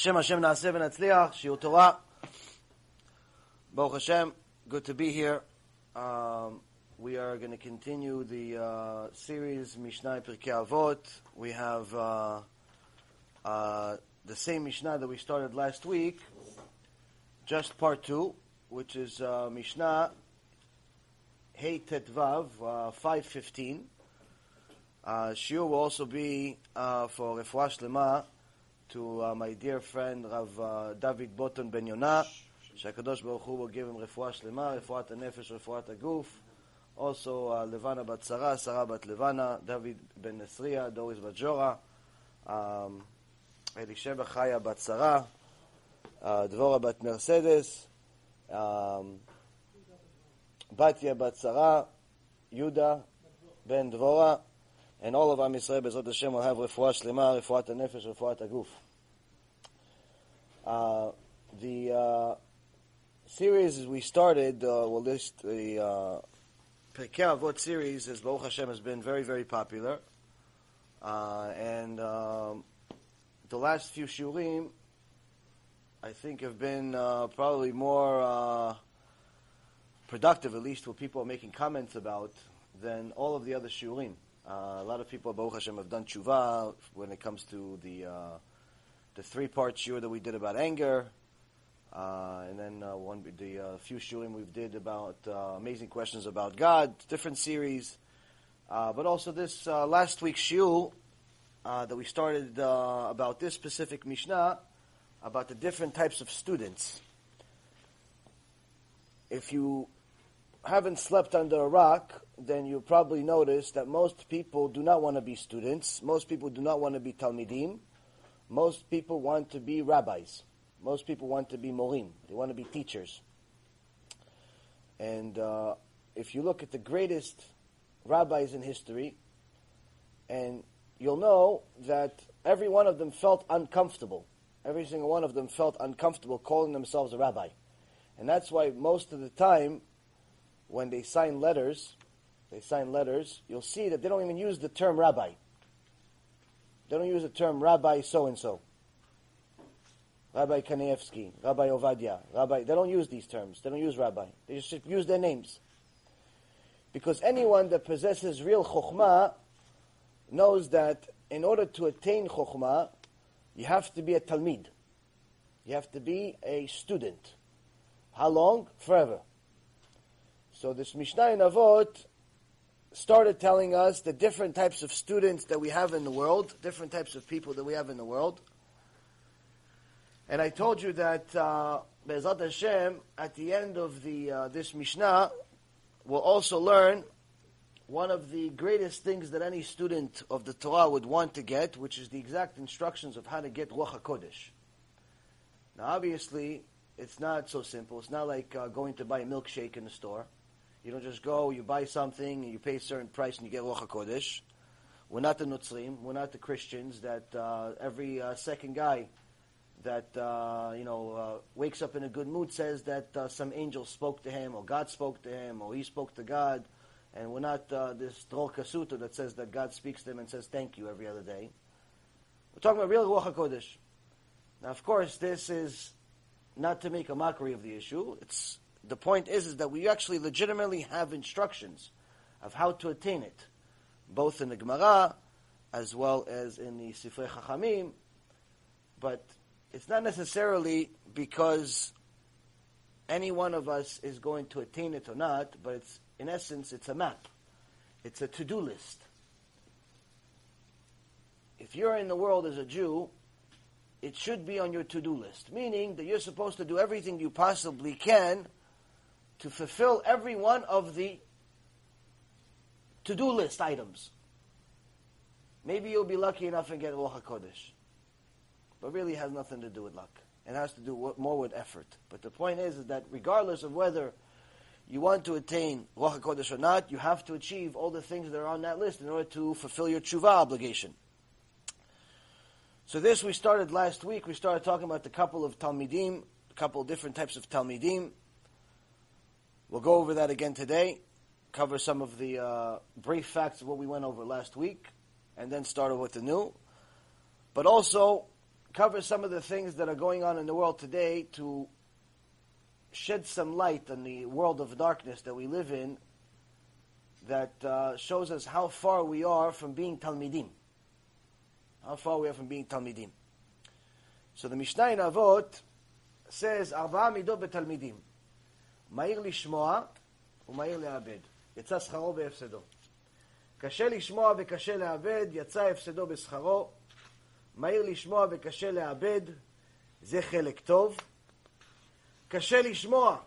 Hashem Hashem Naaseh v'Natzliach, Shiur Torah. Baruch Hashem, good to be here. Um, we are going to continue the uh, series Mishnah Pirkei Avot. We have uh, uh, the same Mishnah that we started last week, just part two, which is uh, Mishnah Hey Tetvav, uh, 515. Uh, Shiur will also be uh, for Refuah Shlema to uh, my dear friend Rav uh, David Boton Ben Yonah. שהקדוש ברוך הוא will give him רפואה שלמה, רפואת הנפש, רפואת הגוף. Also uh, לבנה בת שרה, שרה בת לבנה, דוד בן נסריה, דוריס בת ג'ורה, um, אלישבע חיה בת שרה, uh, דבורה בת מרסדס, um, בתיה בת שרה, יהודה בן דבורה, and all of Am Yisrael Bezot Hashem will have refuah shlema, refuat nefesh, refuat aguf. Uh, the uh, series we started, uh, well, this the uh, Avot series, as Baruch Hashem, has been very, very popular, uh, and um, the last few shurim, I think, have been uh, probably more uh, productive, at least, what people are making comments about than all of the other shurim. Uh, a lot of people, Baruch Hashem, have done tshuva when it comes to the uh, the three-part shiur that we did about anger, uh, and then uh, one the uh, few shurim we've did about uh, amazing questions about God, different series, but also this last week's shiur that we started about this specific mishnah about the different types of students. If you haven't slept under a rock, then you probably notice that most people do not want to be students. Most people do not want to be talmidim. Most people want to be rabbis. Most people want to be morim. They want to be teachers. And uh, if you look at the greatest rabbis in history, and you'll know that every one of them felt uncomfortable. Every single one of them felt uncomfortable calling themselves a rabbi. And that's why most of the time, when they sign letters, they sign letters, you'll see that they don't even use the term rabbi. They don't use the term rabbi so and so. Rabbi Kanievsky, Rabbi Ovadia, Rabbi. They don't use these terms. They don't use rabbi. They just use their names. Because anyone that possesses real chokhmah knows that in order to attain chokhmah, you have to be a talmid. You have to be a student. How long? Forever. So this Mishnah in Avot started telling us the different types of students that we have in the world, different types of people that we have in the world. And I told you that uh, Be'ezat Hashem, at the end of the uh, this Mishnah, we'll also learn one of the greatest things that any student of the Torah would want to get, which is the exact instructions of how to get Ruach HaKodesh. Now, obviously, it's not so simple. It's not like uh, going to buy a milkshake in the store. You don't just go, you buy something, you pay a certain price, and you get Ruach HaKodesh. We're not the Nutzrim. We're not the Christians that uh, every uh, second guy that uh, you know uh, wakes up in a good mood says that uh, some angel spoke to him, or God spoke to him, or he spoke to God. And we're not uh, this Dror Kasuto that says that God speaks to him and says thank you every other day. We're talking about real Ruach HaKodesh. Now, of course, this is not to make a mockery of the issue. It's the point is, is that we actually legitimately have instructions of how to attain it, both in the Gemara as well as in the Sifrei Chachamim. But it's not necessarily because any one of us is going to attain it or not, but it's in essence it's a map. It's a to-do list. If you're in the world as a Jew, it should be on your to-do list, meaning that you're supposed to do everything you possibly can to fulfill every one of the to-do list items. Maybe you'll be lucky enough and get Ruach HaKodesh. But really has nothing to do with luck. It has to do more with effort. But the point is, is that regardless of whether you want to attain Ruach HaKodesh or not, you have to achieve all the things that are on that list in order to fulfill your tshuva obligation. So this we started last week. We started talking about the couple of Talmidim, a couple of different types of Talmidim. We'll go over that again today, cover some of the uh, brief facts of what we went over last week, and then start with the new. But also cover some of the things that are going on in the world today to shed some light on the world of darkness that we live in that uh, shows us how far we are from being Talmidim. How far we are from being Talmidim. So the Mishnah in Avot says, Arba midot. מהיר לשמוע ומהיר לאבד. יצא שכרו בהפסדו. קשה לשמוע וקשה לאבד, יצא הפסדו בשכרו. מהיר לשמוע וקשה לאבד, זה חלק טוב. קשה לשמוע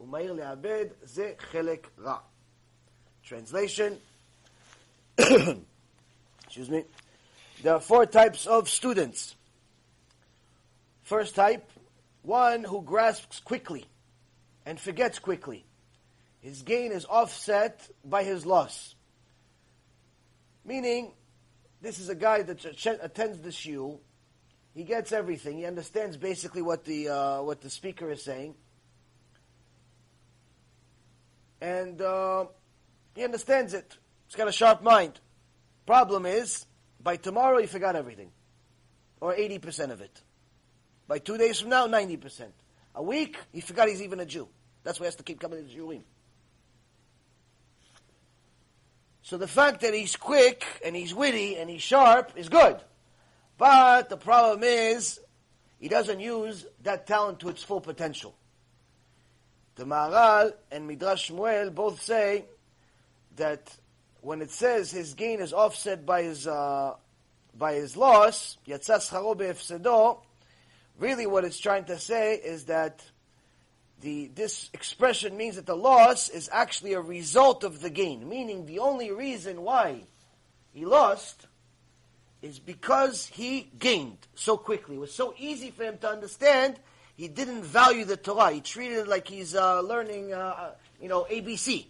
ומהיר לאבד, זה חלק רע. Translation. Excuse me. There are four types of students. First type, one who grasps quickly and forgets quickly. His gain is offset by his loss. Meaning, this is a guy that attends the shul. He gets everything. He understands basically what the uh, what the speaker is saying, and uh, he understands it. He's got a sharp mind. Problem is, by tomorrow he forgot everything, or eighty percent of it. By two days from now, ninety percent. A week, he forgot he's even a Jew. That's why he has to keep coming to the Shulim. So the fact that he's quick and he's witty and he's sharp is good. But the problem is he doesn't use that talent to its full potential. The Maharal and Midrash Shmuel both say that when it says his gain is offset by his uh, by his loss, really what it's trying to say is that the, this expression means that the loss is actually a result of the gain, meaning the only reason why he lost is because he gained so quickly. It was so easy for him to understand. He didn't value the Torah. He treated it like he's uh, learning, uh, uh you know, ABC.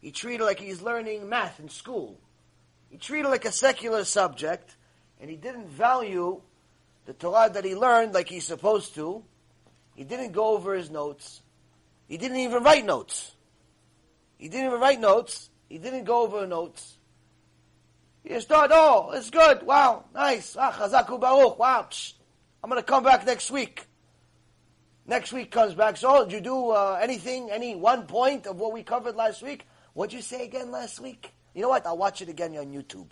He treated it like he's learning math in school. He treated it like a secular subject, and he didn't value the Torah that he learned like he's supposed to. He didn't go over his notes. He didn't even write notes. He didn't even write notes. He didn't go over notes. He just thought, oh, it's good. Wow, nice. Ah, chazaku baruch. Wow. Psh. I'm going to come back next week. Next week comes back. So, did you do uh, anything, any one point of what we covered last week? What'd you say again last week? You know what? I'll watch it again on YouTube.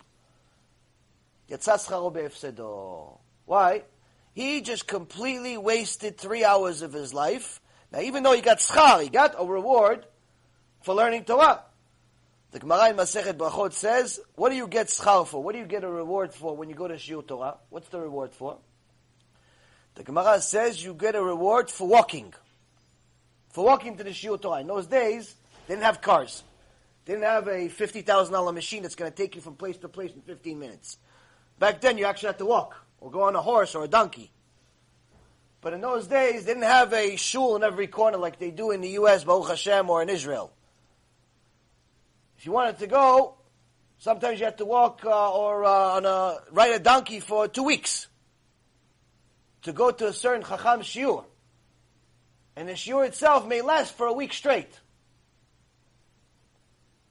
Why? He just completely wasted three hours of his life. Now, even though he got schar, he got a reward for learning Torah. The Gemara in Masechet Brachot says, what do you get schar for? What do you get a reward for when you go to Shiur Torah? What's the reward for? The Gemara says you get a reward for walking. For walking to the Shiur Torah. In those days, they didn't have cars. They didn't have a $50,000 machine that's going to take you from place to place in 15 minutes. Back then, you actually had to walk or go on a horse or a donkey. But in those days, they didn't have a shul in every corner like they do in the U.S., Baruch Hashem, or in Israel. If you wanted to go, sometimes you had to walk uh, or uh, on a, ride a donkey for two weeks to go to a certain Chacham shiur. And the shiur itself may last for a week straight.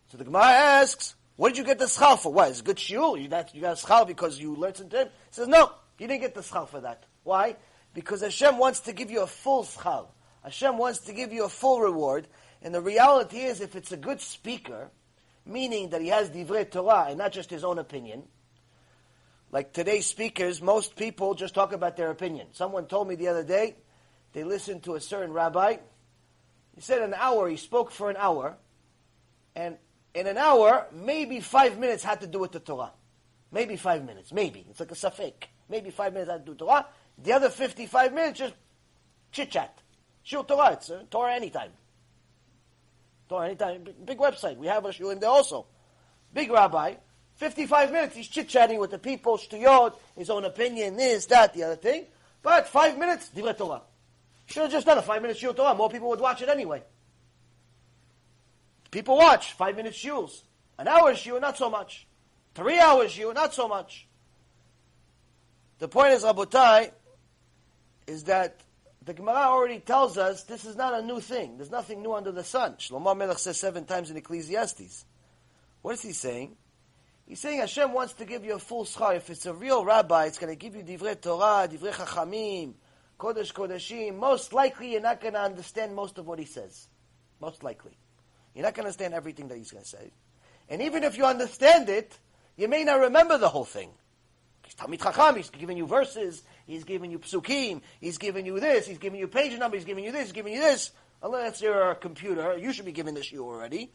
So the Gemara asks, what did you get the schal for? What, is it good shiur? You got, you got a schal because you learned something? He says, no, you didn't get the schal for that. Why? Because Hashem wants to give you a full schal. Hashem wants to give you a full reward. And the reality is, if it's a good speaker, meaning that he has divrei Torah and not just his own opinion, like today's speakers, most people just talk about their opinion. Someone told me the other day, they listened to a certain rabbi. He said an hour, he spoke for an hour, and in an hour, maybe five minutes had to do with the Torah. Maybe five minutes, maybe. It's like a safek. Maybe five minutes to do Torah. The other 55 minutes, just chit-chat. Shiur Torah, it's uh, Torah anytime. Torah anytime. Big, big website. We have a shiur in there also. Big rabbi. 55 minutes, he's chit-chatting with the people, shtuyot, his own opinion, this, that, the other thing. But five minutes, divrei Torah. Should have just done a five-minute shiur Torah. More people would watch it anyway. People watch five minute shiuls. An hour shiur, not so much. Three hours shiur, not so much. The point is, Rabotai, is that the Gemara already tells us this is not a new thing. There's nothing new under the sun. Shlomo Melech says seven times in Ecclesiastes. What is he saying? He's saying Hashem wants to give you a full schar. If it's a real rabbi, it's going to give you divrei Torah, divrei chachamim, kodesh kodeshim. Most likely, you're not going to understand most of what he says. Most likely. You're not going to understand everything that he's going to say. And even if you understand it, you may not remember the whole thing. Talmid Chacham, he's giving you verses, he's giving you psukim, he's giving you this, he's giving you page number, he's giving you this, he's giving you this. Unless you're a computer, you should be given this you already.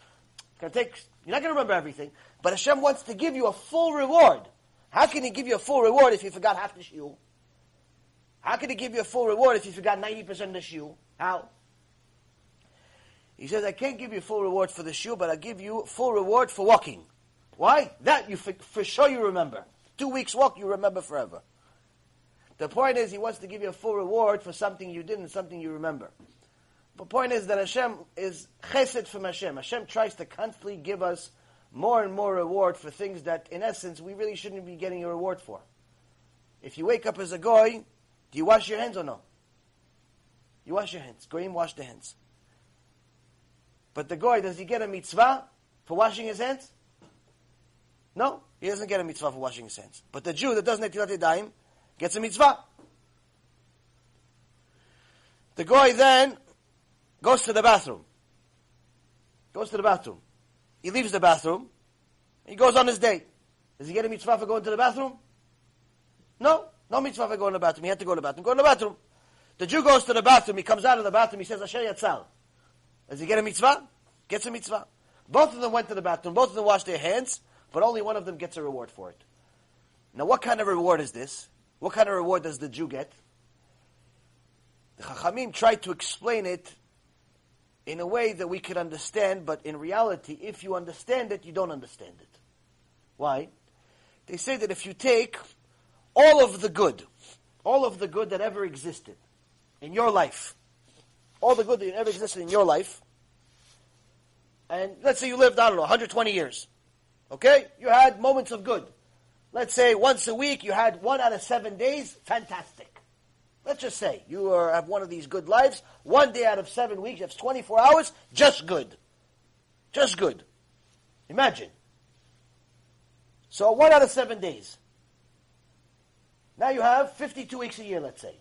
It's to take, you're not going to remember everything. But Hashem wants to give you a full reward. How can He give you a full reward if you forgot half the shiur? How can He give you a full reward if you forgot 90% of the shiur? How? He says, I can't give you full reward for the shiur, but I'll give you full reward for walking. Why? That you for, for sure you remember. Two weeks walk, you remember forever. The point is, He wants to give you a full reward for something you did and something you remember. The point is that Hashem is chesed from Hashem. Hashem tries to constantly give us more and more reward for things that, in essence, we really shouldn't be getting a reward for. If you wake up as a goy, do you wash your hands or no? You wash your hands. Goyim wash their hands. But the goy, does he get a mitzvah for washing his hands? No, he doesn't get a mitzvah for washing his hands. But the Jew that doesn't have Tilat Yadayim gets a mitzvah. The goy then goes to the bathroom. Goes to the bathroom. He leaves the bathroom. He goes on his date. Does he get a mitzvah for going to the bathroom? No. No mitzvah for going to the bathroom. He had to go to the bathroom. Go to the bathroom. The Jew goes to the bathroom. He comes out of the bathroom. He says, Asher Yatzar. Does he get a mitzvah? Gets a mitzvah. Both of them went to the bathroom. Both of them washed their hands. But only one of them gets a reward for it. Now, what kind of reward is this? What kind of reward does the Jew get? The Chachamim tried to explain it in a way that we could understand, but in reality, if you understand it, you don't understand it. Why? They say that if you take all of the good, all of the good that ever existed in your life, all the good that ever existed in your life, and let's say you lived, I don't know, 120 years. Okay? You had moments of good. Let's say once a week you had one out of seven days, fantastic. Let's just say you are, have one of these good lives. One day out of seven weeks, that's 24 hours, just good. Just good. Imagine. So one out of seven days. Now you have 52 weeks a year, let's say.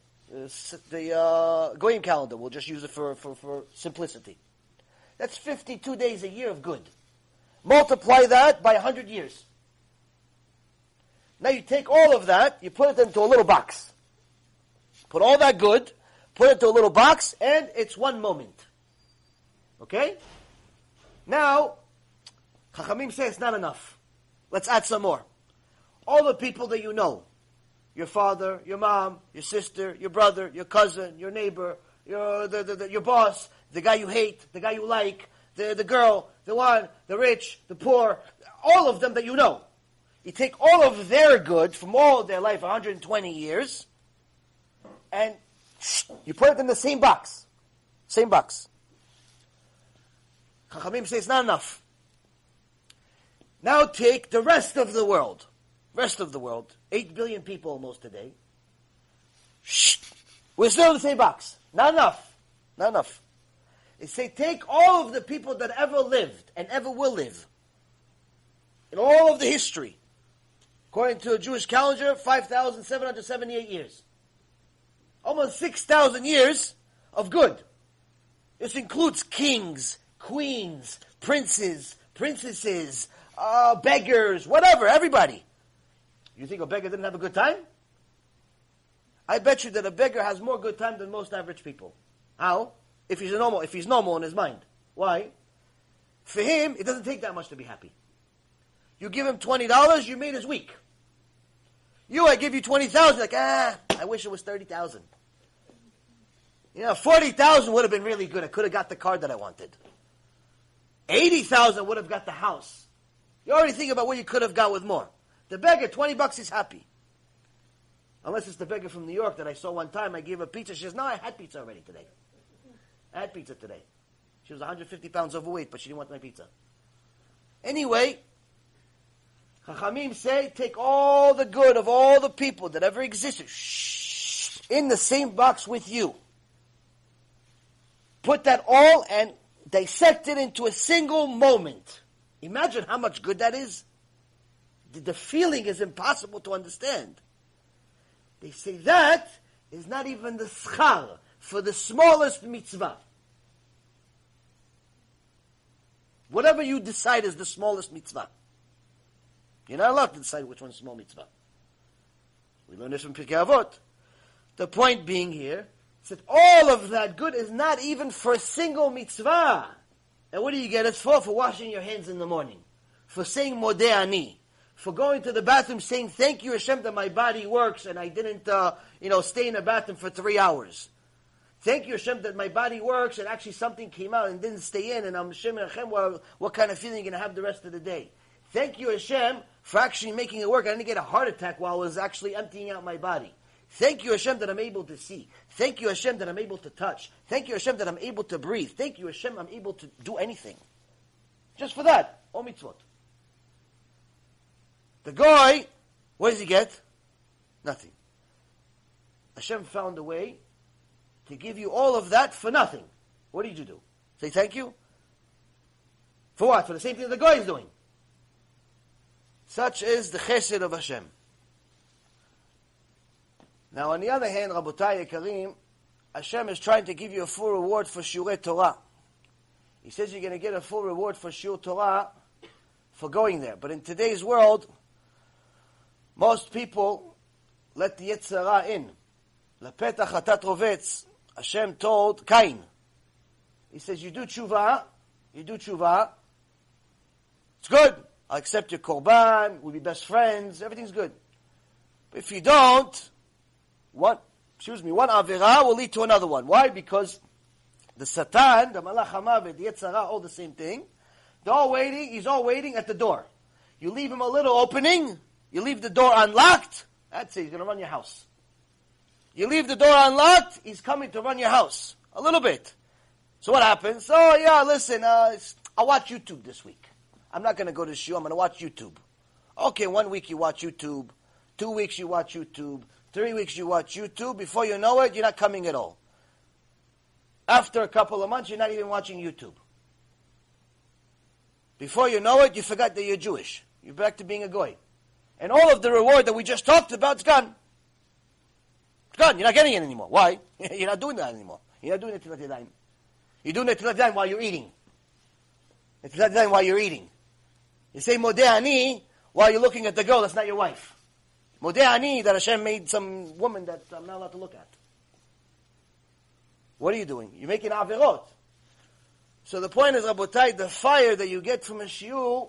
The uh, Goyim calendar, we'll just use it for, for, for simplicity. That's 52 days a year of good. Multiply that by 100 years. Now you take all of that, you put it into a little box. Put all that good, put it into a little box, and it's one moment. Okay? Now, Chachamim say it's not enough. Let's add some more. All the people that you know, your father, your mom, your sister, your brother, your cousin, your neighbor, your, the, the, the, your boss, the guy you hate, the guy you like, the, the girl, the one, the rich, the poor, all of them that you know. You take all of their good from all their life, 120 years, and you put it in the same box. Same box. Chachamim say it's not enough. Now take the rest of the world. Rest of the world. Eight billion people almost today. We're still in the same box. Not enough. Not enough. They say take all of the people that ever lived and ever will live in all of the history. According to a Jewish calendar, 5,778 years almost 6,000 years of good. This includes kings, queens, princes, princesses, uh, beggars, whatever, everybody. You think a beggar didn't have a good time? I bet you that a beggar has more good time than most average people. How? If he's normal, if he's normal in his mind. Why? For him, it doesn't take that much to be happy. You give him twenty dollars, you made his week. You, I give you 20,000, like, ah, I wish it was 30,000. You know, 40,000 would have been really good. I could have got the car that I wanted. 80,000 would have got the house. You already think about what you could have got with more. The beggar, 20 bucks, is happy. Unless it's the beggar from New York that I saw one time. I gave her pizza. She says, no, I had pizza already today. I had pizza today. She was 150 pounds overweight, but she didn't want my pizza. Anyway, Chachamim say, take all the good of all the people that ever existed shh, in the same box with you. Put that all and dissect it into a single moment. Imagine how much good that is. the, the feeling is impossible to understand. They say that is not even the schar for the smallest mitzvah. Whatever you decide is the smallest mitzvah. You're not allowed to decide which one's small mitzvah. We learn this from Pirkei Avot. The point being here is that all of that good is not even for a single mitzvah. And what do you get it for? For washing your hands in the morning. For saying Modeh Ani. For going to the bathroom saying, thank you Hashem that my body works and I didn't, uh, you know, stay in the bathroom for three hours. Thank you Hashem that my body works and actually something came out and didn't stay in and I'm Hashem Hashem, what, what kind of feeling you're going to have the rest of the day. Thank you Hashem for actually making it work. I didn't get a heart attack while I was actually emptying out my body. Thank you, Hashem, that I'm able to see. Thank you, Hashem, that I'm able to touch. Thank you, Hashem, that I'm able to breathe. Thank you, Hashem, I'm able to do anything. Just for that, all mitzvot. The guy, what does he get? Nothing. Hashem found a way to give you all of that for nothing. What did you do? Say thank you? For what? For the same thing the guy is doing. Such is the chesed of Hashem. Now, on the other hand, Rabotai Karim, Hashem is trying to give you a full reward for Shurei Torah. He says you're going to get a full reward for Shur Torah for going there. But in today's world, most people let the Yetzer Hara in. Lepetach. Hashem told Cain. He says, you do tshuva, you do tshuva, it's good. I'll accept your korban, we'll be best friends, everything's good. But if you don't, what, excuse me, one avera will lead to another one. Why? Because the Satan, the Malach HaMavet, the Yetzer Hara, all the same thing. They're all waiting, he's all waiting at the door. You leave him a little opening, you leave the door unlocked, that's it, he's to run your house. You leave the door unlocked, he's coming to run your house. A little bit. So what happens? Oh yeah, listen, uh, I'll watch YouTube this week. I'm not going to go to show, I'm going to watch YouTube. Okay, one week you watch YouTube, two weeks you watch YouTube, Three weeks you watch YouTube. Before you know it, you're not coming at all. After a couple of months, you're not even watching YouTube. Before you know it, you forgot that you're Jewish. You're back to being a goy. And all of the reward that we just talked about is gone. Gone. You're not getting it anymore. Why? you're not doing that anymore. You're not doing it till time. You're doing it till time while you're eating. It's time while you're eating. You say Modeh Ani while you're looking at the girl that's not your wife. Modeh Ani, that Hashem made some woman that I'm not allowed to look at. What are you doing? You're making averot. So the point is, Rabotai, the fire that you get from a shiur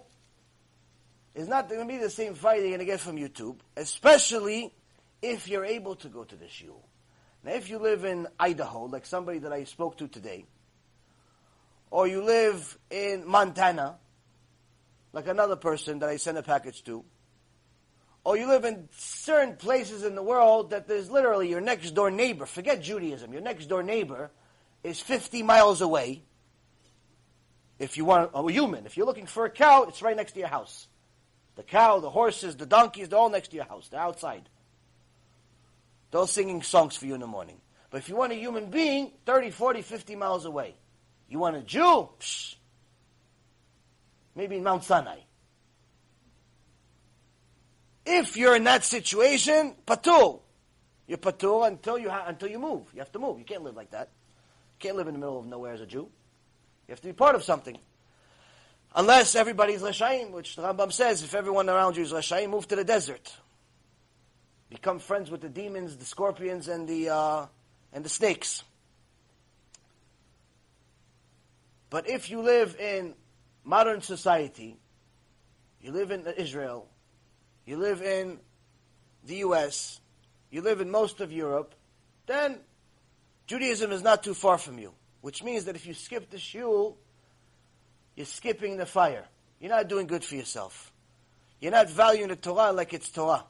is not going to be the same fire you're going to get from YouTube, especially if you're able to go to the shiur. Now, if you live in Idaho, like somebody that I spoke to today, or you live in Montana, like another person that I sent a package to, or you live in certain places in the world that there's literally your next door neighbor, forget Judaism, your next door neighbor is 50 miles away. If you want oh, a human, if you're looking for a cow, it's right next to your house. The cow, the horses, the donkeys, they're all next to your house. They're outside. They're singing songs for you in the morning. But if you want a human being, 30, 40, 50 miles away. You want a Jew? Psh, maybe in Mount Sinai. If you're in that situation, patur. You're until you ha- until you move. You have to move. You can't live like that. You can't live in the middle of nowhere as a Jew. You have to be part of something. Unless everybody's Rashaim, which the Rambam says, if everyone around you is Rashaim, move to the desert. Become friends with the demons, the scorpions, and the, uh, and the snakes. But if you live in modern society, you live in Israel, you live in the US, you live in most of Europe, then Judaism is not too far from you. Which means that if you skip the shul, you're skipping the fire. You're not doing good for yourself. You're not valuing the Torah like it's Torah.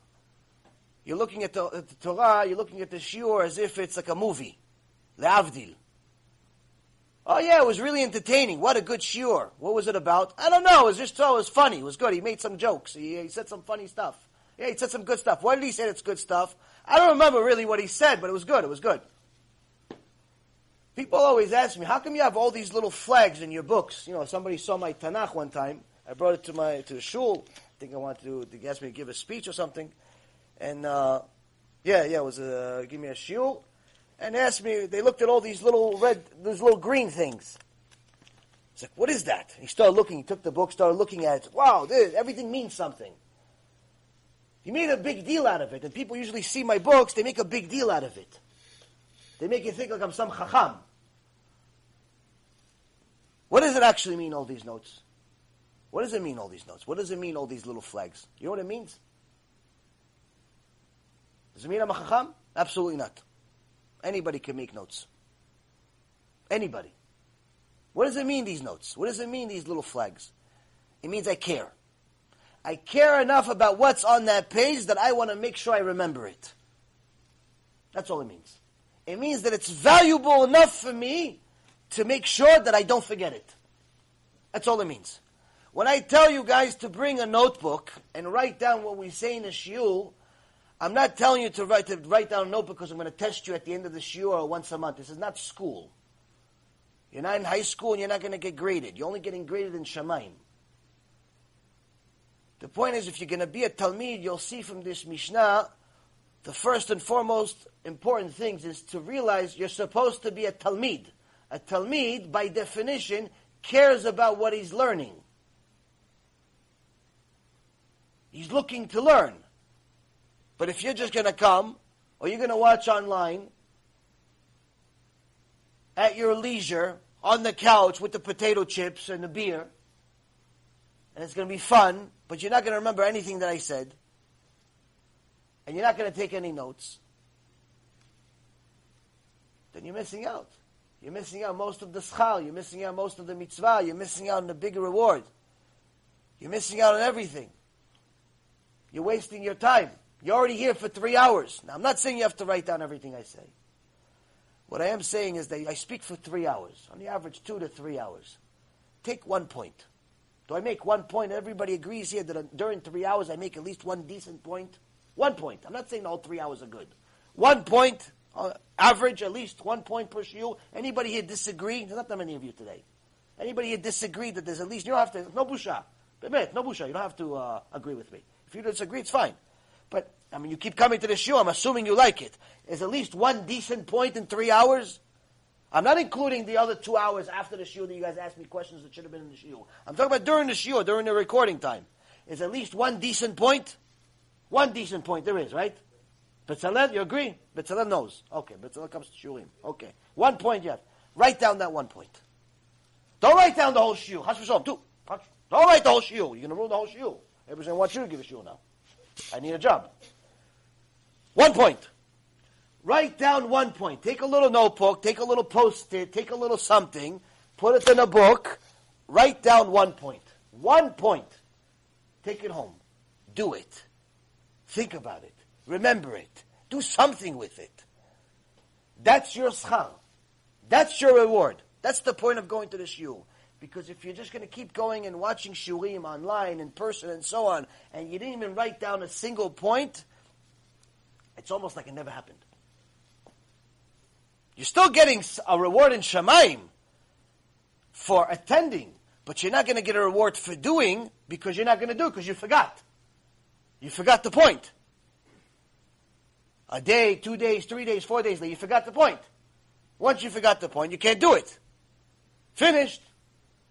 You're looking at the, at the Torah, you're looking at the shiur as if it's like a movie. Le'avdil. Oh yeah, it was really entertaining. What a good shiur. What was it about? I don't know. It was just so it was funny. It was good. He made some jokes. He, he said some funny stuff. Yeah, he said some good stuff. Why did he say it's good stuff? I don't remember really what he said, but it was good. It was good. People always ask me, how come you have all these little flags in your books? You know, somebody saw my Tanakh one time. I brought it to my to the shul. I think I wanted to, they asked me to give a speech or something. And, uh, yeah, yeah, it was a, give me a shiur. And asked me, they looked at all these little red, these little green things. He's like, what is that? He started looking, he took the book, started looking at it. Wow, this, everything means something. He made a big deal out of it. And people usually see my books, they make a big deal out of it. They make you think like I'm some chacham. What does it actually mean, all these notes? What does it mean, all these notes? What does it mean, all these little flags? You know what it means? Does it mean I'm a chacham? Absolutely not. Anybody can make notes. Anybody. What does it mean, these notes? What does it mean, these little flags? It means I care. I care enough about what's on that page that I want to make sure I remember it. That's all it means. It means that it's valuable enough for me to make sure that I don't forget it. That's all it means. When I tell you guys to bring a notebook and write down what we say in a shiur, I'm not telling you to write, to write down a note because I'm going to test you at the end of the shiur or once a month. This is not school. You're not in high school and you're not going to get graded. You're only getting graded in Shemaim. The point is, if you're going to be a Talmid, you'll see from this Mishnah the first and foremost important things is to realize you're supposed to be a Talmid. A Talmid, by definition, cares about what he's learning. He's looking to learn. But if you're just going to come, or you're going to watch online, at your leisure, on the couch with the potato chips and the beer, and it's going to be fun, but you're not going to remember anything that I said, and you're not going to take any notes, then you're missing out. You're missing out most of the schal, you're missing out most of the mitzvah, you're missing out on the bigger reward. You're missing out on everything. You're wasting your time. You're already here for three hours. Now, I'm not saying you have to write down everything I say. What I am saying is that I speak for three hours, on the average two to three hours. Take one point. Do I make one point? Everybody agrees here that during three hours I make at least one decent point. One point. I'm not saying all three hours are good. One point, uh, average, at least one point per shiur. Anybody here disagree? There's not that many of you today. Anybody here disagree that there's at least, you don't have to, no busha. No busha. You don't have to uh, agree with me. If you disagree, it's fine. But, I mean, you keep coming to the shiur, I'm assuming you like it. Is at least one decent point in three hours? I'm not including the other two hours after the shiur that you guys asked me questions that should have been in the shiur. I'm talking about during the shiur, during the recording time. Is at least one decent point? One decent point there is, right? Betzalel, you agree? Betzalel knows. Okay, Betzalel comes to shiurim. Okay. One point you have. Write down that one point. Don't write down the whole shiur. Don't write the whole shiur. You're going to ruin the whole shiur. Everybody's going to want you to give a shiur now. I need a job. One point. Write down one point. Take a little notebook, take a little post-it, take a little something, put it in a book, write down one point. One point. Take it home. Do it. Think about it. Remember it. Do something with it. That's your schal. That's your reward. That's the point of going to the shiur. Because if you're just going to keep going and watching shurim online, in person, and so on, and you didn't even write down a single point, it's almost like it never happened. You're still getting a reward in Shemaim for attending, but you're not going to get a reward for doing because you're not going to do because you forgot. You forgot the point. A day, two days, three days, four days later, you forgot the point. Once you forgot the point, you can't do it. Finished.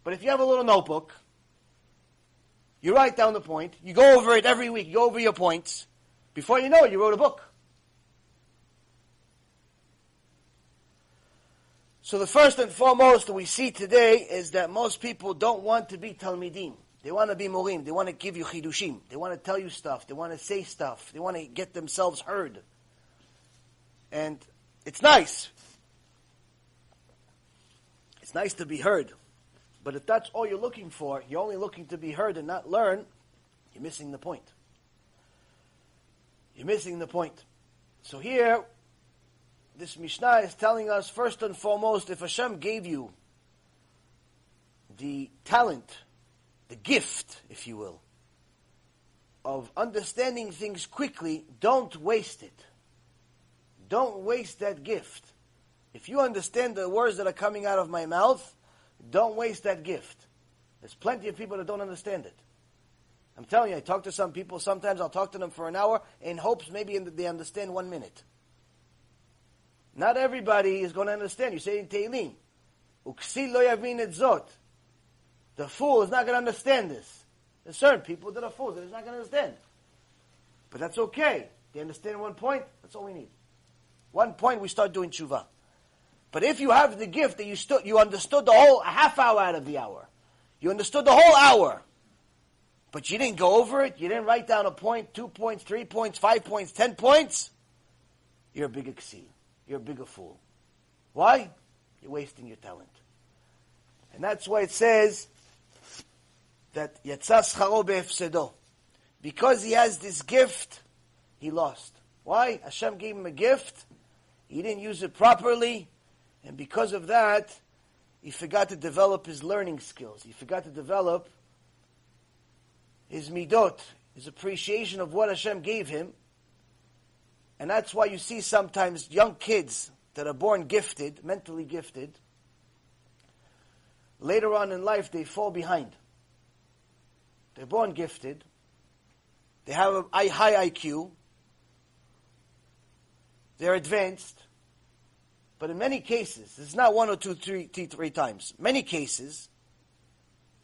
But if you have a little notebook, you write down the point, you go over it every week, you go over your points. Before you know it, you wrote a book. So the first and foremost we see today is that most people don't want to be Talmidim. They want to be Morim. They want to give you Chidushim. They want to tell you stuff. They want to say stuff. They want to get themselves heard. And it's nice. It's nice to be heard. But if that's all you're looking for, you're only looking to be heard and not learn, you're missing the point. You're missing the point. So here, this Mishnah is telling us first and foremost, if Hashem gave you the talent, the gift, if you will, of understanding things quickly, don't waste it. Don't waste that gift. If you understand the words that are coming out of my mouth, don't waste that gift. There's plenty of people that don't understand it. I'm telling you, I talk to some people, sometimes I'll talk to them for an hour in hopes maybe they understand one minute. Not everybody is going to understand. You say in Tehillim, Uksi lo et zot. The fool is not going to understand this. There's certain people that are fools that is not going to understand. But that's okay. They understand one point, that's all we need. One point, we start doing tshuva. But if you have the gift that you stood, you understood the whole half hour out of the hour, you understood the whole hour, but you didn't go over it, you didn't write down a point, two points, three points, five points, ten points, you're a bigger ksir. You're a bigger fool. Why? You're wasting your talent. And that's why it says that Yatzas Charo Because he has this gift, he lost. Why? Hashem gave him a gift, he didn't use it properly, and because of that, he forgot to develop his learning skills. He forgot to develop his midot, his appreciation of what Hashem gave him. And that's why you see sometimes young kids that are born gifted, mentally gifted, later on in life they fall behind. They're born gifted, they have a high IQ, they're advanced, but in many cases, it's not one or two, three, three times. Many cases,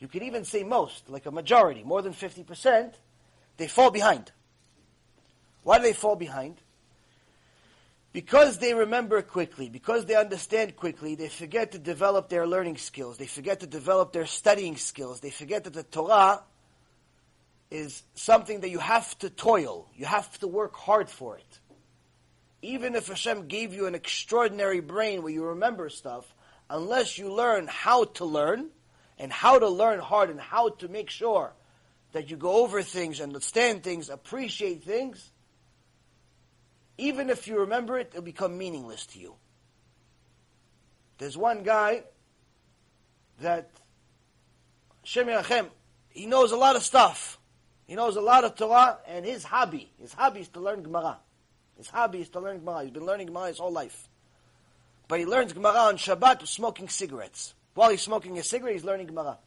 you could even say most, like a majority, more than 50%, they fall behind. Why do they fall behind? Because they remember quickly, because they understand quickly, they forget to develop their learning skills. They forget to develop their studying skills. They forget that the Torah is something that you have to toil. You have to work hard for it even if Hashem gave you an extraordinary brain where you remember stuff, unless you learn how to learn, and how to learn hard, and how to make sure that you go over things, understand things, appreciate things, even if you remember it, it'll become meaningless to you. There's one guy that, Shem Yachem, he knows a lot of stuff. He knows a lot of Torah, and his hobby, his hobby is to learn Gemara. His hobby is to learn Gemara. He's been learning Gemara his whole life. But he learns Gemara on Shabbat smoking cigarettes. While he's smoking a cigarette, he's learning Gemara.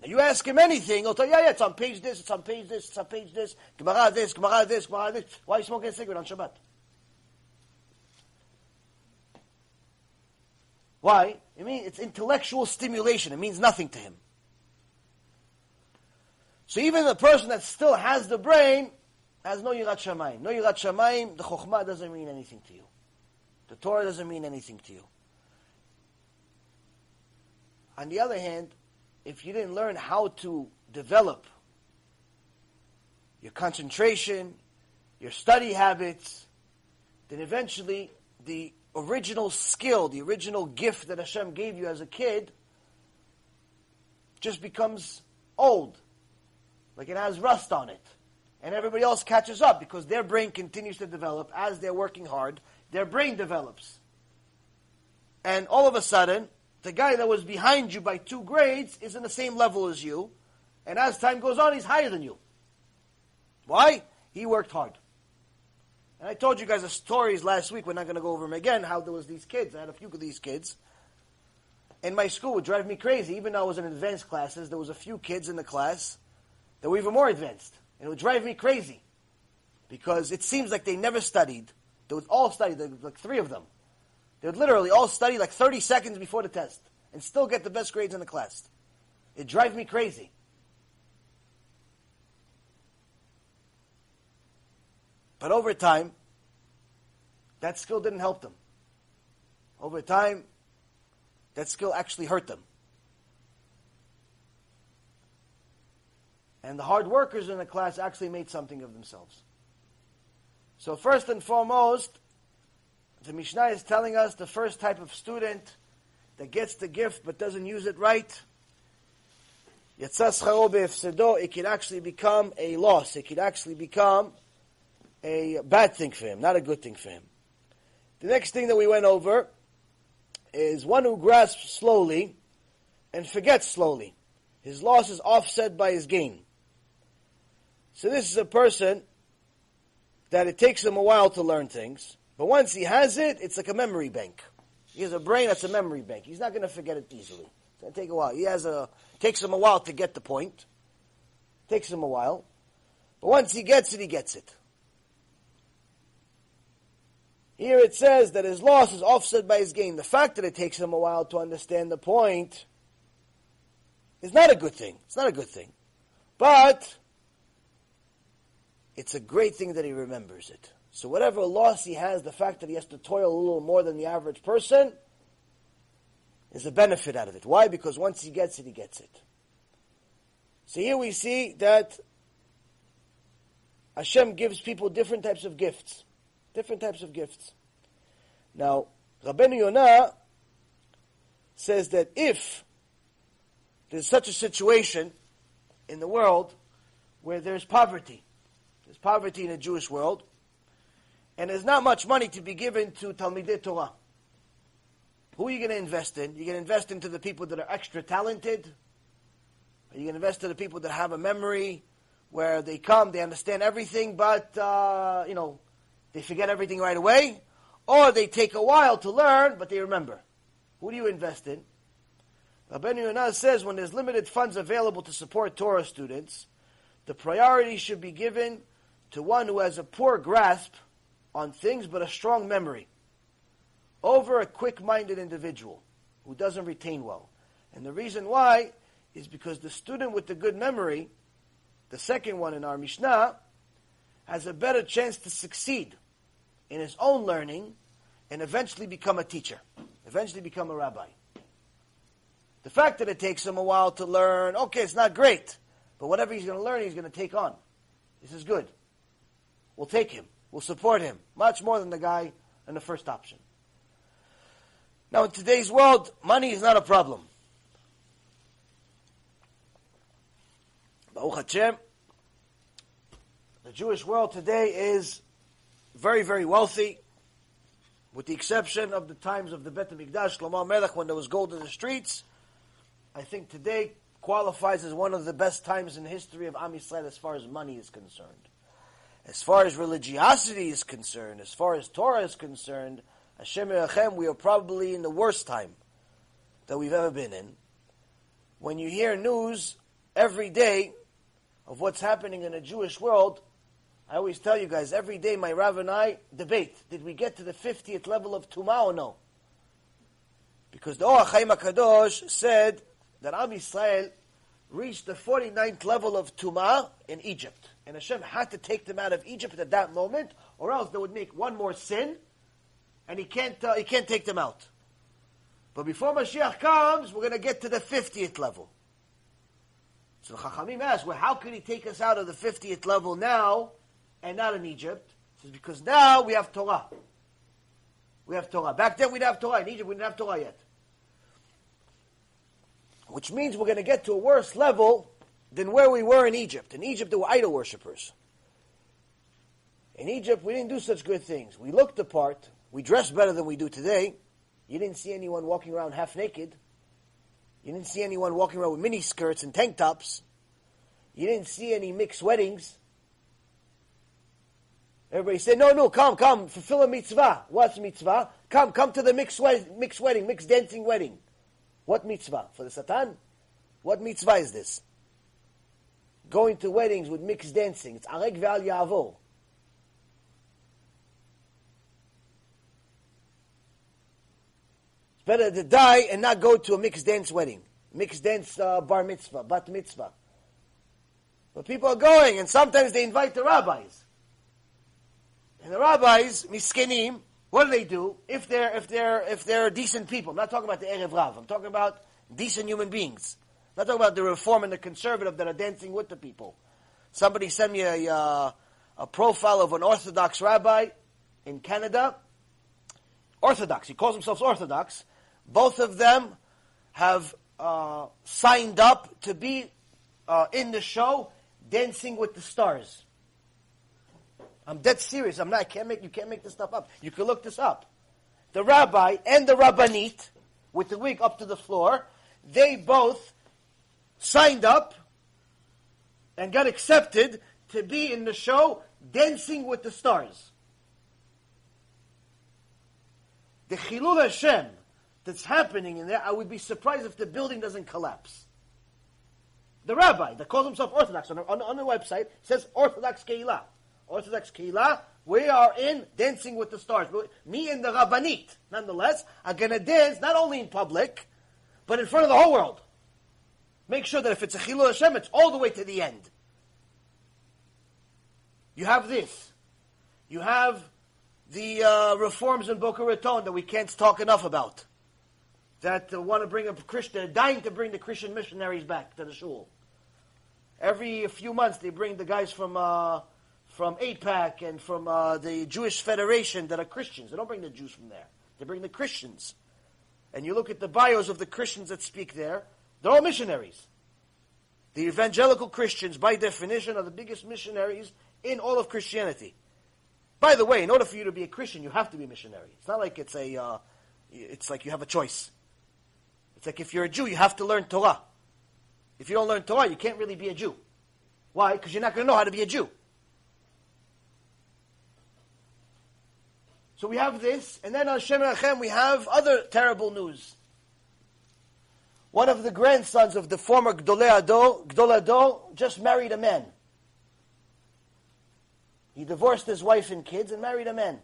Now you ask him anything, he'll tell you, yeah, yeah, it's on page this, it's on page this, it's on page this, Gemara this, Gemara this, Gemara this. Why are you smoking a cigarette on Shabbat? Why? I mean, it's intellectual stimulation. It means nothing to him. So even the person that still has the brain, has no Yirat Shamayim. No Yirat Shamayim, the Chokhmah doesn't mean anything to you. The Torah doesn't mean anything to you. On the other hand, if you didn't learn how to develop your concentration, your study habits, then eventually the original skill, the original gift that Hashem gave you as a kid, just becomes old. Like it has rust on it and everybody else catches up because their brain continues to develop as they're working hard. Their brain develops. And all of a sudden, the guy that was behind you by two grades is in the same level as you. And as time goes on, he's higher than you. Why? He worked hard. And I told you guys the stories last week. We're not going to go over them again. How there was these kids. I had a few of these kids. In my school, would drive me crazy. Even though I was in advanced classes, there was a few kids in the class that were even more advanced. And it would drive me crazy because it seems like they never studied. They would all study, like three of them. They would literally all study like 30 seconds before the test and still get the best grades in the class. It drives me crazy. But over time, that skill didn't help them. Over time, that skill actually hurt them. And the hard workers in the class actually made something of themselves. So first and foremost, the Mishnah is telling us the first type of student that gets the gift but doesn't use it right, it could actually become a loss. It could actually become a bad thing for him, not a good thing for him. The next thing that we went over is one who grasps slowly and forgets slowly. His loss is offset by his gain. So this is a person that it takes him a while to learn things, but once he has it, it's like a memory bank. He has a brain that's a memory bank. He's not going to forget it easily. It's going to take a while. He has a takes him a while to get the point. Takes him a while, but once he gets it, he gets it. Here it says that his loss is offset by his gain. The fact that it takes him a while to understand the point is not a good thing. It's not a good thing. But it's a great thing that he remembers it. So whatever loss he has, the fact that he has to toil a little more than the average person, is a benefit out of it. Why? Because once he gets it, he gets it. So here we see that Hashem gives people different types of gifts. Different types of gifts. Now, Rabbeinu Yonah says that if there's such a situation in the world where there's poverty, there's poverty in the Jewish world, and there's not much money to be given to Talmidei Torah. Who are you going to invest in? You're going to invest into the people that are extra talented? Are you going to invest in the people that have a memory where they come, they understand everything, but, uh, you know, they forget everything right away, or they take a while to learn, but they remember. Who do you invest in? Rabbeinu Yonah says when there's limited funds available to support Torah students, the priority should be given to one who has a poor grasp on things but a strong memory over a quick-minded individual who doesn't retain well. And the reason why is because the student with the good memory, the second one in our Mishnah, has a better chance to succeed in his own learning and eventually become a teacher, eventually become a rabbi. The fact that it takes him a while to learn, okay, it's not great, but whatever he's going to learn, he's going to take on. This is good. We'll take him. We'll support him much more than the guy in the first option. Now, in today's world, money is not a problem. Baruch Hashem, the Jewish world today is very, very wealthy, with the exception of the times of the Bet HaMikdash, Shlomo Melech, when there was gold in the streets. I think today qualifies as one of the best times in the history of Am Yisrael as far as money is concerned. As far as religiosity is concerned, as far as Torah is concerned, Hashem Yerachem, we are probably in the worst time that we've ever been in. When you hear news every day of what's happening in the Jewish world, I always tell you guys, every day my Rav and I debate, did we get to the 50th level of Tumah or no? Because the Or HaChaim HaKadosh said that Am Yisrael reached the 49th level of Tumah in Egypt. And Hashem had to take them out of Egypt at that moment, or else they would make one more sin, and he can't, uh, he can't take them out. But before Mashiach comes, we're going to get to the 50th level. So Chachamim ask, well, how could he take us out of the 50th level now and not in Egypt? Says, because now we have Torah. We have Torah. Back then we didn't have Torah. In Egypt we didn't have Torah yet. Which means we're going to get to a worse level than where we were in Egypt. In Egypt, there were idol worshippers. In Egypt, we didn't do such good things. We looked the part. We dressed better than we do today. You didn't see anyone walking around half naked. You didn't see anyone walking around with mini skirts and tank tops. You didn't see any mixed weddings. Everybody said, no, no, come, come, fulfill a mitzvah. What's mitzvah? Come, come to the mixed, wed- mixed wedding, mixed dancing wedding. What mitzvah? For the Satan? What mitzvah is this? Going to weddings with mixed dancing. It's areg ve'al ya'avor. It's better to die and not go to a mixed dance wedding. Mixed dance uh, bar mitzvah, bat mitzvah. But people are going, and sometimes they invite the rabbis. And the rabbis, miskenim, what do they do if they're if they're if they're decent people? I'm not talking about the erev rav. I'm talking about decent human beings. I'm not talking about the reform and the conservative that are dancing with the people. Somebody sent me a uh, a profile of an Orthodox rabbi in Canada. Orthodox. He calls himself Orthodox. Both of them have uh, signed up to be uh, in the show Dancing with the Stars. I'm dead serious. I'm not. I can't make. You can't make this stuff up. You can look this up. The rabbi and the rabbanit, with the wig up to the floor, they both signed up and got accepted to be in the show Dancing with the Stars. The Chilul Hashem that's happening in there, I would be surprised if the building doesn't collapse. The rabbi that calls himself Orthodox on, on, on the website says Orthodox Keilah. Orthodox Keilah, we are in Dancing with the Stars. Me and the Rabbanit, nonetheless, are going to dance not only in public, but in front of the whole world. Make sure that if it's a Chilul Hashem, it's all the way to the end. You have this. You have the uh, reforms in Boca Raton that we can't talk enough about. That uh, want to bring a Christian, dying to bring the Christian missionaries back to the shul. Every few months they bring the guys from uh, from AIPAC and from uh, the Jewish Federation that are Christians. They don't bring the Jews from there. They bring the Christians. And you look at the bios of the Christians that speak there, they're all missionaries. The evangelical Christians, by definition, are the biggest missionaries in all of Christianity. By the way, in order for you to be a Christian, you have to be a missionary. It's not like it's a, uh, it's like you have a choice. It's like if you're a Jew, you have to learn Torah. If you don't learn Torah, you can't really be a Jew. Why? Because you're not going to know how to be a Jew. So we have this, and then on Shem we have other terrible news. One of the grandsons of the former Gdolei Ado, Gdol Ado, just married a man. He divorced his wife and kids and married a man.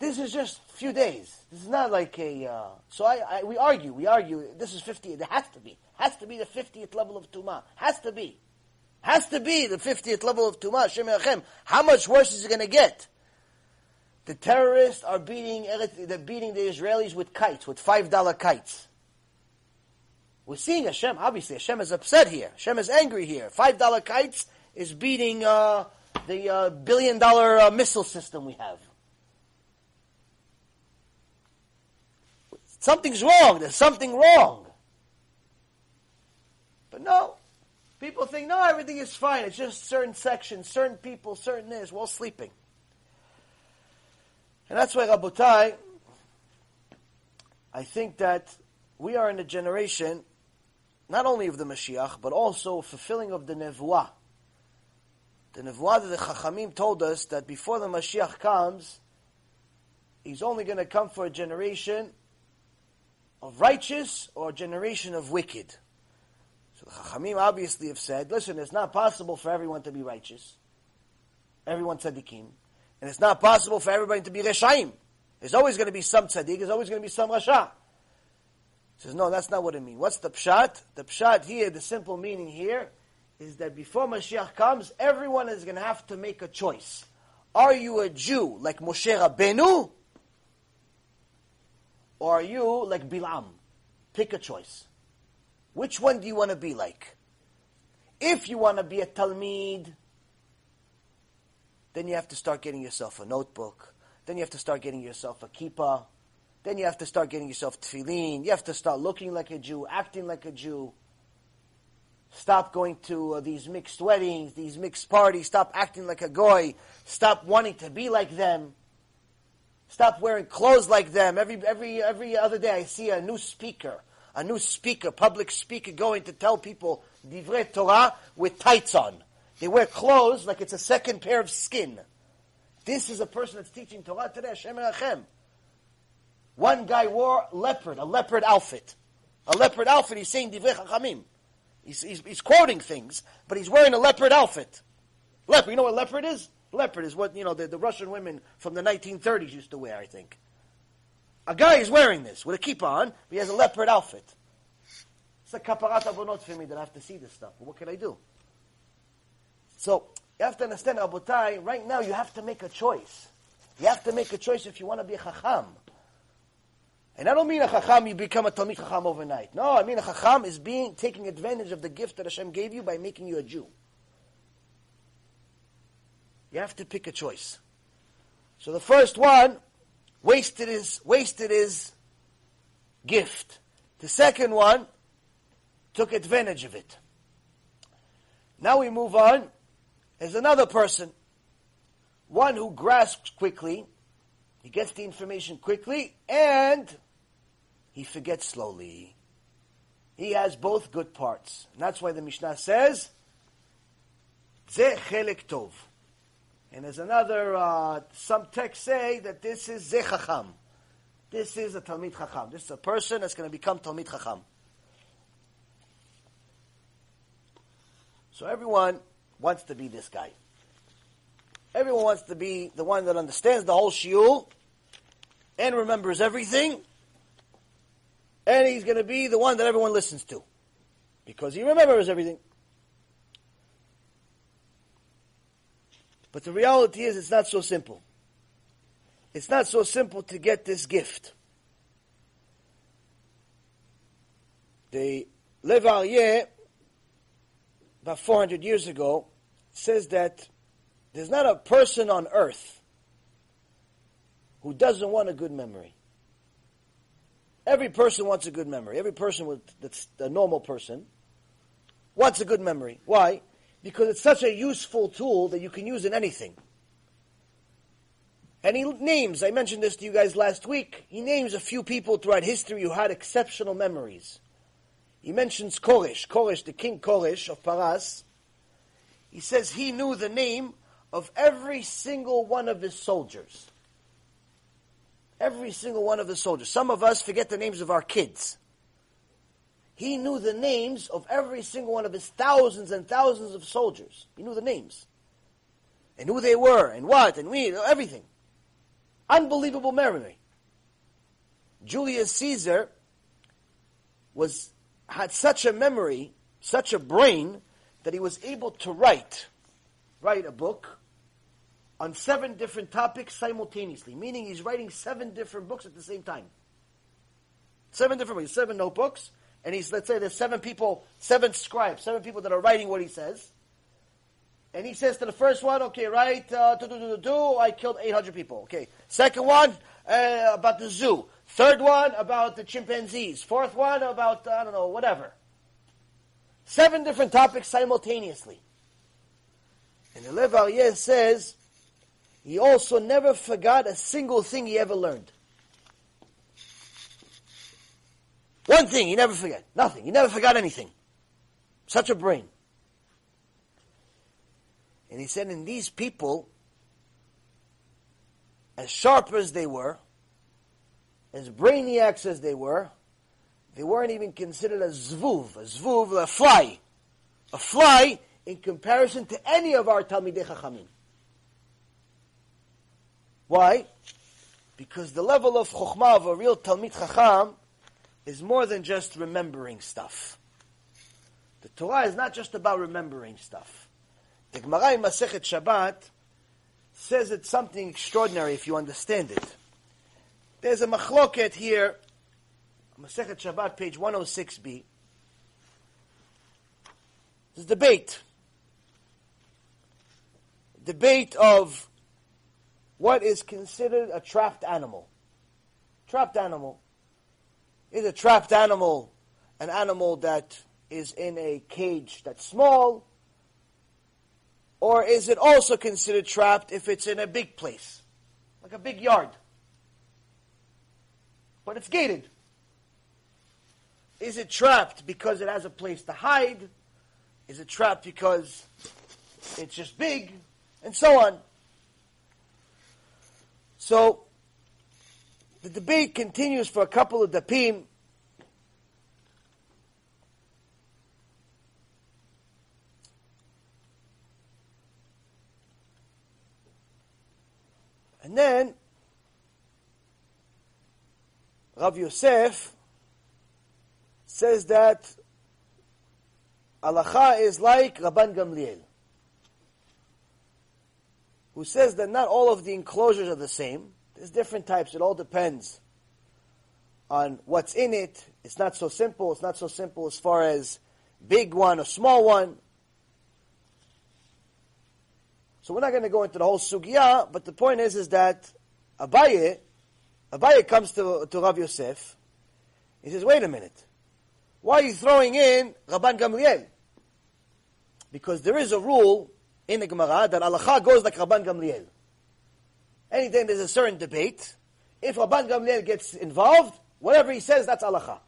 This is just a few days. This is not like a. Uh, so I, I, we argue, we argue. This is fifty. It has to be. Has to be the fiftieth level of tuma. Has to be. Has to be the fiftieth level of tuma. Shem How much worse is it going to get? The terrorists are beating, they're beating the Israelis with kites, with five dollar kites. We're seeing Hashem, obviously, Hashem is upset here. Hashem is angry here. Five dollar kites is beating uh, the uh, billion dollar uh, missile system we have. Something's wrong. There's something wrong. But no. People think, no, everything is fine. It's just certain sections, certain people, certain this. All sleeping. And that's why, Rabotai, I think that we are in a generation not only of the Mashiach, but also fulfilling of the Nevuah. The Nevuah that the Chachamim told us that before the Mashiach comes, he's only going to come for a generation of righteous or a generation of wicked. So the Chachamim obviously have said, listen, it's not possible for everyone to be righteous. Everyone tzaddikim. And it's not possible for everybody to be Reshaim. There's always going to be some tzaddik, there's always going to be some Rasha. He says, no, that's not what it means. What's the pshat? The pshat here, the simple meaning here, is that before Mashiach comes, everyone is going to have to make a choice. Are you a Jew like Moshe Rabbeinu? Or are you like Bilam? Pick a choice. Which one do you want to be like? If you want to be a Talmid, then you have to start getting yourself a notebook. Then you have to start getting yourself a kippah. Then you have to start getting yourself tefillin. You have to start looking like a Jew, acting like a Jew. Stop going to uh, these mixed weddings, these mixed parties. Stop acting like a goy. Stop wanting to be like them. Stop wearing clothes like them. Every, every, every other day I see a new speaker, a new speaker, public speaker going to tell people divrei Torah with tights on. They wear clothes like it's a second pair of skin. This is a person that's teaching Torah today, Hashem Hashem. One guy wore leopard, a leopard outfit. A leopard outfit, he's saying Divrei Chachamim. He's, he's, he's, quoting things, but he's wearing a leopard outfit. Leopard, you know what leopard is? Leopard is what, you know, the, the Russian women from the 1930s used to wear, I think. A guy is wearing this with a kippah on, but he has a leopard outfit. It's a kaparat avonot for me that I have to see this stuff. What can I do? So, you have to understand, Rabotai, right now you have to make a choice. You have to make a choice if you want to be a chacham. And I don't mean a chacham, you become a Talmid chacham overnight. No, I mean a chacham is being, taking advantage of the gift that Hashem gave you by making you a Jew. You have to pick a choice. So the first one, wasted his, wasted his gift. The second one, took advantage of it. Now we move on there's another person, one who grasps quickly, he gets the information quickly, and he forgets slowly. He has both good parts. And that's why the Mishnah says, Ze chelek tov. And there's another, uh, some texts say that this is Zechacham. This is a Talmid Chacham. This is a person that's going to become Talmid Chacham. So everyone wants to be this guy. Everyone wants to be the one that understands the whole shiur and remembers everything. And he's going to be the one that everyone listens to. Because he remembers everything. But the reality is, it's not so simple. It's not so simple to get this gift. The Lev Aryeh, about 400 years ago, says that there's not a person on earth who doesn't want a good memory. Every person wants a good memory. Every person with, that's a normal person wants a good memory. Why? because it's such a useful tool that you can use in anything. And he names, I mentioned this to you guys last week, he names a few people throughout history who had exceptional memories. He mentions Koresh, Koresh, the king Koresh of Paras. He says he knew the name of every single one of his soldiers. Every single one of his soldiers. Some of us forget the names of our kids. He knew the names of every single one of his thousands and thousands of soldiers. He knew the names. And who they were, and what, and we, everything. Unbelievable memory. Julius Caesar was, had such a memory, such a brain, that he was able to write, write a book on seven different topics simultaneously, meaning he's writing seven different books at the same time. Seven different books, seven notebooks, and he's, let's say there's seven people, seven scribes, seven people that are writing what he says. And he says to the first one, okay, right, uh, do, do, do, do, I killed 800 people. Okay. Second one, uh, about the zoo. Third one, about the chimpanzees. Fourth one, about, I don't know, whatever. Seven different topics simultaneously. And the Lev Aryeh says, he also never forgot a single thing he ever learned. One thing he never forget. Nothing. He never forgot anything. Such a brain. And he said, in these people, as sharp as they were, as brainiacs as they were, they weren't even considered a zvuv, a zvuv, a fly. A fly in comparison to any of our Talmidei Chachamim. Why? Because the level of chokhmah of a real Talmid Chacham is more than just remembering stuff. The Torah is not just about remembering stuff. The Gemara in Masechet Shabbat says it's something extraordinary if you understand it. There's a machloket here, Masechet Shabbat, page 106b. This debate. Debate of what is considered a trapped animal. Trapped animal. Is a trapped animal an animal that is in a cage that's small? Or is it also considered trapped if it's in a big place, like a big yard? But it's gated. Is it trapped because it has a place to hide? Is it trapped because it's just big? And so on. So, the debate continues for a couple of dapim. And then Rav Yosef says that halacha is like Rabban Gamliel, who says that not all of the enclosures are the same. There's different types. It all depends on what's in it. It's not so simple. It's not so simple as far as big one or small one. So we're not going to go into the whole sugya, but the point is, is that Abaye, Abaye comes to, to Rav Yosef. He says, wait a minute. Why are you throwing in Rabban Gamliel? Because there is a rule in the Gemara that halacha goes like Rabban Gamliel anytime there's a certain debate, if Rabban Gamliel gets involved, whatever he says, that's halacha.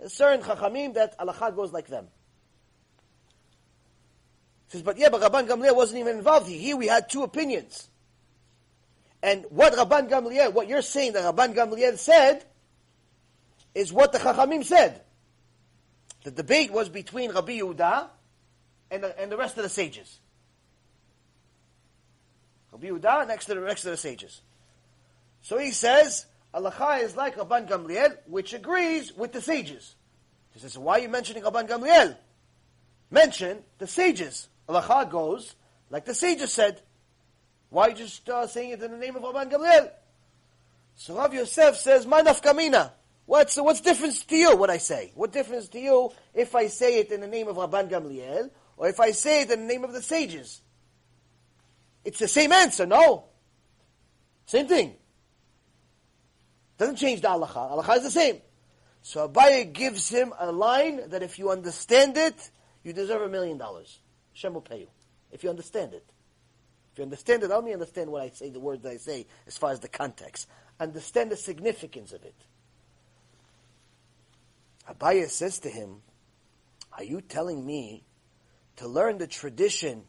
A certain chachamim that halacha goes like them. He says, but yeah, but Rabban Gamliel wasn't even involved here. We had two opinions. And what Rabban Gamliel, what you're saying that Rabban Gamliel said, is what the Chachamim said. The debate was between Rabbi Yehuda and the, and the rest of the sages. Rabbi Yehuda next to the rest of the sages. So he says, Allah is like Rabban Gamliel, which agrees with the sages. He says, why are you mentioning Rabban Gamliel? Mention the sages. Allah goes, like the sages said. Why you just uh, saying it in the name of Rabban Gamliel? So Rav Yosef says, my nafkamina. What's, what's difference to you, what I say? What difference to you if I say it in the name of Rabban Gamliel, or if I say it in the name of the sages? It's the same answer, no? Same thing. Doesn't change the halacha. Halacha is the same. So Abaye gives him a line that if you understand it, you deserve a million dollars. Hashem will pay you. If you understand it. If you understand it, me understand what I say, the words I say, as far as the context. Understand the significance of it. Abaye says to him, Are you telling me to learn the tradition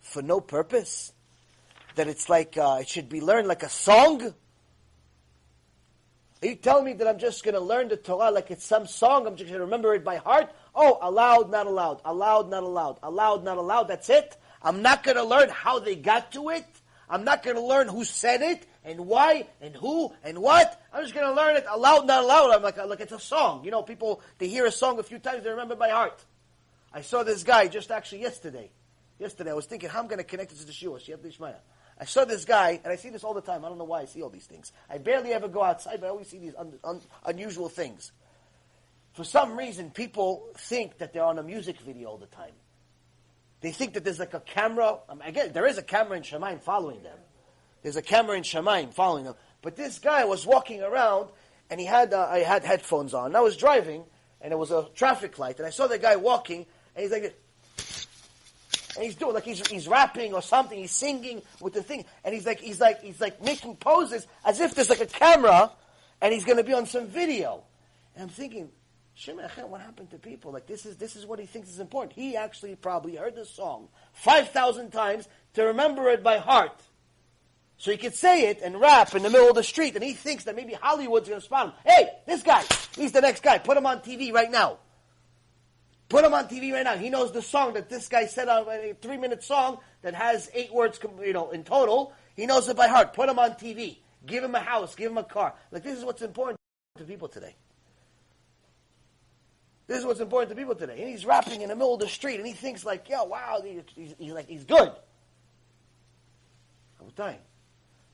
for no purpose? That it's like, uh, it should be learned like a song? Are you telling me that I'm just going to learn the Torah like it's some song? I'm just going to remember it by heart? Oh, allowed, not allowed. Allowed, not allowed. Allowed, not allowed. That's it? I'm not going to learn how they got to it. I'm not going to learn who said it and why and who and what. I'm just going to learn it aloud, not aloud. I'm like, like it's a song. You know, people, they hear a song a few times, they remember by heart. I saw this guy just actually yesterday. Yesterday, I was thinking, how am I going to connect this to the Shua, Shiyat Ishmael. I saw this guy, and I see this all the time. I don't know why I see all these things. I barely ever go outside, but I always see these un, un, unusual things. For some reason, people think that they're on a music video all the time. They think that there's like a camera. I mean, again, there is a camera in Shamayim following them. There's a camera in Shamayim following him. But this guy was walking around, and he had uh, I had headphones on. And I was driving, and there was a traffic light, and I saw the guy walking, and he's like, and he's doing like he's he's rapping or something. He's singing with the thing, and he's like he's like he's like making poses as if there's like a camera, and he's going to be on some video. And I'm thinking, what happened to people? Like this is this is what he thinks is important. He actually probably heard this song five thousand times to remember it by heart. So he could say it and rap in the middle of the street, and he thinks that maybe Hollywood's going to spot him. Hey, this guy, he's the next guy. Put him on TV right now. Put him on TV right now. He knows the song that this guy said on a three minute song that has eight words, you know, in total. He knows it by heart. Put him on TV. Give him a house. Give him a car. Like this is what's important to people today. This is what's important to people today. And he's rapping in the middle of the street, and he thinks like, "Yo, wow, he's, he's like he's good."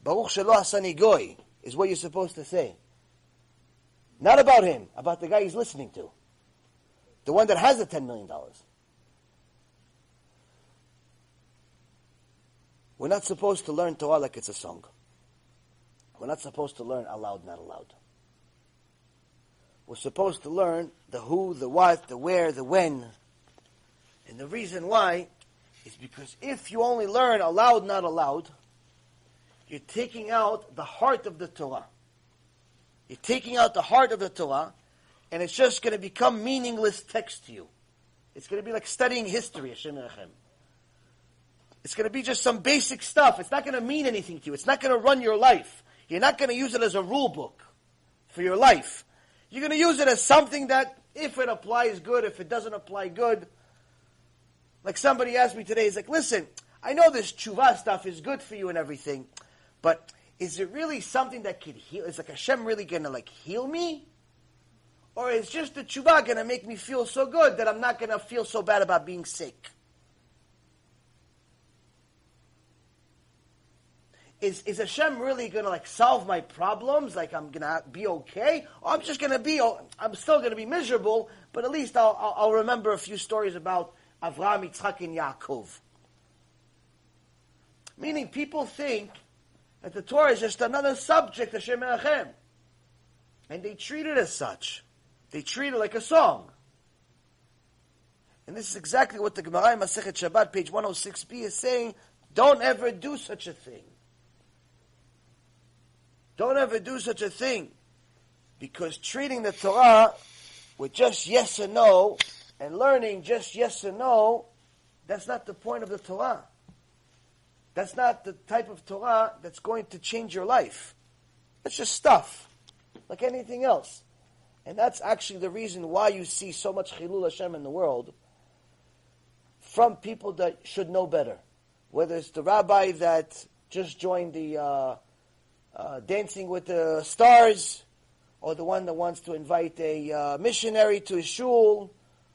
Baruch Shelo Asani Goy is what you're supposed to say. Not about him, about the guy he's listening to. The one that has the $10 million. We're not supposed to learn Torah like it's a song. We're not supposed to learn aloud, not aloud. We're supposed to learn the who, the what, the where, the when. And the reason why is because if you only learn aloud, not aloud, you're taking out the heart of the Torah. You're taking out the heart of the Torah, and it's just going to become meaningless text to you. It's going to be like studying history, Hashem. It's going to be just some basic stuff. It's not going to mean anything to you. It's not going to run your life. You're not going to use it as a rule book for your life. You're going to use it as something that, if it applies good, if it doesn't apply good. Like somebody asked me today, he's like, listen, I know this tshuva stuff is good for you and everything, but is it really something that could heal? Is like Hashem really going to like heal me? Or is just the tshuva going to make me feel so good that I'm not going to feel so bad about being sick? Is, is Hashem really going to like solve my problems? Like I'm going to be okay? Or I'm just going to be, oh, I'm still going to be miserable, but at least I'll, I'll, I'll remember a few stories about Avraham, Yitzchak, and Yaakov. Meaning people think that the Torah is just another subject, Hashem Menachem. And they treat it as such. They treat it like a song. And this is exactly what the Gemara in Masechet Shabbat, page 106b, is saying. Don't ever do such a thing. Don't ever do such a thing. Because treating the Torah with just yes or no, and learning just yes or no, That's not the point of the Torah. That's not the type of Torah that's going to change your life. It's just stuff, like anything else. And that's actually the reason why you see so much Chilul Hashem in the world from people that should know better. Whether it's the rabbi that just joined the uh, uh, Dancing with the Stars, or the one that wants to invite a uh, missionary to his shul,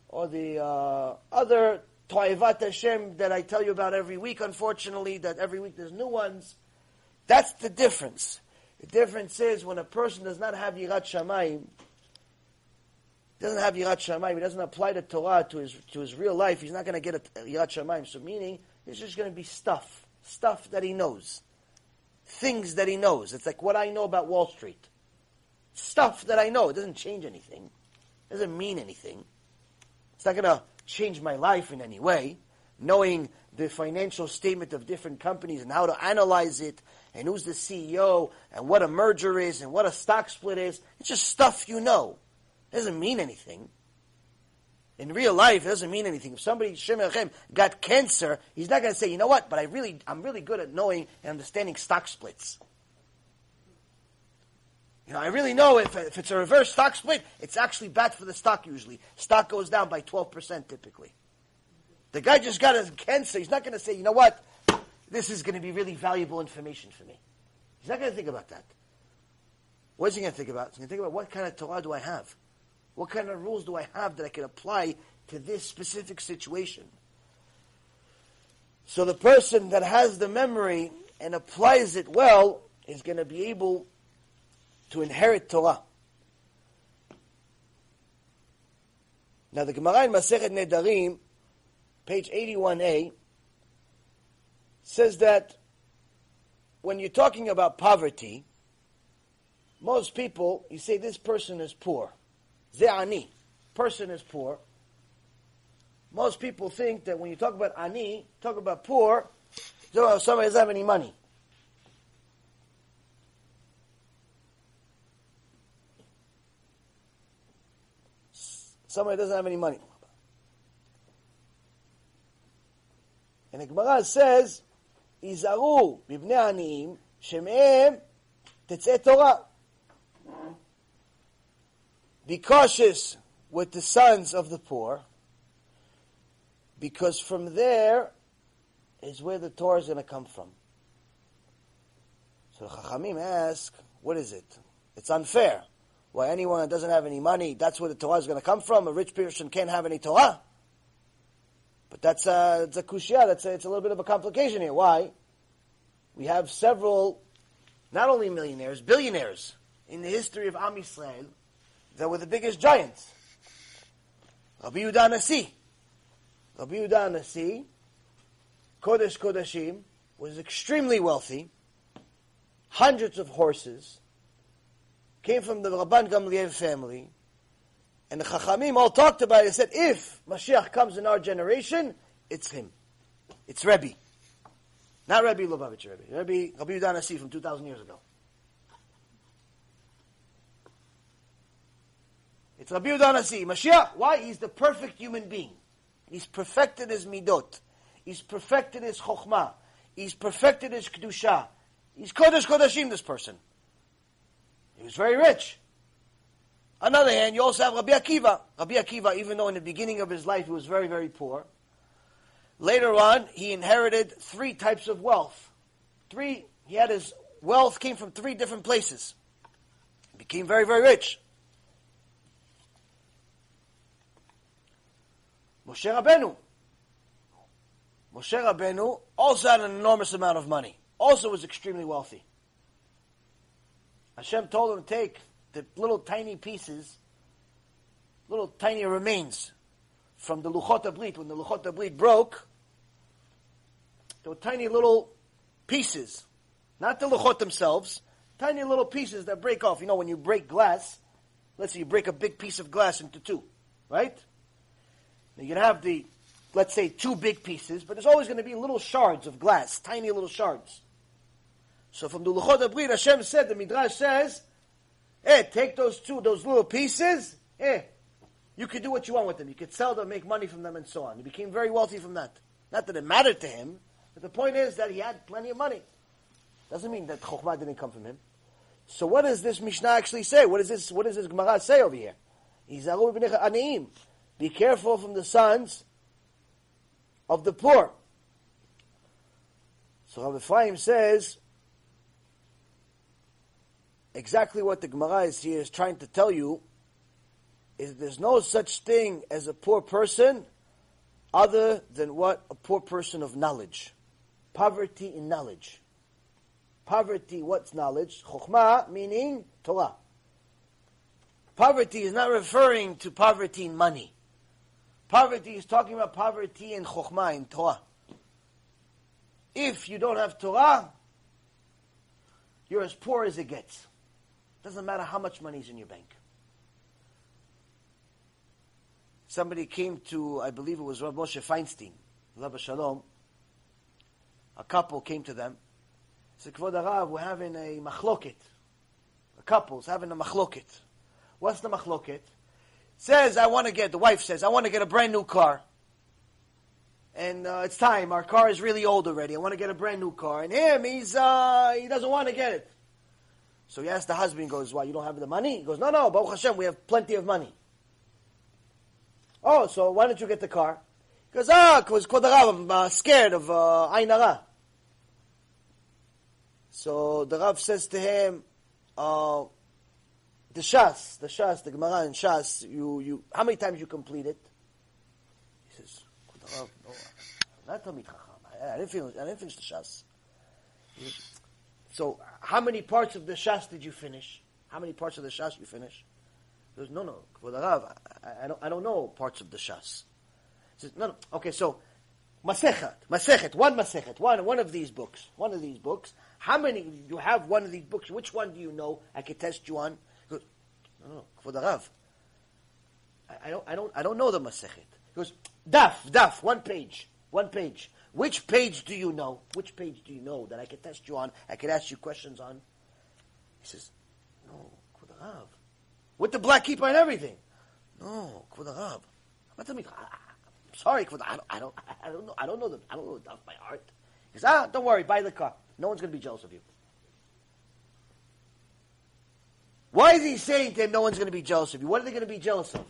or the uh, other Toivat Hashem that I tell you about every week, unfortunately, that every week there's new ones. That's the difference. The difference is when a person does not have Yirat Shamayim, doesn't have Yirat Shamayim, he doesn't apply the Torah to his, to his real life, he's not going to get a Yirat Shamayim. So meaning, it's just going to be stuff. Stuff that he knows. Things that he knows. It's like what I know about Wall Street. Stuff that I know. It doesn't change anything. It doesn't mean anything. It's not going to change my life in any way. Knowing the financial statement of different companies and how to analyze it and who's the CEO and what a merger is and what a stock split is. It's just stuff you know. It doesn't mean anything. In real life, it doesn't mean anything. If somebody got cancer, he's not going to say, you know what, but I really, I'm really good at knowing and understanding stock splits. You know, I really know if, if it's a reverse stock split, it's actually bad for the stock usually. Stock goes down by 12% typically. The guy just got a cancer. He's not going to say, you know what, this is going to be really valuable information for me. He's not going to think about that. What is he going to think about? He's going to think about what kind of Torah do I have? What kind of rules do I have that I can apply to this specific situation? So the person that has the memory and applies it well is going to be able to inherit Torah. Now the Gemara in Masechet Nedarim, page 81a, says that when you're talking about poverty, most people, you say this person is poor. Ze'ani, person is poor. Most people think that when you talk about ani, talk about poor, somebody doesn't have any money. Somebody doesn't have any money. And the Gemara says, Izaru bibnei aniyim shemehem tetzeh Torah. Be cautious with the sons of the poor, because from there is where the Torah is going to come from. So the Chachamim ask, what is it? It's unfair. Why anyone that doesn't have any money, that's where the Torah is going to come from. A rich person can't have any Torah. But that's a, it's a kushia. That's a, it's a little bit of a complication here. Why? We have several, not only millionaires, billionaires in the history of Am Yisrael that were the biggest giants. Rabbi Yehuda Nasi. Rabbi Yehuda Nasi, Kodesh Kodashim, was extremely wealthy, hundreds of horses, came from the Rabban Gamliel family, and the Chachamim all talked about it. They said, if Mashiach comes in our generation, it's him. It's Rebbe. Not Rebbe Lubavitch Rebbe. Rebbe, Rabbi Yudan Nasi from 2,000 years ago. It's Rabbi Yudan Nasi. Mashiach, why? He's the perfect human being. He's perfected his midot. He's perfected his chokhmah. He's perfected his kedusha. He's kodesh kodashim, this person. He was very rich. On the other hand, you also have Rabbi Akiva. Rabbi Akiva, even though in the beginning of his life he was very, very poor, later on he inherited three types of wealth. Three, he had his wealth came from three different places. He became very, very rich. Moshe Rabbeinu. Moshe Rabbeinu also had an enormous amount of money. Also was extremely wealthy. Hashem told him to take the little tiny pieces, little tiny remains from the Luchot HaBrit. When the Luchot HaBrit broke, there were tiny little pieces, not the Luchot themselves, tiny little pieces that break off. You know, when you break glass, let's say you break a big piece of glass into two, right? Now you can have the, let's say, two big pieces, but there's always going to be little shards of glass, tiny little shards. So from the Luchot HaBrit, Hashem said, the Midrash says, hey, take those two, those little pieces, hey, you could do what you want with them. You could sell them, make money from them, and so on. He became very wealthy from that. Not that it mattered to him, but the point is that he had plenty of money. Doesn't mean that chokhmah didn't come from him. So what does this Mishnah actually say? What does this, what does this Gemara say over here? Be careful from the sons of the poor. So Rav Ephraim says exactly what the Gemara is here is trying to tell you is there's no such thing as a poor person other than what a poor person of knowledge. Poverty in knowledge. Poverty, what's knowledge? Chokhmah, meaning Torah. Poverty is not referring to poverty in money. Poverty is talking about poverty in Chokhmah, in Torah. If you don't have Torah, you're as poor as it gets. Doesn't matter how much money is in your bank. Somebody came to, I believe it was Rav Moshe Feinstein, Rabbi Shalom. A couple came to them. Said, Kvod HaRav, we're having a machloket. A couple's having a machloket. What's the machloket? Says, I want to get, the wife says, I want to get a brand new car. And uh, it's time. Our car is really old already. I want to get a brand new car. And him, he's, uh, he doesn't want to get it. So he asks the husband, he goes, why, you don't have the money? He goes, no, no, Baruch Hashem, we have plenty of money. Oh, so why don't you get the car? He goes, ah, because I'm uh, scared of uh, Ain So the Rav says to him, uh, the Shas, the Shas, the Gemara in Shas, you, you, how many times you complete it? He says, Rav, no, not Talmid Chacham. I, I, didn't finish, I didn't finish the Shas. So, how many parts of the Shas did you finish? How many parts of the Shas you finish? He goes, no, no, for the I, I, don't, I don't know parts of the Shas. He says, no, no, okay, so, Masechet, Masechet, one Masechet, one, one of these books, one of these books. How many, you have one of these books, which one do you know I can test you on? He goes, no, no, for the. I, I, don't, I don't, I don't know the Masechet. He goes, Daf, Daf, one page, one page. Which page do you know? Which page do you know that I can test you on? I can ask you questions on? He says, no, Kvod HaRav. With the black kippah and everything. No, Kvod HaRav. I'm sorry, Kvod I don't, I don't, I don't know, I don't know the, I don't know the by heart. He says, ah, don't worry, buy the car. No one's going to be jealous of you. Why is he saying to him, no one's going to be jealous of you? What are they going to be jealous of?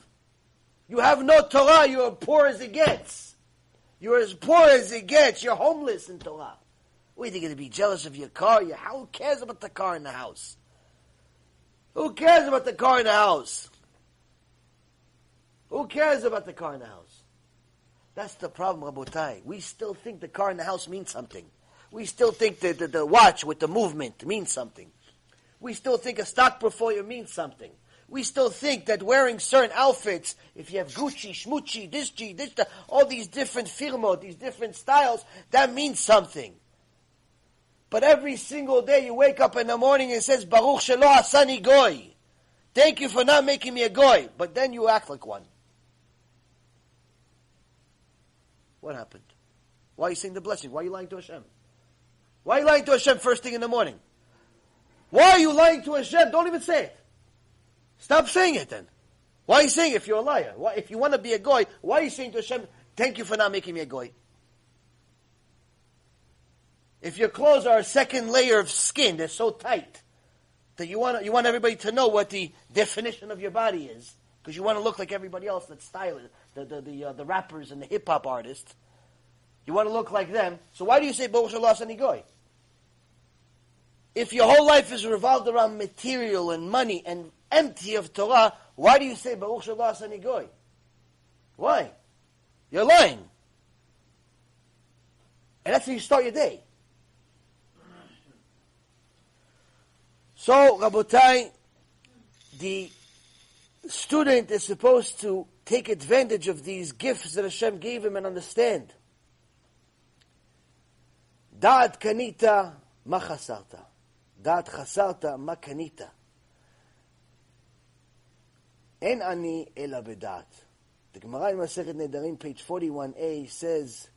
You have no Torah, you're poor as it gets. You're as poor as it gets. You're homeless in Torah. What, are you going to be jealous of your car? You, who cares about the car in the house? Who cares about the car in the house? Who cares about the car in the house? That's the problem, Rabotai. We still think the car in the house means something. We still think that the, the watch with the movement means something. We still think a stock portfolio means something we still think that wearing certain outfits, if you have Gucci, Schmucci, this G, this, that, all these different firmo, these different styles, that means something. But every single day you wake up in the morning and says, Baruch Shelo Asani Goy. Thank you for not making me a Goy. But then you act like one. What happened? Why are you saying the blessing? Why are you lying to Hashem? Why are you lying to Hashem first thing in the morning? Why are you lying to Hashem? Don't even say it. Stop saying it then. Why are you saying if you're a liar? Why, if you want to be a goy, why are you saying to Hashem, thank you for not making me a goy? If your clothes are a second layer of skin, they're so tight that you want you want everybody to know what the definition of your body is, because you want to look like everybody else that's stylish, the the the, uh, the rappers and the hip hop artists. You want to look like them. So why do you say Baruch Shalom Goy? If your whole life is revolved around material and money and empty of Torah, why do you say Baruch Shabbat Asani Goy? Why? You're lying. And that's how you start your day. So, Rabotai, the student is supposed to take advantage of these gifts that Hashem gave him and understand. Da'at kanita ma chasarta. Da'at chasarta ma kanita. En ani ela bedat. The Gemara in Masechet Nedarim, page 41a, says,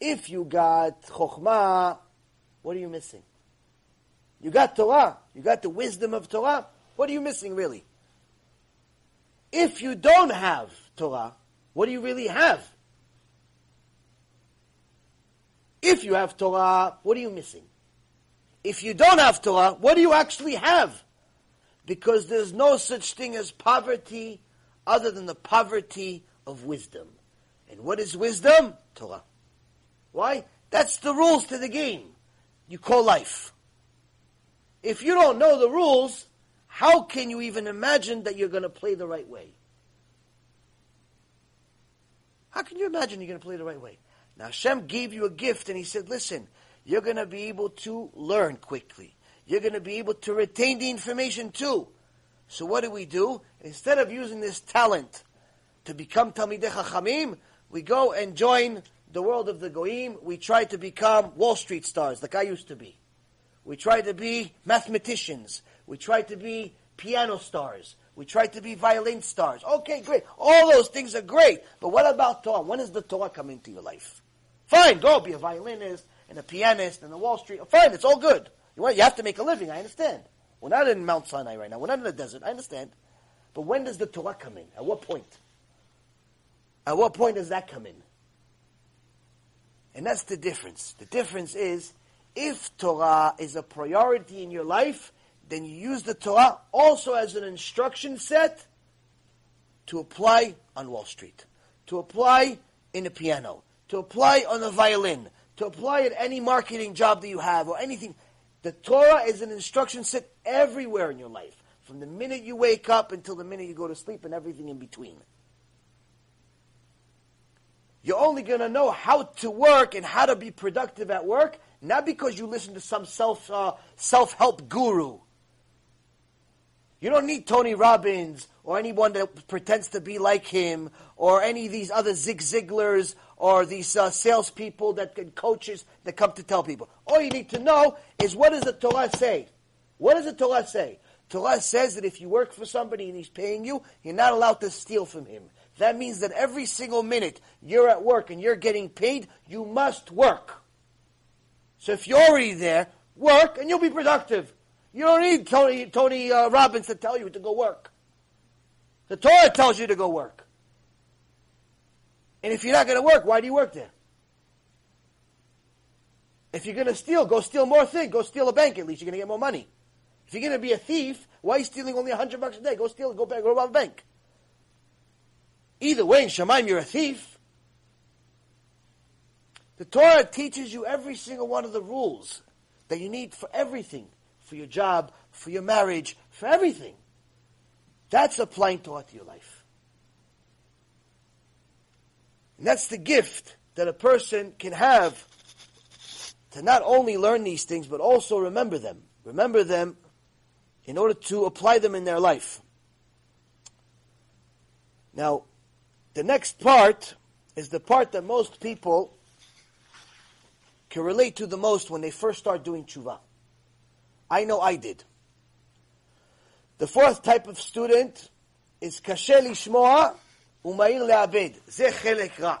if you got chokhmah, what are you missing? You got Torah. You got the wisdom of Torah. What are you missing, really? If you don't have Torah, what do you really have? If you have Torah, what are you missing? If you don't have Torah, what do you actually have? Because there's no such thing as poverty other than the poverty of wisdom. And what is wisdom? Torah. Why? That's the rules to the game. You call life. If you don't know the rules, how can you even imagine that you're going to play the right way? How can you imagine you're going to play the right way? Now Hashem gave you a gift and He said, listen, you're going to be able to learn quickly. You're going to be able to retain the information too. So what do we do? Instead of using this talent to become Talmidei Chachamim, we go and join the world of the Goyim. We try to become Wall Street stars, like I used to be. We try to be mathematicians. We try to be piano stars. We try to be violin stars. Okay, great. All those things are great. But what about Torah? When does the Torah come into your life? Fine, go be a violinist and a pianist and a Wall Street. Fine, it's all good. You, want, you have to make a living, I understand. We're not in Mount Sinai right now. We're not in the desert, I understand. But when does the Torah come in? At what point? At what point does that come in? And that's the difference. The difference is if Torah is a priority in your life, then you use the Torah also as an instruction set to apply on Wall Street, to apply in a piano, to apply on a violin, to apply at any marketing job that you have or anything. The Torah is an instruction set everywhere in your life, from the minute you wake up until the minute you go to sleep and everything in between. You're only going to know how to work and how to be productive at work, not because you listen to some self uh, self help guru you don't need Tony Robbins or anyone that pretends to be like him or any of these other Zig Ziglars or these uh, salespeople that can coaches that come to tell people. All you need to know is what does the Torah say? What does the Torah say? Torah says that if you work for somebody and he's paying you, you're not allowed to steal from him. That means that every single minute you're at work and you're getting paid, you must work. So if you're already there, work and you'll be productive. You don't need Tony, Tony uh, Robbins to tell you to go work. The Torah tells you to go work. And if you're not going to work, why do you work there? If you're going to steal, go steal more things. Go steal a bank at least. You're going to get more money. If you're going to be a thief, why are you stealing only 100 bucks a day? Go steal, go go rob a bank. Either way, in Shamayim, you're a thief. The Torah teaches you every single one of the rules that you need for everything for your job, for your marriage, for everything. That's applying Torah to your life. And that's the gift that a person can have to not only learn these things, but also remember them. Remember them in order to apply them in their life. Now, the next part is the part that most people can relate to the most when they first start doing tshuva. I know I did. The fourth type of student is kasheli shmoa Umayil le'abed, Ze chelik ra.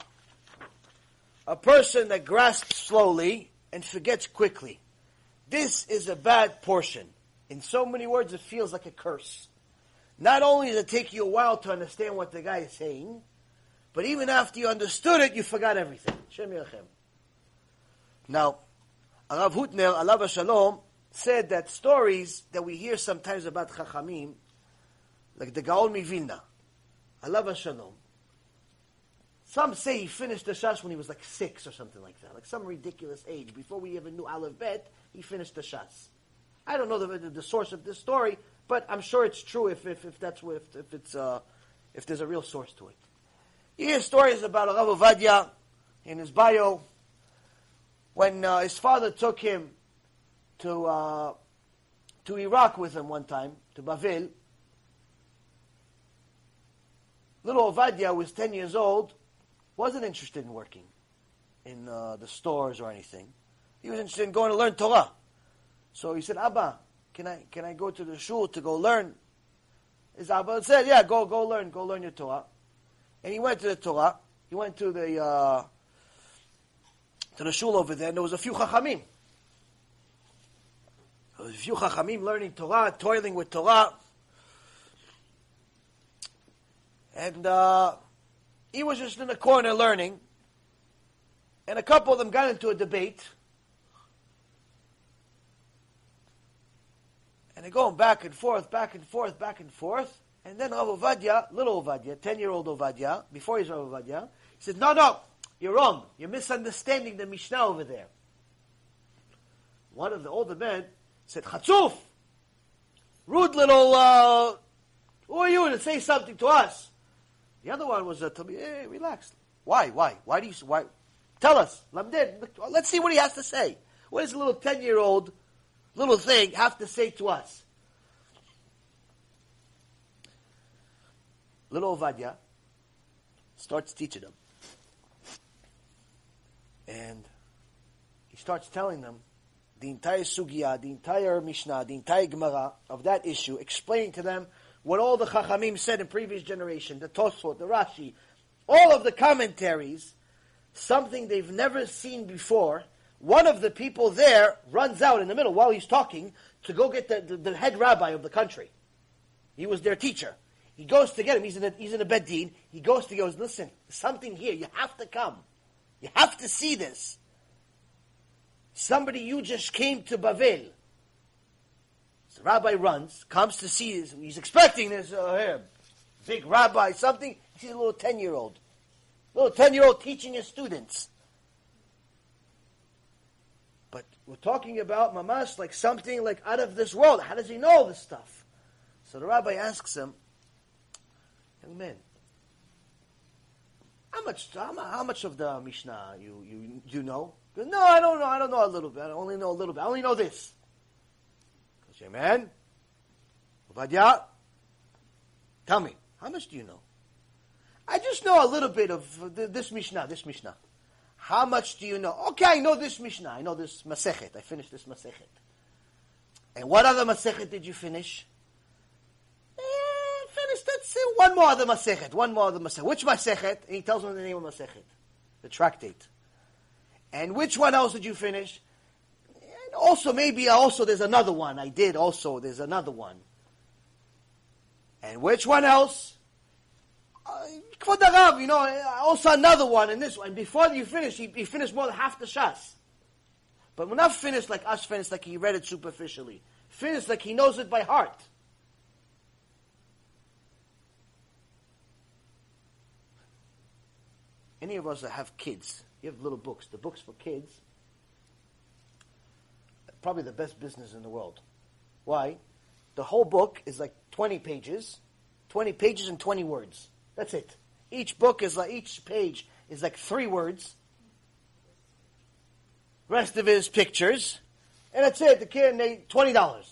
A person that grasps slowly and forgets quickly. This is a bad portion. In so many words, it feels like a curse. Not only does it take you a while to understand what the guy is saying, but even after you understood it, you forgot everything. Shem Now, Rav Hutner, Alav Shalom, said that stories that we hear sometimes about Chachamim, like the Gaon Mivilna, Alav Shalom, some say he finished the Shas when he was like six or something like that, like some ridiculous age. Before we even knew Aleph Bet, he finished the Shas. I don't know the, the, the, source of this story, but I'm sure it's true if, if, if that's if, if it's uh, if there's a real source to it. You hear stories about Rav Ovadia in his bio when uh, his father took him to uh, to Iraq with him one time to Bavel. Little Ovadia was ten years old, wasn't interested in working in uh, the stores or anything. He was interested in going to learn Torah. So he said, "Abba, can I can I go to the shul to go learn?" His Abba said, "Yeah, go go learn, go learn your Torah." And he went to the Torah. He went to the uh, to the shul over there, and there was a few chachamim There was a few chachamim learning Torah, toiling with Torah. And uh, he was just in the corner learning. and a couple of them got into a debate. And they're going back and forth, back and forth, back and forth. And then Rav Ovadia, little Ovadia, 10-year-old Ovadia, before he's Rav Ovadia, he said, no, no, you're wrong. You're misunderstanding the Mishnah over there. One of the older men said, Chatzuf! Rude little, uh, who are you to say something to us? The other one was uh, to me, hey, relax. Why? Why? Why do you, why? Tell us. Let's see what he has to say. What does a little 10 year old little thing have to say to us? Little Ovadia starts teaching them. And he starts telling them the entire sugya, the entire Mishnah, the entire Gemara of that issue, explaining to them what all the Chachamim said in previous generation, the Tosfot, the Rashi, all of the commentaries, something they've never seen before. One of the people there runs out in the middle while he's talking to go get the, the, the head rabbi of the country. He was their teacher. He goes to get him. He's in a, he's in a bedin. He goes to goes, listen, something here. You have to come. You have to see this. Somebody you just came to Bavel. The rabbi runs, comes to see this. He's expecting this. Uh, big rabbi, something. He's a little ten year old, little ten year old teaching his students. But we're talking about mamash like something like out of this world. How does he know this stuff? So the rabbi asks him, young man, how much, how, much of the Mishnah you, you, you know? No, I don't know. I don't know a little bit. I only know a little bit. I only know this. Yeah, man. Ovadia, tell me, how much do you know? I just know a little bit of this Mishnah, this Mishnah. How much do you know? Okay, I know this Mishnah. I know this Masechet. I finished this Masechet. And what other Masechet did you finish? Eh, let's one more of the Masechet, one more of the Masechet. Which Masechet? And he tells me the name of Masechet, the tractate. And which one else did you finish? Also, maybe also there's another one. I did also, there's another one. And which one else? Uh, you know, also another one, and this one. Before you finish, he, he finished more than half the Shas. But we're not finished like us finished, like he read it superficially. Finished like he knows it by heart. any of us that have kids, you have little books, the books for kids, probably the best business in the world. Why? The whole book is like 20 pages, 20 pages and 20 words. That's it. Each book is like, each page is like three words. Rest of it is pictures. And that's it. The kid, made $20.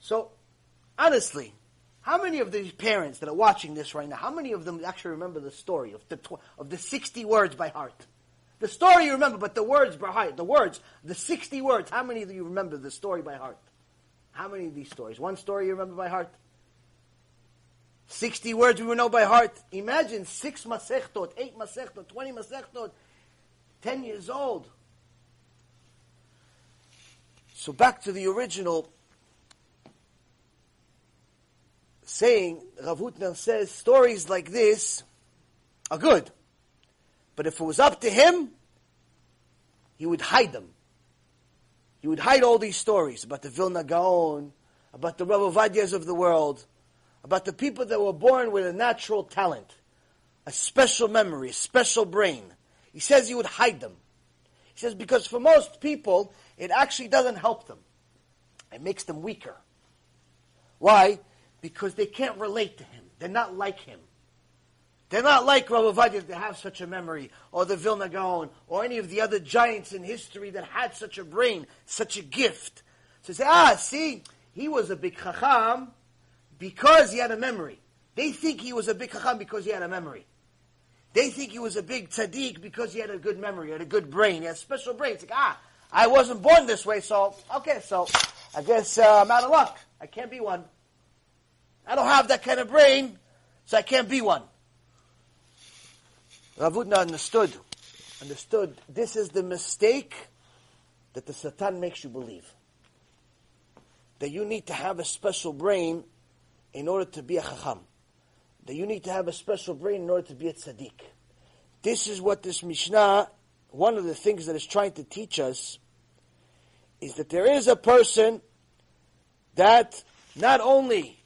So, honestly, how many of these parents that are watching this right now, how many of them actually remember the story of the, tw- of the 60 words by heart? The story you remember, but the words by heart, the words, the 60 words, how many of you remember the story by heart? How many of these stories? One story you remember by heart? 60 words we know by heart. Imagine six masechtot, eight masechtot, 20 masechtot, 10 years old. So back to the original saying, Rav Hutner says, stories like this are good. But if it was up to him, he would hide them. He would hide all these stories about the Vilna Gaon, about the Rav of the world, about the people that were born with a natural talent, a special memory, a special brain. He says he would hide them. He says because for most people, it actually doesn't help them. It makes them weaker. Why? because they can't relate to him. They're not like him. They're not like Rav Ovadia to have such a memory, or the Vilna Gaon, or any of the other giants in history that had such a brain, such a gift. So say, ah, see, he was a big chacham because he had a memory. They think he was a big chacham because he had a memory. They think he was a big tzaddik because he had a good memory, he had a good brain, he had a special brain. It's like, ah, I wasn't born this way, so, okay, so I guess uh, I'm out of luck. I can't be one. I don't have that kind of brain, so I can't be one. Rav Hutner understood, understood this is the mistake that the Satan makes you believe. That you need to have a special brain in order to be a chacham. That you need to have a special brain in order to be a tzaddik. this is what this Mishnah, one of the things that is trying to teach us, is that there is a person that not only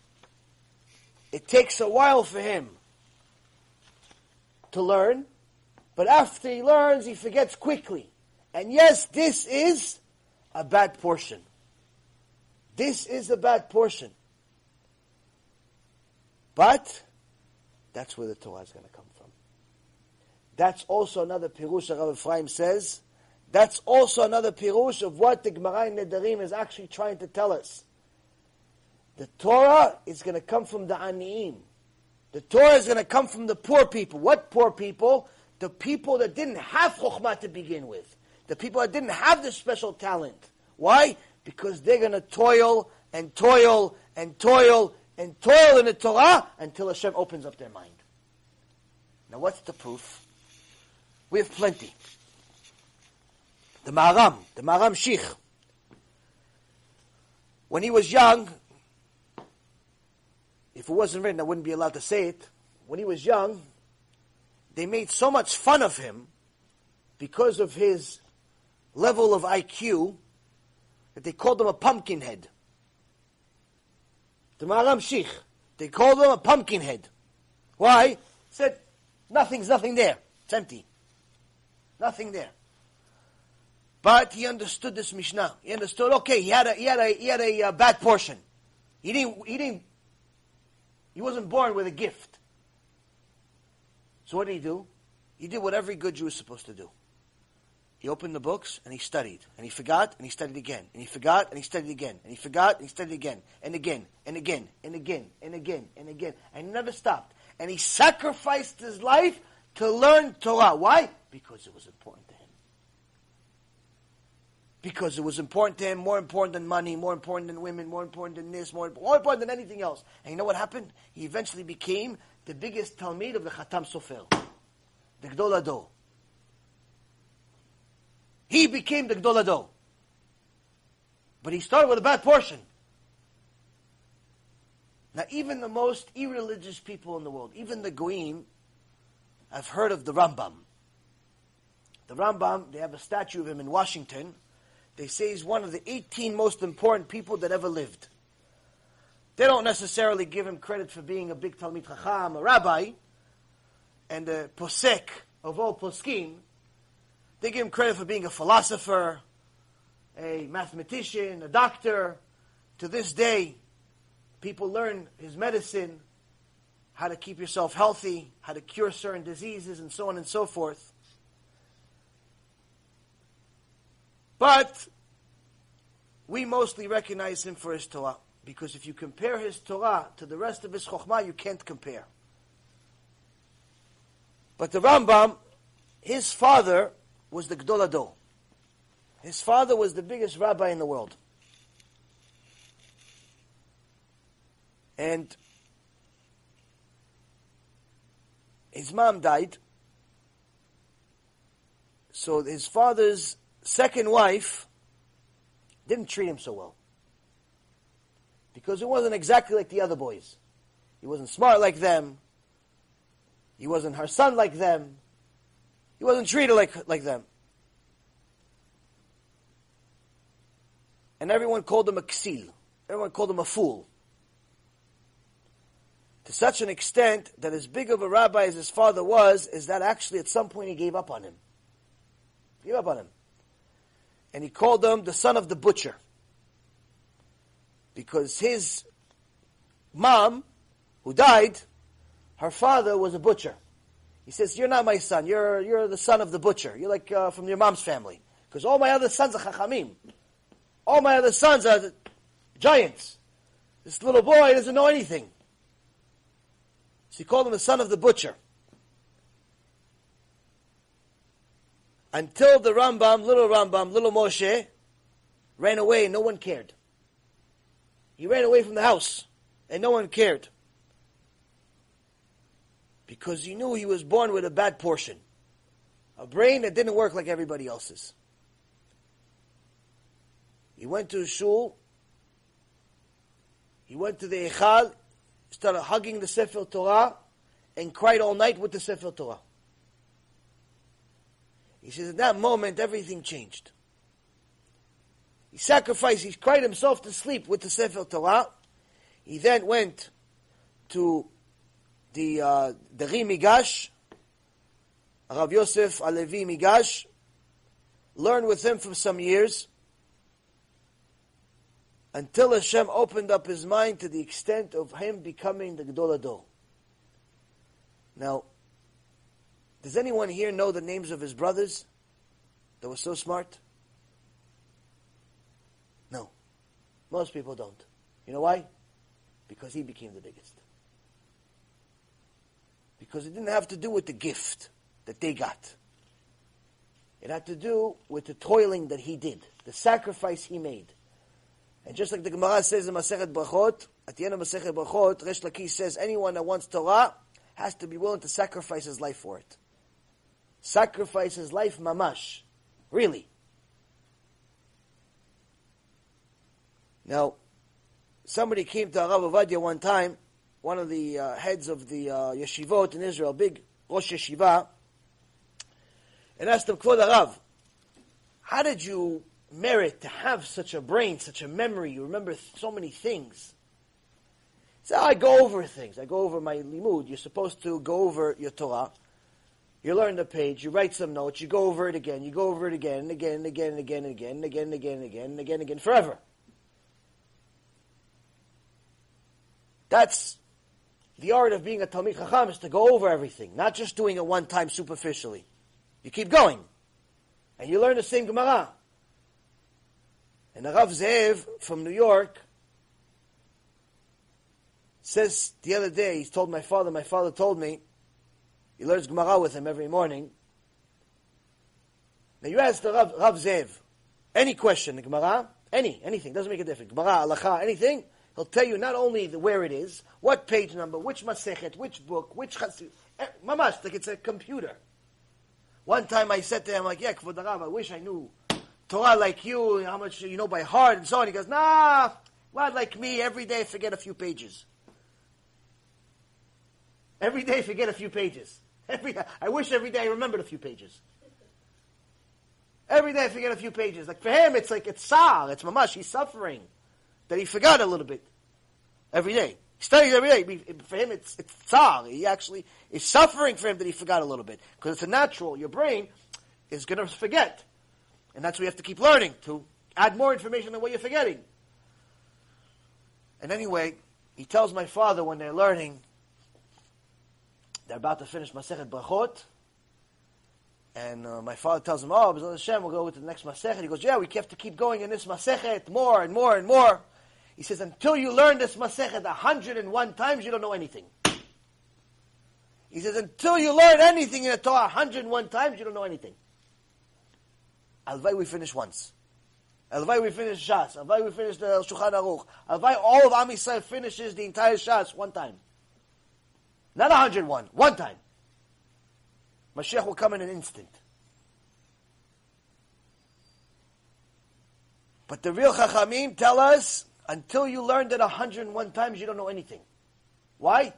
it takes a while for him to learn, but after he learns, he forgets quickly. And yes, this is a bad portion. This is a bad portion. But that's where the Torah is going to come from. That's also another pirush that Rav Ephraim says. That's also another pirush of what the Gemara in Nedarim is actually trying to tell us. The Torah is going to come from the Aniim. The Torah is going to come from the poor people. What poor people? The people that didn't have Chokhmah to begin with. The people that didn't have this special talent. Why? Because they're going to toil and toil and toil and toil in the Torah until Hashem opens up their mind. Now what's the proof? We have plenty. The Maharam, the Maharam Schick, when he was young, if it wasn't written, I wouldn't be allowed to say it. When he was young, they made so much fun of him because of his level of IQ that they called him a pumpkin head. The Maharam Schick, they called him a pumpkin head. Why? Said, nothing's nothing there. It's empty. Nothing there. But he understood this Mishnah. He understood, okay, he had a, he had a, he had a uh, bad portion. He didn't, he didn't, he wasn't born with a gift. So what did he do? He did what every good Jew is supposed to do. He opened the books and he studied. And he forgot and he studied again. And he forgot and he studied again. And he forgot and he studied again. And again and again and again and again and again. And never stopped. And he sacrificed his life to learn Torah. Why? Because it was important. Because it was important to him, more important than money, more important than women, more important than this, more, more important than anything else. And you know what happened? He eventually became the biggest Talmud of the Khatam Sofer, the Gdol Ador. He became the Gdol But he started with a bad portion. Now, even the most irreligious people in the world, even the Goyim, have heard of the Rambam. The Rambam, they have a statue of him in Washington. They say he's one of the 18 most important people that ever lived. They don't necessarily give him credit for being a big Talmid Chacham, a rabbi, and a posek of all poskim. They give him credit for being a philosopher, a mathematician, a doctor. To this day, people learn his medicine, how to keep yourself healthy, how to cure certain diseases, and so on and so forth. But we mostly recognize him for his Torah. Because if you compare his Torah to the rest of his Chokhmah, you can't compare. But the Rambam, his father was the Gdol Ador. His father was the biggest rabbi in the world. And his mom died. So his father's second wife didn't treat him so well. Because he wasn't exactly like the other boys. He wasn't smart like them. He wasn't her son like them. He wasn't treated like, like them. And everyone called him a ksil. Everyone called him a fool. To such an extent that as big of a rabbi as his father was, is that actually at some point he gave up on him. He gave up on him. And he called him the son of the butcher. Because his mom, who died, her father was a butcher. He says, "You're not my son. You're you're the son of the butcher. You're like uh, from your mom's family. Because all my other sons are chachamim. All my other sons are giants. This little boy doesn't know anything." So he called him the son of the butcher. Until the Rambam, little Rambam, little Moshe, ran away no one cared. He ran away from the house and no one cared because he knew he was born with a bad portion, a brain that didn't work like everybody else's. He went to shul, he went to the Echal, started hugging the Sefer Torah, and cried all night with the Sefer Torah. He says, at that moment, everything changed. He sacrificed, he cried himself to sleep with the Sefer Torah. He then went to the, uh, the Migash, Rav Yosef Alevi Migash, learned with him for some years, until Hashem opened up his mind to the extent of him becoming the Gedol Ador. Now, does anyone here know the names of his brothers that were so smart? No. Most people don't. You know why? Because he became the biggest. Because it didn't have to do with the gift that they got. It had to do with the toiling that he did, the sacrifice he made. And just like the Gemara says in Masechet Brachot, at the end of Masechet Brachot, Resh Lakish says, anyone that wants Torah has to be willing to sacrifice his life for it. Sacrifice his life, mamash. Really. Now, somebody came to Rav Ovadia one time, one of the uh, heads of the uh, yeshivot in Israel, big Rosh Yeshiva, and asked him, Kvod Rav, how did you merit to have such a brain, such a memory? You remember so many things. So I go over things. I go over my limud. You're supposed to go over your Torah. You learn the page. You write some notes. You go over it again. You go over it again and again and again and again and again and again and again and again and again again forever. That's the art of being a Talmid Chacham is to go over everything, not just doing it one time superficially. You keep going. And you learn the same Gemara. And the Rav Zev from New York says the other day, he told my father, my father told me, he learns Gemara with him every morning. Now you ask the Rav, Rav Zev, any question, the Gemara, any, anything, doesn't make a difference. Gemara, Halacha, anything, he'll tell you not only the, where it is, what page number, which Masechet, which book, which Chasid, eh, mamash, like it's a computer. One time I said to him, like, yeah, Kvod Rav, I wish I knew Torah like you, how much you know by heart, and so on. He goes, nah, lad like me, every day I forget a few pages. Every day forget a few pages. Every, I wish every day I remembered a few pages. Every day I forget a few pages. Like for him, it's like, it's sar, it's mamash, he's suffering. That he forgot a little bit. Every day. He studies every day. For him, it's, it's. He actually is suffering for him that he forgot a little bit. Because it's a natural. Your brain is going to forget. And that's what you have to keep learning, to add more information than what you're forgetting. And anyway, he tells my father when they're learning, they're about to finish Masechet Brachot, and uh, my father tells him, oh, B'ezras Hashem, we'll go to the next Masechet. He goes, yeah, we have to keep going in this Masechet more and more and more. He says, until you learn this Masechet 101 times, you don't know anything. He says, until you learn anything in the Torah 101 times, you don't know anything. Alvai we finish once. Alvai we finish Shas. Alvai we finish the Shulchan Aruch. Alvai all of Am Yisrael finishes the entire Shas one time. Not 101, one time. Mashiach will come in an instant. But the real Chachamim tell us, until you learned it 101 times, you don't know anything. Why?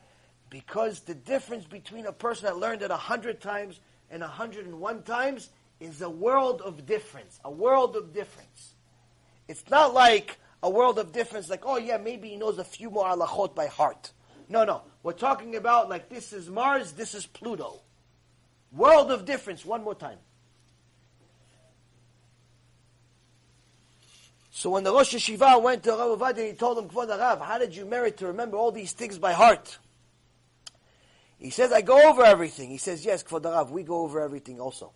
Because the difference between a person that learned it 100 times and 101 times is a world of difference. A world of difference. It's not like a world of difference, like, oh yeah, maybe he knows a few more halachot by heart. No, no. We're talking about like this is Mars, this is Pluto. World of difference, one more time. So when the Rosh Yeshiva went to Rav Ovadia, he told him, Kvod Rav, how did you merit to remember all these things by heart? He says, I go over everything. He says, yes, Kvod Rav, we go over everything also.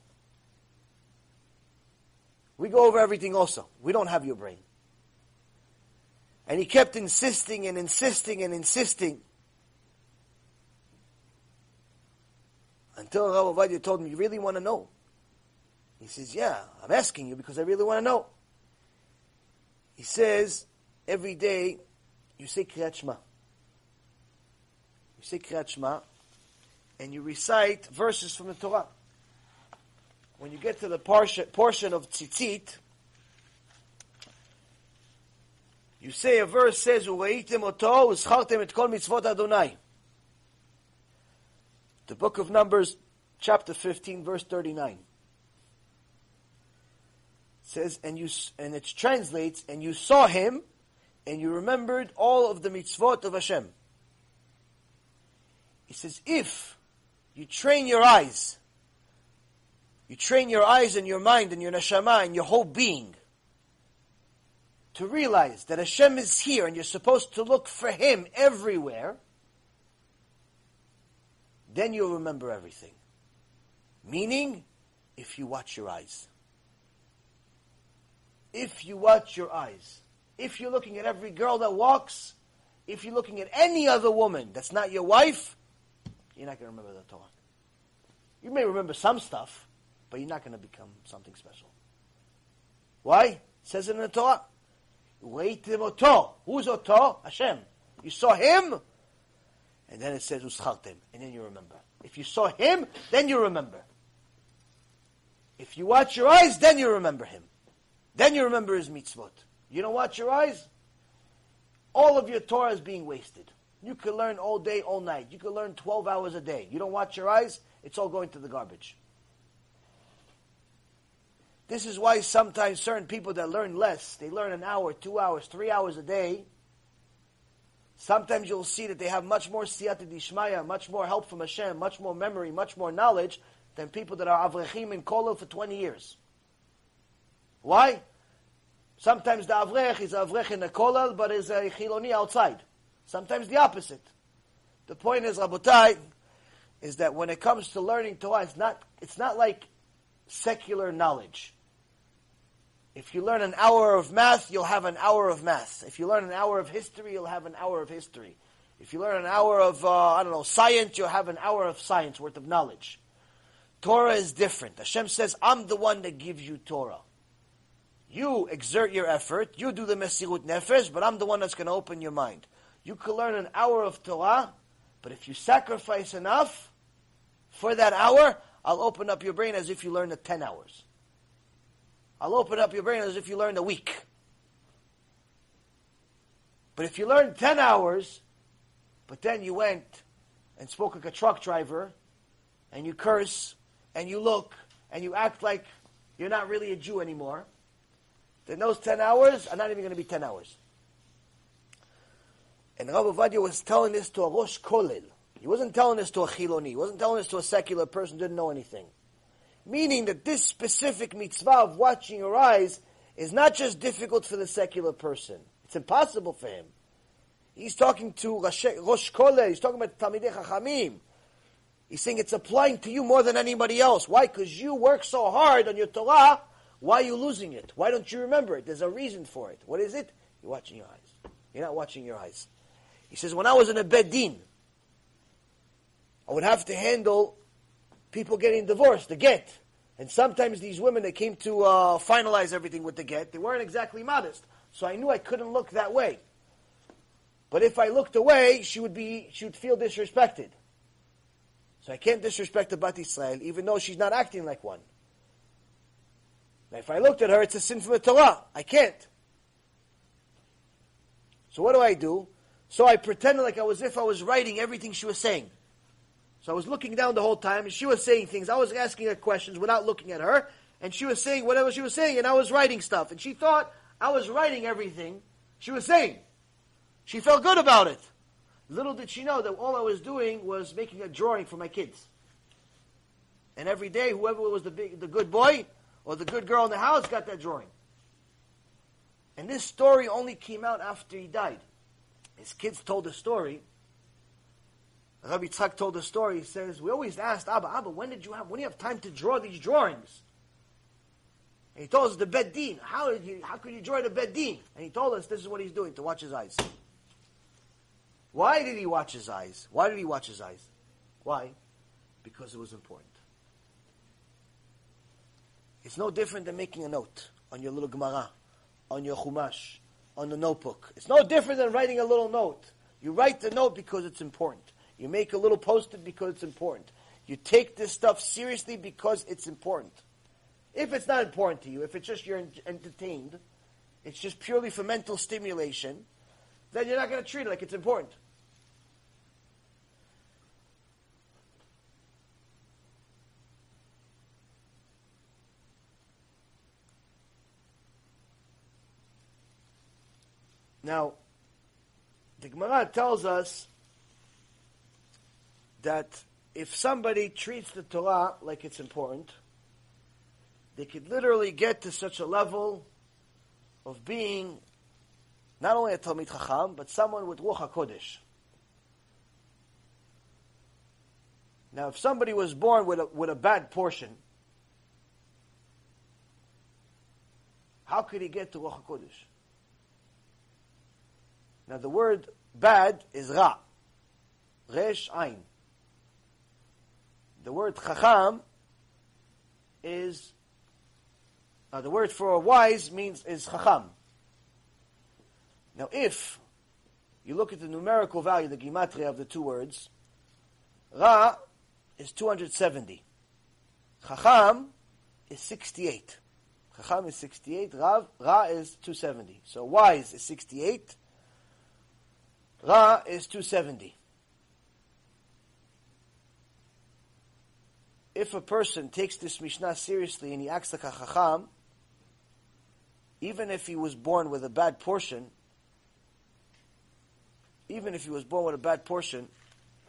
We go over everything also. We don't have your brain. And he kept insisting and insisting and insisting. Until Rav Ovadia told him, you really want to know? He says, yeah, I'm asking you because I really want to know. He says, every day you say Kriyat Shema. You say Kriyat Shema and you recite verses from the Torah when you get to the portion, of tzitzit, you say a verse says, "Ureitim oto uschartem et kol mitzvot Adonai." The book of Numbers, chapter 15, verse 39. says, and you and it translates, and you saw him, and you remembered all of the mitzvot of Hashem. He says, if you train your eyes, you train your eyes and your mind and your neshama and your whole being to realize that Hashem is here and you're supposed to look for Him everywhere, then you'll remember everything. Meaning, if you watch your eyes. If you watch your eyes. If you're looking at every girl that walks, if you're looking at any other woman that's not your wife, you're not going to remember the Torah. You may remember some stuff, but you're not going to become something special. Why? It says it in the Torah. Oto. Who's oto? Hashem. You saw him, and then it says uschaltem, and then you remember. If you saw him, then you remember. If you watch your eyes, then you remember him. Then you remember his mitzvot. You don't watch your eyes, all of your Torah is being wasted. You can learn all day, all night. You can learn 12 hours a day. You don't watch your eyes, it's all going to the garbage. This is why sometimes certain people that learn less, they learn an hour, two hours, three hours a day. Sometimes you'll see that they have much more siyata dishmaya, much more help from Hashem, much more memory, much more knowledge than people that are avrechim in kollel for 20 years. Why? Sometimes the avrech is avrech in the kollel, but is a chiloni outside. Sometimes the opposite. The point is, Rabotai, is that when it comes to learning Torah, it's not, it's not like secular knowledge. If you learn an hour of math, you'll have an hour of math. If you learn an hour of history, you'll have an hour of history. If you learn an hour of, uh, I don't know, science, you'll have an hour of science worth of knowledge. Torah is different. Hashem says, I'm the one that gives you Torah. You exert your effort, you do the Mesirut Nefesh, but I'm the one that's going to open your mind. You could learn an hour of Torah, but if you sacrifice enough for that hour, I'll open up your brain as if you learned it 10 hours. I'll open up your brain as if you learned a week. But if you learned 10 hours, but then you went and spoke like a truck driver, and you curse, and you look, and you act like you're not really a Jew anymore, then those 10 hours are not even going to be 10 hours. And Rav Ovadia was telling this to a Rosh Kolel. He wasn't telling this to a Chiloni. He wasn't telling this to a secular person who didn't know anything. Meaning that this specific mitzvah of watching your eyes is not just difficult for the secular person. It's impossible for him. He's talking to Rosh Kolel. He's talking about Talmidei Chachamim. He's saying it's applying to you more than anybody else. Why? Because you work so hard on your Torah. Why are you losing it? Why don't you remember it? There's a reason for it. What is it? You're watching your eyes. You're not watching your eyes. He says, when I was in a bedin, I would have to handle people getting divorced, the get. And sometimes these women that came to uh, finalize everything with the get, they weren't exactly modest. So I knew I couldn't look that way. But if I looked away, she would be, she would feel disrespected. So I can't disrespect Bat Israel, even though she's not acting like one. Now, if I looked at her, it's a sin from the Torah. I can't. So what do I do? So I pretended like I was if I was writing everything she was saying. So I was looking down the whole time, and she was saying things. I was asking her questions without looking at her, and she was saying whatever she was saying, and I was writing stuff. And she thought I was writing everything she was saying. She felt good about it. Little did she know that all I was doing was making a drawing for my kids. And every day, whoever was the big, the good boy or the good girl in the house got that drawing. And this story only came out after he died. His kids told the story. Rabbi Tzak told the story. He says, "We always asked Abba, Abba, when did you have? When do you have time to draw these drawings?" And he told us the Beddin. How did you? How could you draw the Beddin? And he told us this is what he's doing to watch his eyes. Why did he watch his eyes? Why did he watch his eyes? Why? Because it was important. It's no different than making a note on your little Gemara, on your Chumash, on the notebook. It's no different than writing a little note. You write the note because it's important. You make a little post-it because it's important. You take this stuff seriously because it's important. If it's not important to you, if it's just you're entertained, it's just purely for mental stimulation, then you're not going to treat it like it's important. Now, the Gemara tells us that if somebody treats the Torah like it's important, they could literally get to such a level of being not only a Talmid Chacham, but someone with Ruach HaKodesh. Now, if somebody was born with a, with a bad portion, how could he get to Ruach HaKodesh? Now, the word bad is Ra. Resh Ein. The word Chacham is, uh, the word for wise means is Chacham. Now, if you look at the numerical value, the gematria of the two words, Ra is 270. Chacham is 68. Chacham is 68. Rav, Ra is 270. So wise is 68. Ra is 270. If a person takes this Mishnah seriously and he acts like a Chacham, even if he was born with a bad portion, even if he was born with a bad portion,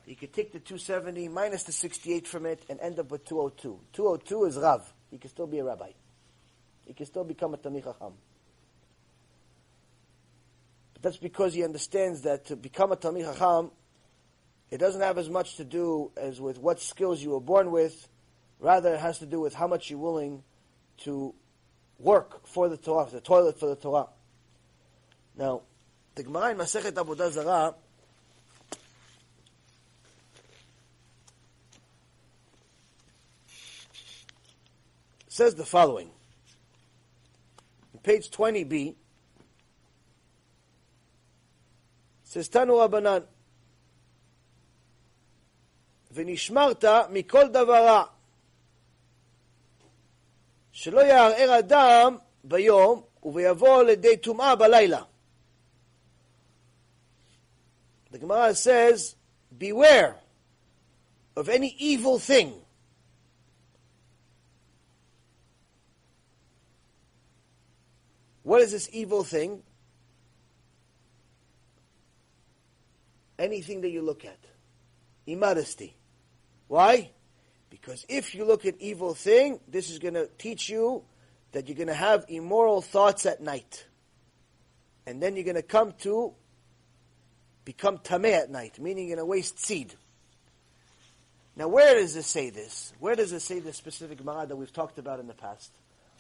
he could take the 270 minus the 68 from it and end up with 202. 202 is Rav. He can still be a rabbi. He can still become a Talmid Chacham. But that's because he understands that to become a Talmid Chacham, it doesn't have as much to do as with what skills you were born with. Rather, it has to do with how much you're willing to work for the Torah, the toilet for the Torah. Now, the Gemara in Masechet Avodah Zarah says the following. In page 20b, says Tanu Rabanan, v'nishmarta mikol דבר שלא יערער אדם ביום וביבוא לידי טומאה בלילה. The Gemara says, beware of any evil thing What is this evil thing? Anything that you look at. Immodesty. Why? Because if you look at evil thing, this is going to teach you that you're going to have immoral thoughts at night. And then you're going to come to become tameh at night, meaning you're going to waste seed. Now, where does it say this? Where does it say this specific Gemara that we've talked about in the past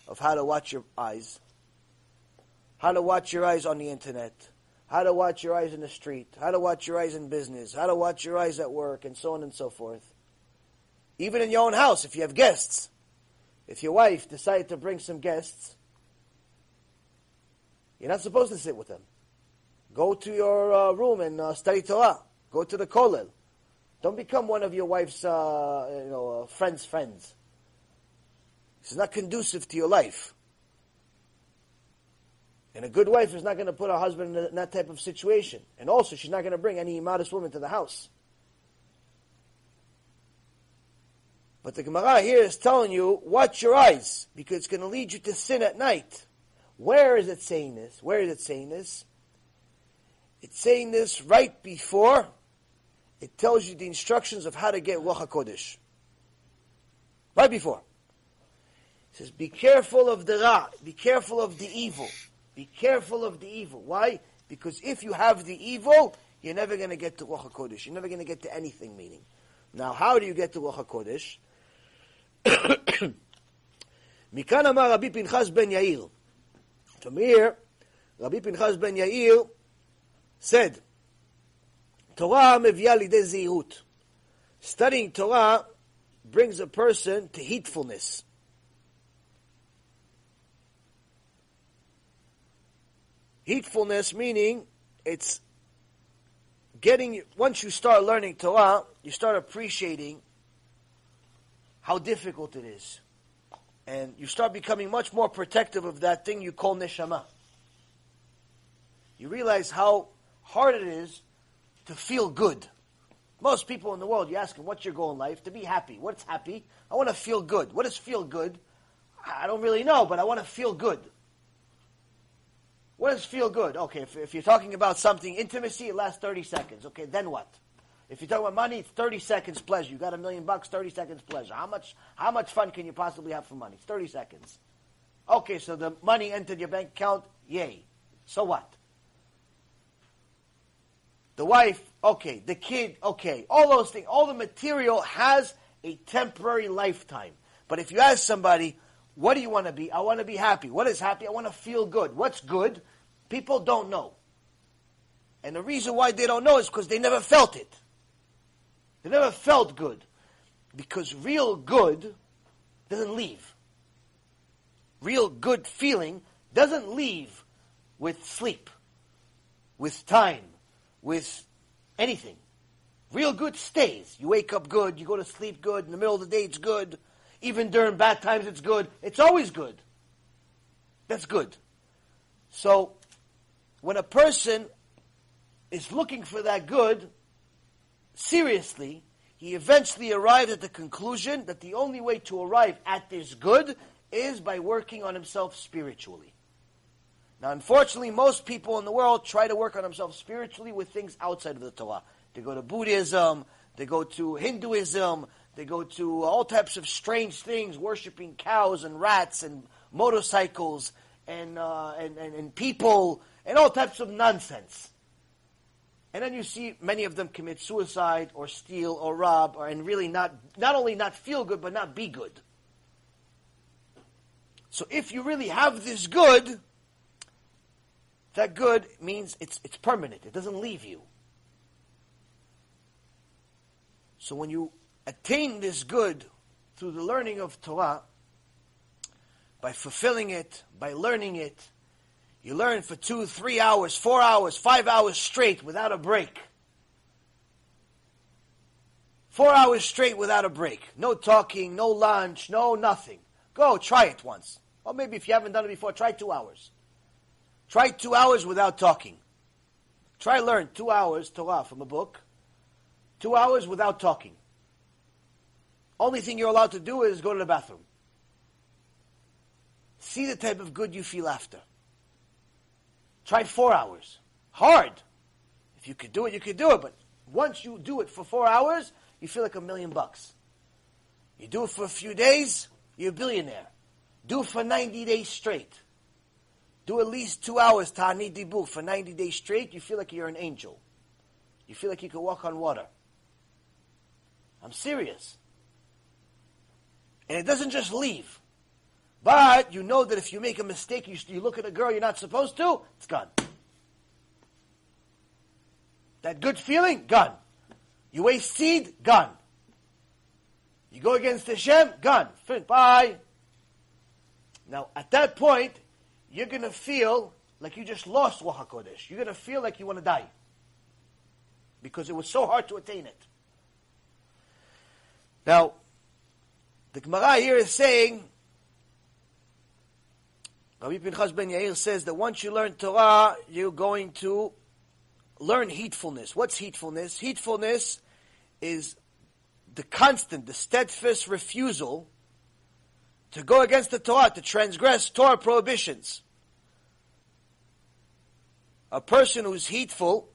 of how to watch your eyes? how to watch your eyes on the internet, how to watch your eyes in the street, how to watch your eyes in business, how to watch your eyes at work, and so on and so forth. Even in your own house, if you have guests, if your wife decided to bring some guests, you're not supposed to sit with them. Go to your uh, room and uh, study Torah. Go to the kollel. Don't become one of your wife's, uh, you know, uh, friends' friends. This is not conducive to your life. And a good wife is not going to put her husband in that type of situation. And also, she's not going to bring any modest woman to the house. But the Gemara here is telling you, watch your eyes, because it's going to lead you to sin at night. Where is it saying this? Where is it saying this? It's saying this right before it tells you the instructions of how to get Ruach HaKodesh. Right before. It says, be careful of the Ra, be careful of the evil. Be careful of the evil. Why? Because if you have the evil, you're never going to get to Ruach HaKodesh. You're never going to get to anything meaning. Now, how do you get to Ruach HaKodesh? מכאן אמר רבי פנחס בן יאיר. From here, Rabbi Pinchas ben Yair said, Torah מביאה לידי זהירות. Studying Torah brings a person to heedfulness. Heedfulness meaning it's getting, once you start learning Torah, you start appreciating how difficult it is. And you start becoming much more protective of that thing you call neshama. You realize how hard it is to feel good. Most people in the world, you ask them, what's your goal in life? To be happy. What's happy? I want to feel good. What is feel good? I don't really know, but I want to feel good. What does feel good? Okay, if, if you're talking about something, intimacy, it lasts 30 seconds. Okay, then what? If you're talking about money, it's 30 seconds pleasure. You got a million bucks, 30 seconds pleasure. How much, how much fun can you possibly have for money? It's 30 seconds. Okay, so the money entered your bank account, yay. So what? The wife, okay. The kid, okay. All those things, all the material has a temporary lifetime. But if you ask somebody, what do you want to be? I want to be happy. What is happy? I want to feel good. What's good? People don't know. And the reason why they don't know is because they never felt it. They never felt good. Because real good doesn't leave. Real good feeling doesn't leave with sleep, with time, with anything. Real good stays. You wake up good, you go to sleep good, in the middle of the day it's good, even during bad times it's good. It's always good. That's good. So, when a person is looking for that good, seriously, he eventually arrived at the conclusion that the only way to arrive at this good is by working on himself spiritually. Now, unfortunately, most people in the world try to work on themselves spiritually with things outside of the Torah. They go to Buddhism, they go to Hinduism, they go to all types of strange things, worshiping cows and rats and motorcycles and, uh, and, and, and people and all types of nonsense. And then you see many of them commit suicide or steal or rob or, and really not, not only not feel good, but not be good. So if you really have this good, that good means it's, it's permanent. It doesn't leave you. So when you attain this good through the learning of Torah, by fulfilling it, by learning it, you learn for two, three hours, four hours, five hours straight without a break. Four hours straight without a break. No talking, no lunch, no nothing. Go, try it once. Or maybe if you haven't done it before, try two hours. Try two hours without talking. Try learn two hours Torah from a book. Two hours without talking. Only thing you're allowed to do is go to the bathroom. See the type of good you feel after. Try four hours. Hard. If you could do it, you could do it. But once you do it for four hours, you feel like a million bucks. You do it for a few days, you're a billionaire. Do it for 90 days straight. Do at least two hours Ta'anit Dibur for 90 days straight, you feel like you're an angel. You feel like you can walk on water. I'm serious. And it doesn't just leave. But you know that if you make a mistake, you, you look at a girl you're not supposed to, it's gone. That good feeling, gone. You waste seed, gone. You go against Hashem, gone. Bye. Now, at that point, you're going to feel like you just lost Ruach. You're going to feel like you want to die. Because it was so hard to attain it. Now, the Gemara here is saying Rabbi Pinchas ben Yair says that once you learn Torah, you're going to learn heedfulness. What's heedfulness? Heedfulness is the constant, the steadfast refusal to go against the Torah, to transgress Torah prohibitions. A person who's heedful,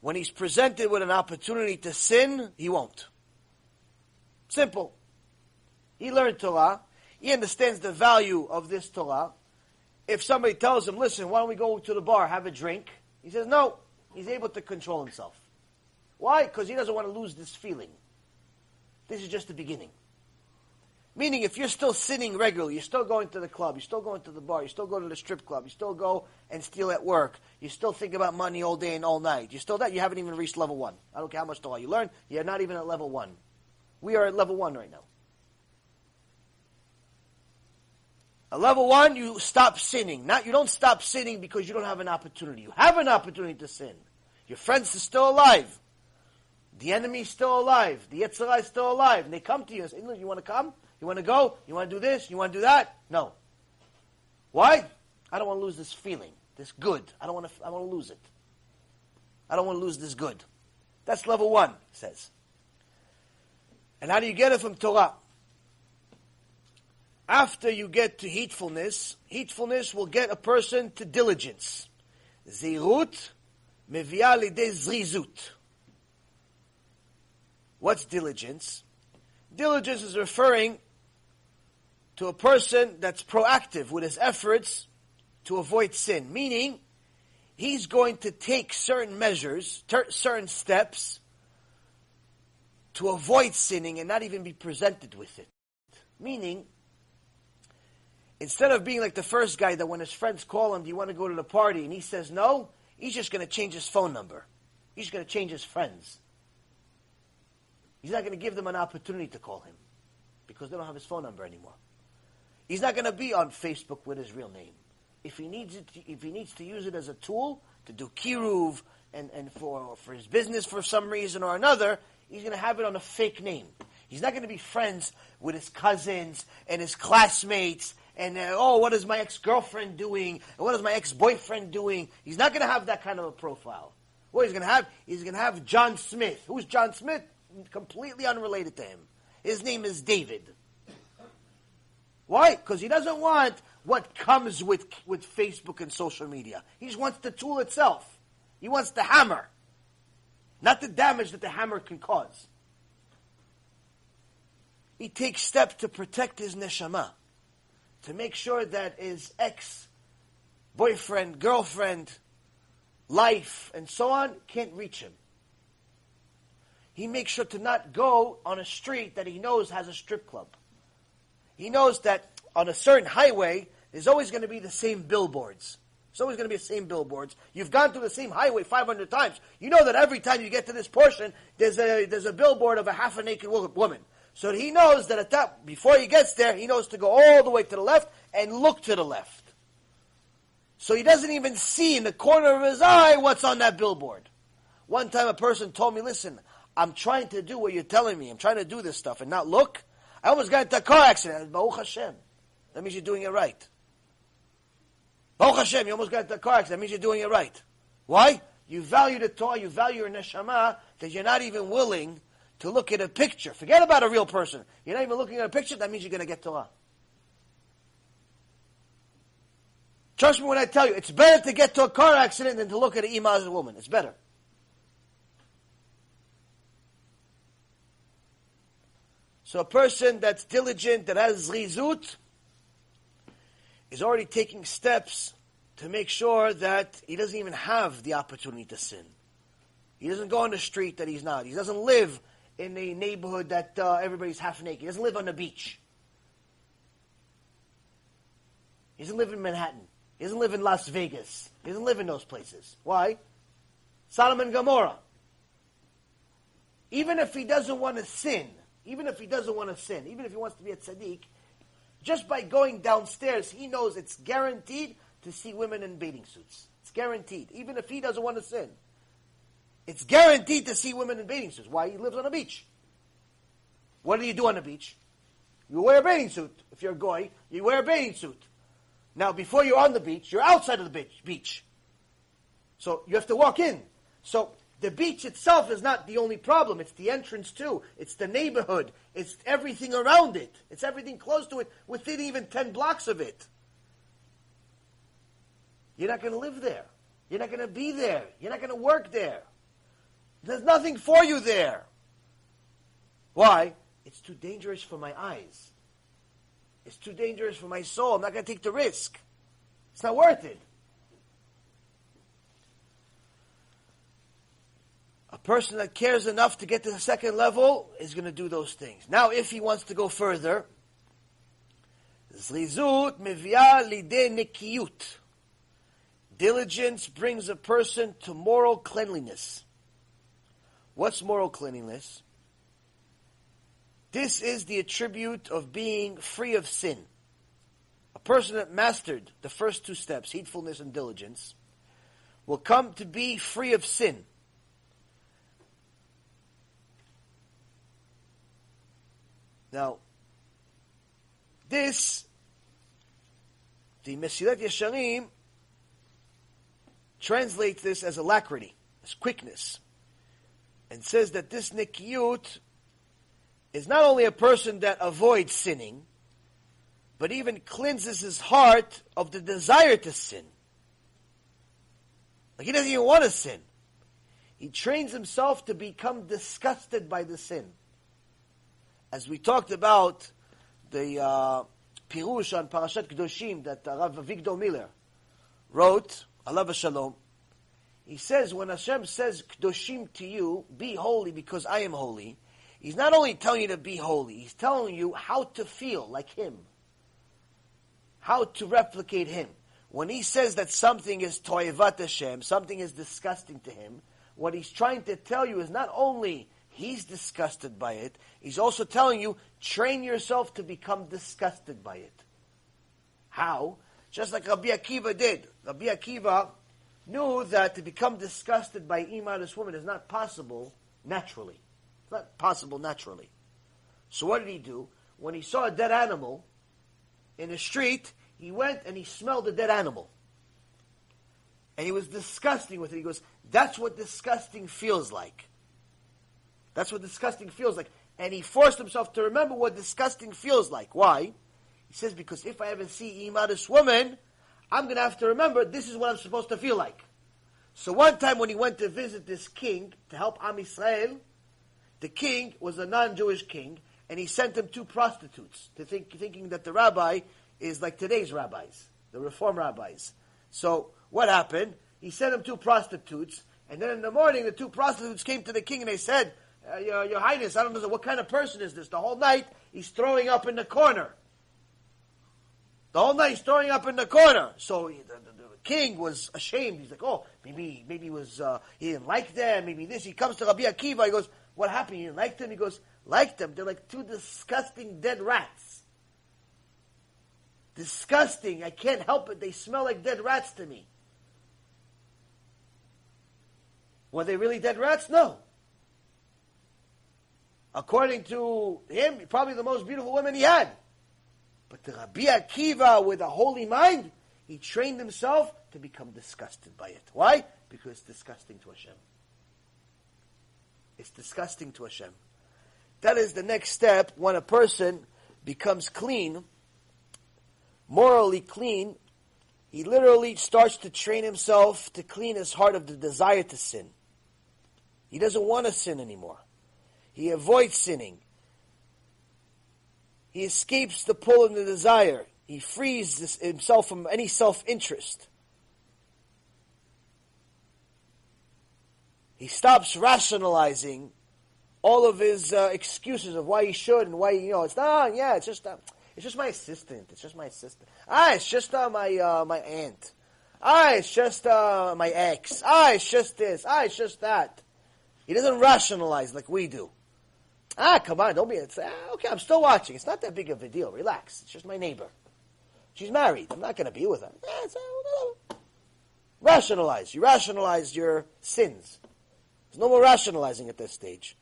when he's presented with an opportunity to sin, he won't. Simple. He learned Torah. He understands the value of this Torah. If somebody tells him, listen, why don't we go to the bar, have a drink? He says, no. He's able to control himself. Why? Because he doesn't want to lose this feeling. This is just the beginning. Meaning, if you're still sinning regularly, you're still going to the club, you're still going to the bar, you still go to the strip club, you still go and steal at work, you still think about money all day and all night, you still that, you haven't even reached level one. I don't care how much Torah you learn, you're not even at level one. We are at level one right now. At level one, you stop sinning. Not you don't stop sinning because you don't have an opportunity. You have an opportunity to sin. Your friends are still alive. The enemy is still alive. The Yetzer Hara is still alive. And they come to you and say, you want to come? You want to go? You want to do this? You want to do that? No. Why? I don't want to lose this feeling, this good. I don't want to. I want to lose it. I don't want to lose this good. That's level one. Says. And how do you get it from Torah? After you get to heedfulness, heedfulness will get a person to diligence. Zehirut mevia lide zrizut. What's diligence? Diligence is referring to a person that's proactive with his efforts to avoid sin, meaning he's going to take certain measures, ter- certain steps to avoid sinning and not even be presented with it. Meaning, instead of being like the first guy that when his friends call him, do you want to go to the party? And he says no, he's just going to change his phone number. He's going to change his friends. He's not going to give them an opportunity to call him because they don't have his phone number anymore. He's not going to be on Facebook with his real name. If he needs it, if he needs to use it as a tool to do kiruv and, and for, for his business for some reason or another, he's going to have it on a fake name. He's not going to be friends with his cousins and his classmates and, uh, oh, what is my ex-girlfriend doing? And what is my ex-boyfriend doing? He's not going to have that kind of a profile. What he's going to have, he's going to have John Smith. Who's John Smith? Completely unrelated to him. His name is David. Why? Because he doesn't want what comes with, with Facebook and social media. He just wants the tool itself. He wants the hammer. Not the damage that the hammer can cause. He takes steps to protect his neshama, to make sure that his ex boyfriend, girlfriend, life, and so on can't reach him. He makes sure to not go on a street that he knows has a strip club. He knows that on a certain highway, there's always going to be the same billboards. It's always going to be the same billboards. You've gone through the same highway 500 times. You know that every time you get to this portion, there's a, there's a billboard of a half a naked woman. So he knows that at that, before he gets there, he knows to go all the way to the left and look to the left. So he doesn't even see in the corner of his eye what's on that billboard. One time a person told me, listen, I'm trying to do what you're telling me. I'm trying to do this stuff and not look. I almost got into a car accident. Baruch Hashem. That means you're doing it right. Baruch Hashem, you almost got into a car accident. That means you're doing it right. Why? You value the Torah, you value your neshama, that you're not even willing to look at a picture. Forget about a real person. You're not even looking at a picture, that means you're going to get Torah. Trust me when I tell you, it's better to get to a car accident than to look at an imaz woman. It's better. So a person that's diligent, that has zrizut, is already taking steps to make sure that he doesn't even have the opportunity to sin. He doesn't go on the street that he's not. He doesn't live in a neighborhood that uh, everybody's half naked. He doesn't live on the beach. He doesn't live in Manhattan. He doesn't live in Las Vegas. He doesn't live in those places. Why? Sodom and Gomorrah. Even if he doesn't want to sin, even if he doesn't want to sin, even if he wants to be a tzaddik, just by going downstairs, he knows it's guaranteed to see women in bathing suits. It's guaranteed, even if he doesn't want to sin. It's guaranteed to see women in bathing suits. Why? He lives on a beach. What do you do on the beach? You wear a bathing suit. If you're a goy, you wear a bathing suit. Now, before you're on the beach, you're outside of the beach. So you have to walk in. So the beach itself is not the only problem. It's the entrance too. It's the neighborhood. It's everything around it. It's everything close to it, within even 10 blocks of it. You're not going to live there. You're not going to be there. You're not going to work there. There's nothing for you there. Why? It's too dangerous for my eyes. It's too dangerous for my soul. I'm not going to take the risk. It's not worth it. A person that cares enough to get to the second level is going to do those things. Now, if he wants to go further, zrizut mevia lide nekiyut. Diligence brings a person to moral cleanliness. What's moral cleanliness? This is the attribute of being free of sin. A person that mastered the first two steps, heedfulness and diligence, will come to be free of sin. Now, this, the Mesilat Yesharim, translates this as alacrity, as quickness, and says that this nikiyut is not only a person that avoids sinning, but even cleanses his heart of the desire to sin. Like he doesn't even want to sin. He trains himself to become disgusted by the sin. As we talked about the uh, Pirush on Parashat Kedoshim that Rav Avigdor Miller wrote, Alav Shalom, he says, when Hashem says Kedoshim to you, be holy because I am holy, he's not only telling you to be holy, he's telling you how to feel like Him. How to replicate Him. When he says that something is toivat Hashem, something is disgusting to him, what he's trying to tell you is not only he's disgusted by it, he's also telling you, train yourself to become disgusted by it. How? Just like Rabbi Akiva did. Rabbi Akiva knew that to become disgusted by immodest woman is not possible naturally. It's not possible naturally. So what did he do? When he saw a dead animal in the street, he went and he smelled the dead animal. And he was disgusting with it. He goes, that's what disgusting feels like. That's what disgusting feels like. And he forced himself to remember what disgusting feels like. Why? He says, because if I ever see immodest woman, I'm going to have to remember this is what I'm supposed to feel like. So one time when he went to visit this king to help Am Yisrael, the king was a non-Jewish king, and he sent him two prostitutes, to think, thinking that the rabbi is like today's rabbis, the reform rabbis. So what happened? He sent him two prostitutes, and then in the morning, the two prostitutes came to the king and they said, uh, your, your, Highness, I don't know what kind of person is this. The whole night he's throwing up in the corner. The whole night he's throwing up in the corner. So he, the, the, the, king was ashamed. He's like, oh, maybe maybe he was uh, he didn't like them. Maybe this. He comes to Rabbi Akiva. He goes, what happened? You didn't like them? He goes, like them. They're like two disgusting dead rats. Disgusting. I can't help it. They smell like dead rats to me. Were they really dead rats? No. According to him, probably the most beautiful woman he had. But the Rabbi Akiva, with a holy mind, he trained himself to become disgusted by it. Why? Because it's disgusting to Hashem. It's disgusting to Hashem. That is the next step when a person becomes clean, morally clean. He literally starts to train himself to clean his heart of the desire to sin. He doesn't want to sin anymore. He avoids sinning. He escapes the pull and the desire. He frees this, himself from any self-interest. He stops rationalizing all of his uh, excuses of why he should and why you know it's not. Yeah, it's just uh, it's just my assistant. It's just my assistant. Ah, it's just uh, my uh, my aunt. Ah, it's just uh, my ex. Ah, it's just this. Ah, it's just that. He doesn't rationalize like we do. Ah, come on, don't be. It's, ah, okay, I'm still watching. It's not that big of a deal. Relax. It's just my neighbor. She's married. I'm not going to be with her. Eh, rationalize. You rationalize your sins. There's no more rationalizing at this stage.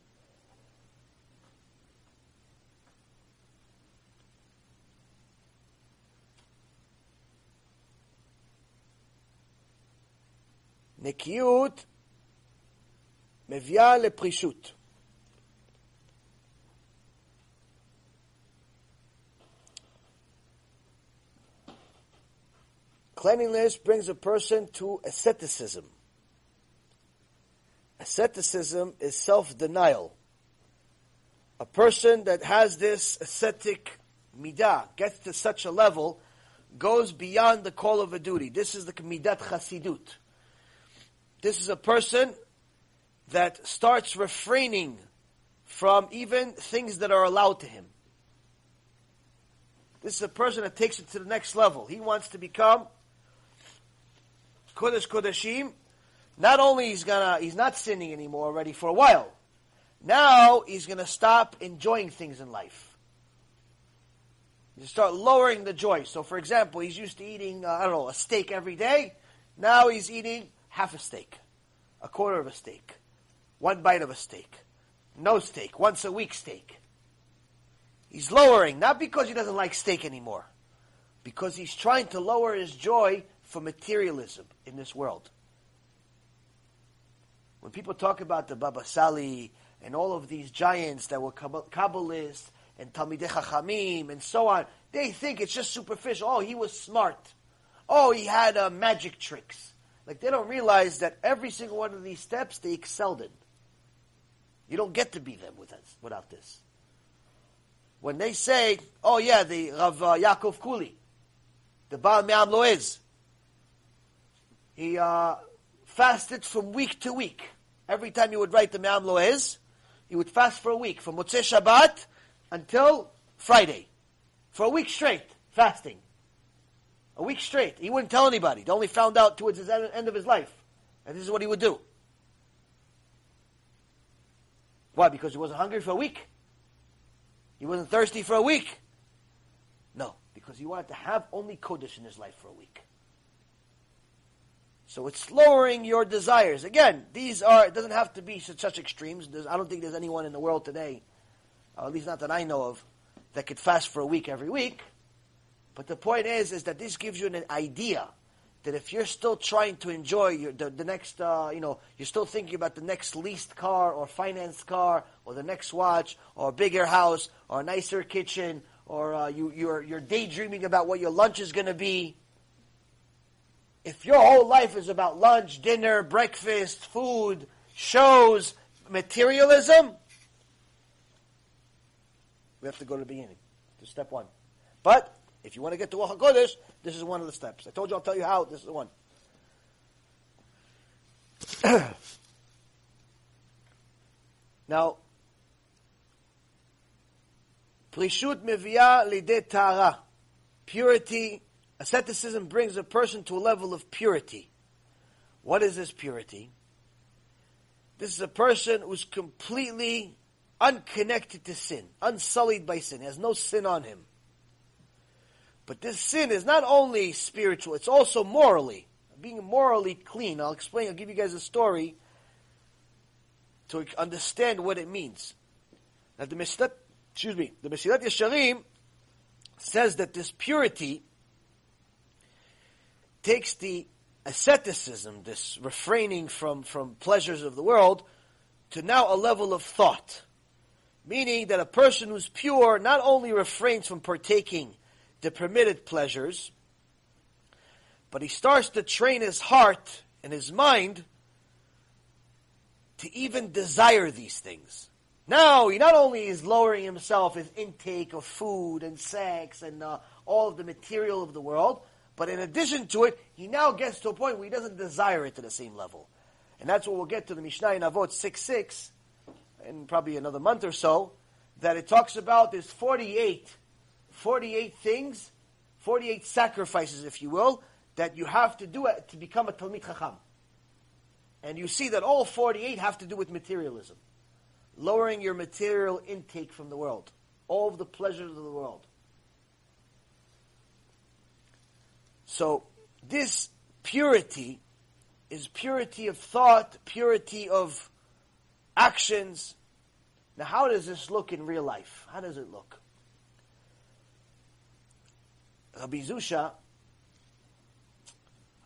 נקיות מביאה לפרישות. Cleanliness brings a person to asceticism. Asceticism is self-denial. A person that has this ascetic midah, gets to such a level, goes beyond the call of a duty. This is the midat chasidut. This is a person that starts refraining from even things that are allowed to him. This is a person that takes it to the next level. He wants to become Kodesh Kodeshim. Not only he's gonna he's not sinning anymore already for a while. Now he's gonna stop enjoying things in life. You start lowering the joy. So, for example, he's used to eating uh, I don't know a steak every day. Now he's eating half a steak, a quarter of a steak one bite of a steak. No steak, once a week steak. He's lowering, not because he doesn't like steak anymore, because he's trying to lower his joy for materialism in this world. When people talk about the Baba Sali and all of these giants that were Kabbalists and Talmidei Chachamim and so on, they think it's just superficial. Oh, he was smart. Oh, he had uh, magic tricks. Like they don't realize that every single one of these steps they excelled in. You don't get to be them without this. When they say, "Oh yeah, the Rav uh, Yaakov Kuli, the Baal Me'am Loez, he uh, fasted from week to week. Every time he would write the Me'am Loez, he would fast for a week, from Motzei Shabbat until Friday. For a week straight, fasting. A week straight. He wouldn't tell anybody. They only found out towards the end of his life. And this is what he would do. Why? Because he wasn't hungry for a week? He wasn't thirsty for a week? No, because he wanted to have only Kodesh in his life for a week. So it's lowering your desires. Again, these are, it doesn't have to be such, extremes. There's, I don't think there's anyone in the world today, or at least not that I know of, that could fast for a week every week. But the point is, is that this gives you an idea that if you're still trying to enjoy your, the, the next, uh, you know, you're still thinking about the next leased car or financed car or the next watch or bigger house or nicer kitchen or uh, you, you're, you're daydreaming about what your lunch is going to be. If your whole life is about lunch, dinner, breakfast, food, shows, materialism, we have to go to the beginning, to step one. But if you want to get to HaKodesh, this is one of the steps. I told you I'll tell you how, this is the one. now, Prishut mevia lide tara. Purity, asceticism brings a person to a level of purity. What is this purity? This is a person who's completely unconnected to sin, unsullied by sin, has no sin on him. But this sin is not only spiritual, it's also morally. Being morally clean. I'll explain, I'll give you guys a story to understand what it means. Now the Mesilat, excuse me, the Mesilat Yesharim says that this purity takes the asceticism, this refraining from, from pleasures of the world, to now a level of thought. Meaning that a person who's pure not only refrains from partaking the permitted pleasures, but he starts to train his heart and his mind to even desire these things. Now, he not only is lowering himself his intake of food and sex and uh, all of the material of the world, but in addition to it, he now gets to a point where he doesn't desire it to the same level. And that's what we'll get to the Mishnah in Avot 6 6, in probably another month or so, that it talks about there's 48 48 things, 48 sacrifices, if you will, that you have to do to become a Talmid Chacham. And you see that all 48 have to do with materialism. Lowering your material intake from the world. All of the pleasures of the world. So, this purity is purity of thought, purity of actions. Now, how does this look in real life? How does it look? Rabbi Zusha,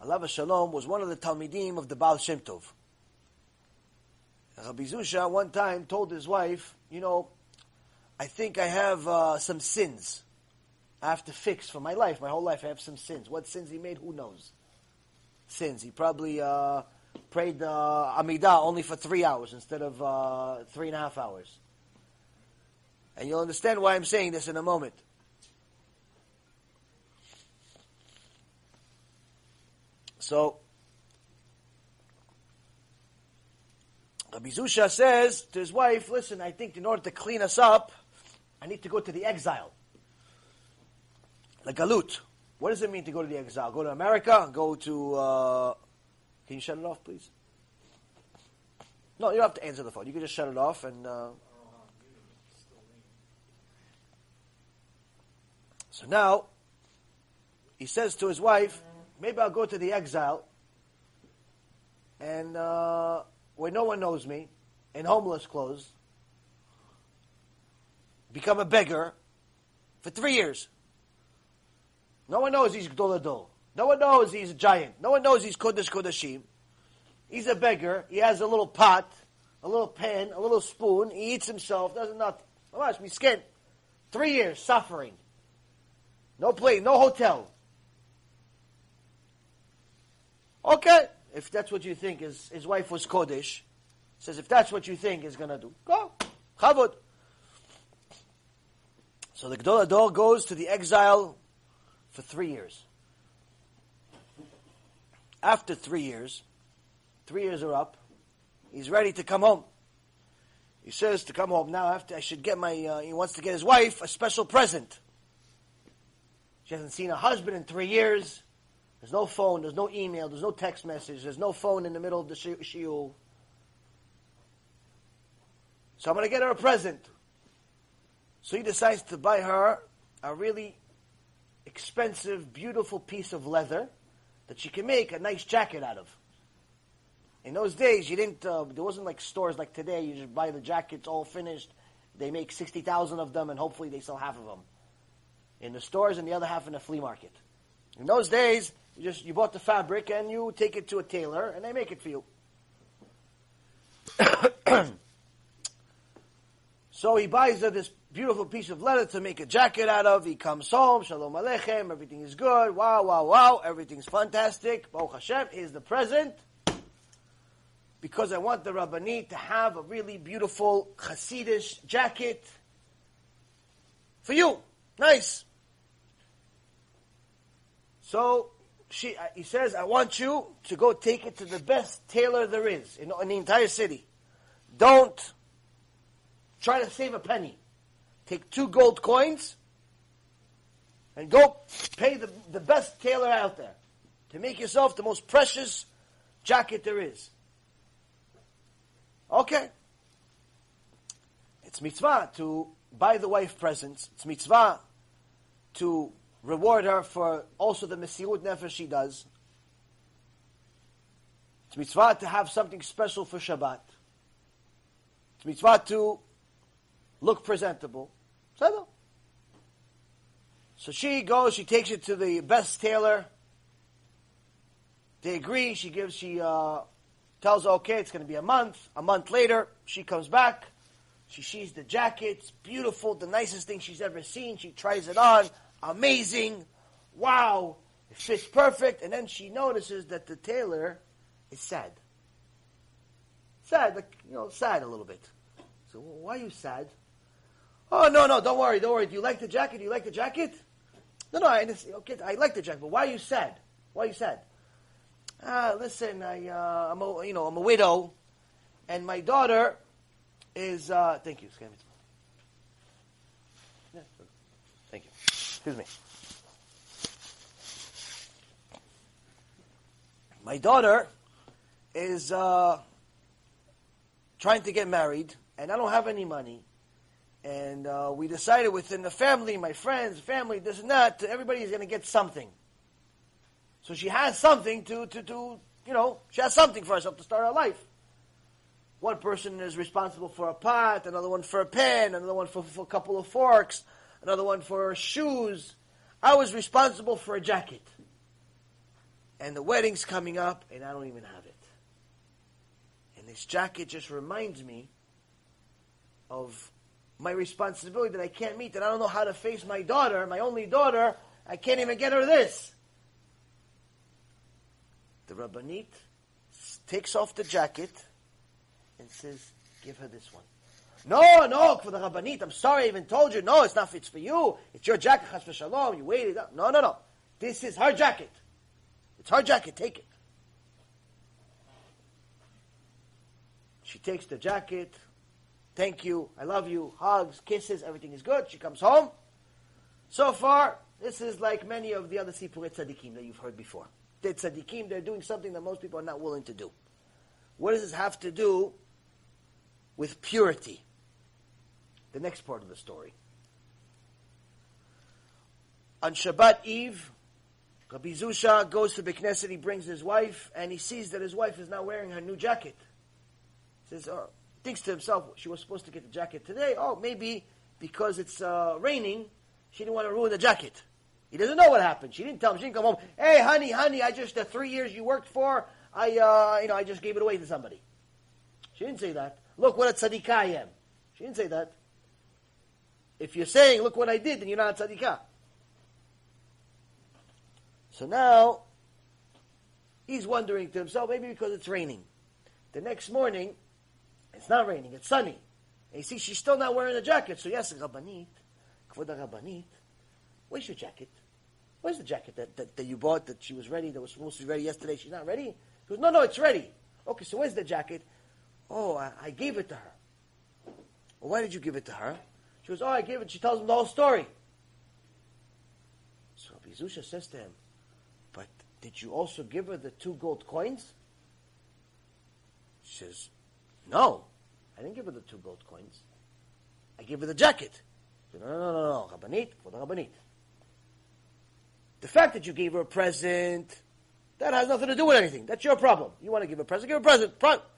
Alav Shalom, was one of the Talmidim of the Baal Shem Tov. Rabbi Zusha one time told his wife, you know, I think I have uh, some sins I have to fix for my life. My whole life I have some sins. What sins he made, who knows? Sins. He probably uh, prayed uh, Amidah only for three hours instead of uh, three and a half hours. And you'll understand why I'm saying this in a moment. So, Rabbi Zusha says to his wife, listen, I think in order to clean us up, I need to go to the exile. The galut. What does it mean to go to the exile? Go to America? Go to, uh, can you shut it off, please? No, you don't have to answer the phone. You can just shut it off and, uh, so now, he says to his wife, maybe I'll go to the exile and uh, where no one knows me, in homeless clothes, become a beggar for three years. No one knows he's Gdoladol. No one knows he's a giant. No one knows he's Kodesh Kodeshim. He's a beggar. He has a little pot, a little pan, a little spoon. He eats himself, Doesn't nothing. Oh, watch me skin. Three years suffering. No plane, no hotel. Okay, if that's what you think his, his wife was Kodesh, says if that's what you think is to do, go. Chavod. So the Gadol HaDor goes to the exile for three years. After three years, three years are up, he's ready to come home. He says to come home now. After I should get my, uh, he wants to get his wife a special present. She hasn't seen a husband in three years. There's no phone, there's no email, there's no text message, there's no phone in the middle of the shiur. So I'm going to get her a present. So he decides to buy her a really expensive, beautiful piece of leather that she can make a nice jacket out of. In those days, you didn't. Uh, there wasn't like stores like today. You just buy the jackets all finished. They make sixty thousand of them, and hopefully they sell half of them in the stores and the other half in the flea market. In those days, you just you bought the fabric and you take it to a tailor and they make it for you. so he buys her this beautiful piece of leather to make a jacket out of. He comes home, shalom aleichem, everything is good, wow, wow, wow, everything's fantastic. Baruch Hashem, here's the present. Because I want the Rabbanit to have a really beautiful Hasidish jacket for you. Nice. So she, uh, he says, I want you to go take it to the best tailor there is in, in the entire city. Don't try to save a penny. Take two gold coins and go pay the, the best tailor out there to make yourself the most precious jacket there is. Okay. It's mitzvah to buy the wife presents. It's mitzvah to reward her for also the Mesirut Nefesh she does. It's mitzvah to have something special for Shabbat. It's mitzvah to look presentable. So she goes, she takes it to the best tailor. They agree. She gives, she uh, tells okay, it's going to be a month. A month later, she comes back. She sees the jacket. It's beautiful, the nicest thing she's ever seen. She tries it on amazing, wow, it fits perfect. And then she notices that the tailor is sad. Sad, like, you know, sad a little bit. So, why are you sad? Oh, no, no, don't worry, don't worry. Do you like the jacket? Do you like the jacket? No, no, I, okay, I like the jacket, but why are you sad? Why are you sad? Ah, listen, I, uh, I'm a, you know, I'm a widow, and my daughter is, uh, thank you, Thank you. Excuse me. My daughter is uh, trying to get married, and I don't have any money. And uh, we decided within the family, my friends, family, this and that, everybody's going to get something. So she has something to, to, to, you know, she has something for herself to start her life. One person is responsible for a pot, another one for a pen, another one for, for a couple of forks, another one for shoes. I was responsible for a jacket. And the wedding's coming up, and I don't even have it. And this jacket just reminds me of my responsibility that I can't meet, that I don't know how to face my daughter, my only daughter. I can't even get her this. The Rabbanit takes off the jacket and says, Give her this one. No, no, for the Rabbanit. I'm sorry I even told you. No, it's not. It's for you. It's your jacket, Chas v'shalom. You waited up. No, no, no. This is her jacket. It's her jacket. Take it. She takes the jacket. Thank you. I love you. Hugs, kisses. Everything is good. She comes home. So far, this is like many of the other Sipurei Tzadikim that you've heard before. The Tzadikim, they're doing something that most people are not willing to do. What does this have to do with purity? the next part of the story. On Shabbat Eve, Rabbi Zusha goes to Bekneset, he brings his wife, and he sees that his wife is now wearing her new jacket. He says, oh, thinks to himself, she was supposed to get the jacket today. Oh, maybe because it's uh, raining, she didn't want to ruin the jacket. He doesn't know what happened. She didn't tell him. She didn't come home. Hey, honey, honey, I just the three years you worked for, I uh, you know, I just gave it away to somebody. She didn't say that. Look what a tzaddik I am. She didn't say that. If you're saying, look what I did, then you're not a tzadikah. So now, he's wondering to himself, maybe because it's raining. The next morning, it's not raining, it's sunny. And you see, she's still not wearing a jacket. So yes, Rabbanit, Kvod Rabbanit, where's your jacket? Where's the jacket that, that, that you bought that she was ready, that was supposed to be ready yesterday? She's not ready? He goes, no, no, it's ready. Okay, so where's the jacket? Oh, I, I gave it to her. Well, why did you give it to her? She goes, oh, I gave it. She tells him the whole story. So Bizusha says to him, but did you also give her the two gold coins? She says, no, I didn't give her the two gold coins. I gave her the jacket. Said, no, no, no, no, Rabbanit, for the Rabbanit. The fact that you gave her a present, that has nothing to do with anything. That's your problem. You want to give a present, give her a present.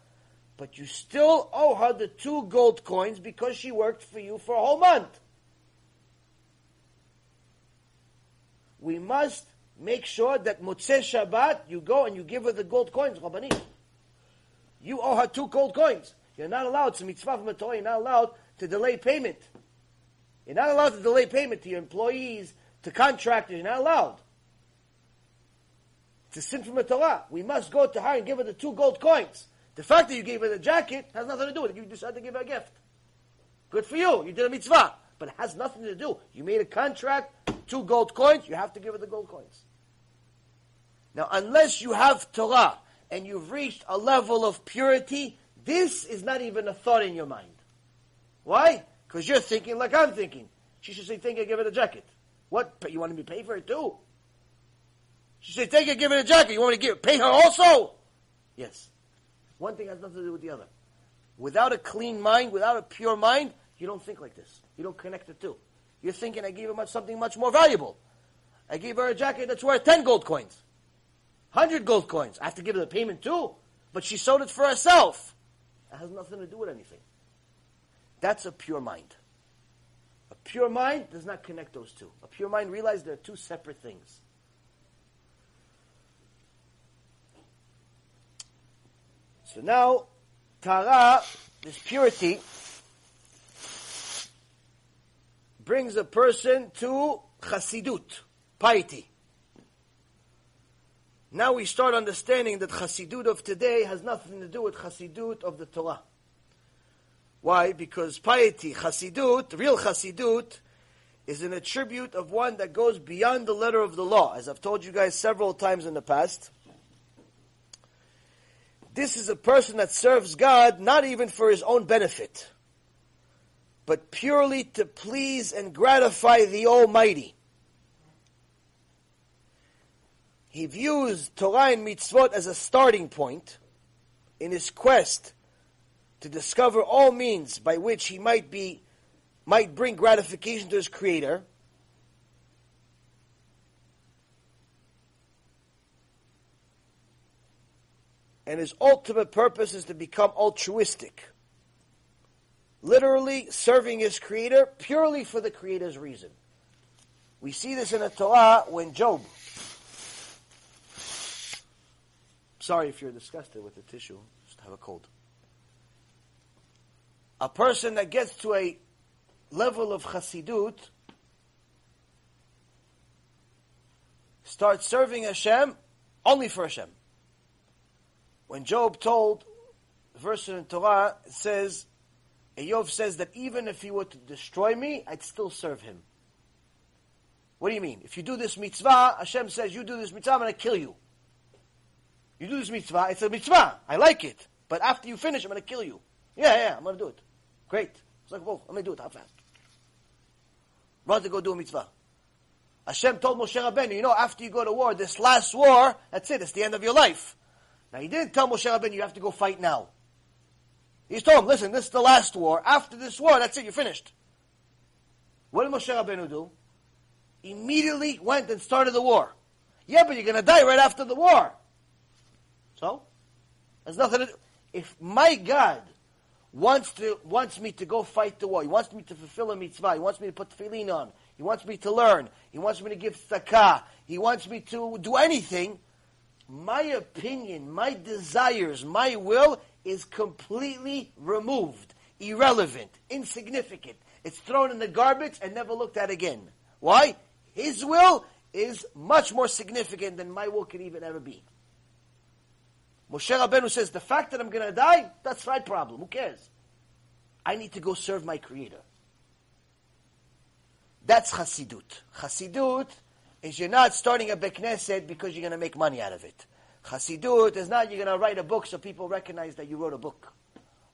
But you still owe her the two gold coins because she worked for you for a whole month. We must make sure that Motzei Shabbat, you go and you give her the gold coins, Rabbanit. You owe her two gold coins. You're not allowed, a mitzvah from a Torah, you're not allowed to delay payment. You're not allowed to delay payment to your employees, to contractors, you're not allowed. It's a sin from a Torah. We must go to her and give her the two gold coins. The fact that you gave her the jacket has nothing to do with it. You decided to give her a gift. Good for you. You did a mitzvah. But it has nothing to do. You made a contract, two gold coins, you have to give her the gold coins. Now, unless you have Torah and you've reached a level of purity, this is not even a thought in your mind. Why? Because you're thinking like I'm thinking. She should say, "Think I give her the jacket." What? You want me to pay for it too? She said, "Take it, give her the jacket." You want me to give, pay her also? Yes. One thing has nothing to do with the other. Without a clean mind, without a pure mind, you don't think like this. You don't connect the two. You're thinking, I gave her much, something much more valuable. I gave her a jacket that's worth 10 gold coins, 100 gold coins. I have to give her the payment too. But she sold it for herself. Has nothing to do with anything. That's a pure mind. A pure mind does not connect those two. A pure mind realizes they're two separate things. So now, Tara, this purity, brings a person to Chasidut, piety. Now we start understanding that Chasidut of today has nothing to do with Chasidut of the Torah. Why? Because piety, Chasidut, real Chasidut, is an attribute of one that goes beyond the letter of the law. As I've told you guys several times in the past, this is a person that serves God not even for his own benefit, but purely to please and gratify the Almighty. He views Torah and mitzvot as a starting point in his quest to discover all means by which he might be might bring gratification to his creator and his ultimate purpose is to become altruistic. Literally serving his creator purely for the creator's reason. We see this in the Torah when Job. Sorry if you're disgusted with the tissue, just have a cold. A person that gets to a level of chassidut starts serving Hashem only for Hashem. When Job told, the verse in Torah it says, Iyov says that even if he were to destroy me, I'd still serve him. What do you mean? If you do this mitzvah, Hashem says, you do this mitzvah, I'm going to kill you. You do this mitzvah, it's a mitzvah. I like it. But after you finish, I'm going to kill you. Yeah, yeah, I'm going to do it. Great. It's like, well, I'm going to do it. How fast? Rather go do a mitzvah. Hashem told Moshe Rabbeinu, you know, after you go to war, this last war, that's it, it's the end of your life. Now he didn't tell Moshe Rabbeinu you have to go fight now. He told him, listen, this is the last war. After this war, that's it, you're finished. What did Moshe Rabbeinu do? Immediately went and started the war. Yeah, but you're going to die right after the war. So, there's nothing to do. If my God wants to wants me to go fight the war, He wants me to fulfill a mitzvah, He wants me to put tefillin on, He wants me to learn, He wants me to give tzedakah, He wants me to do anything, my opinion, my desires, my will is completely removed, irrelevant, insignificant. It's thrown in the garbage and never looked at again. Why? His will is much more significant than my will could even ever be. Moshe Rabbeinu says, the fact that I'm going to die, that's my problem. Who cares? I need to go serve my Creator. That's Hasidut. Hasidut is you're not starting a Bekneset because you're going to make money out of it. Hasidut is not you're going to write a book so people recognize that you wrote a book.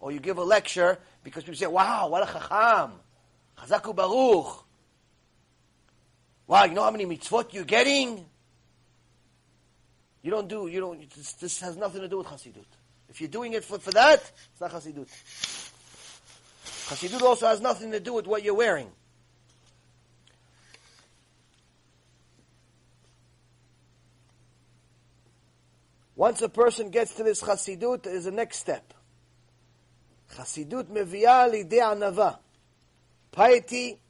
Or you give a lecture because people say, wow, what a chacham. Chazak u'Baruch. Wow, you know how many mitzvot you're getting? You don't do, you don't, this, this has nothing to do with Hasidut. If you're doing it for, for that, it's not Hasidut. Hasidut also has nothing to do with what you're wearing. Once a person gets to this Hasidut, is a next step. Hasidut anava. Piety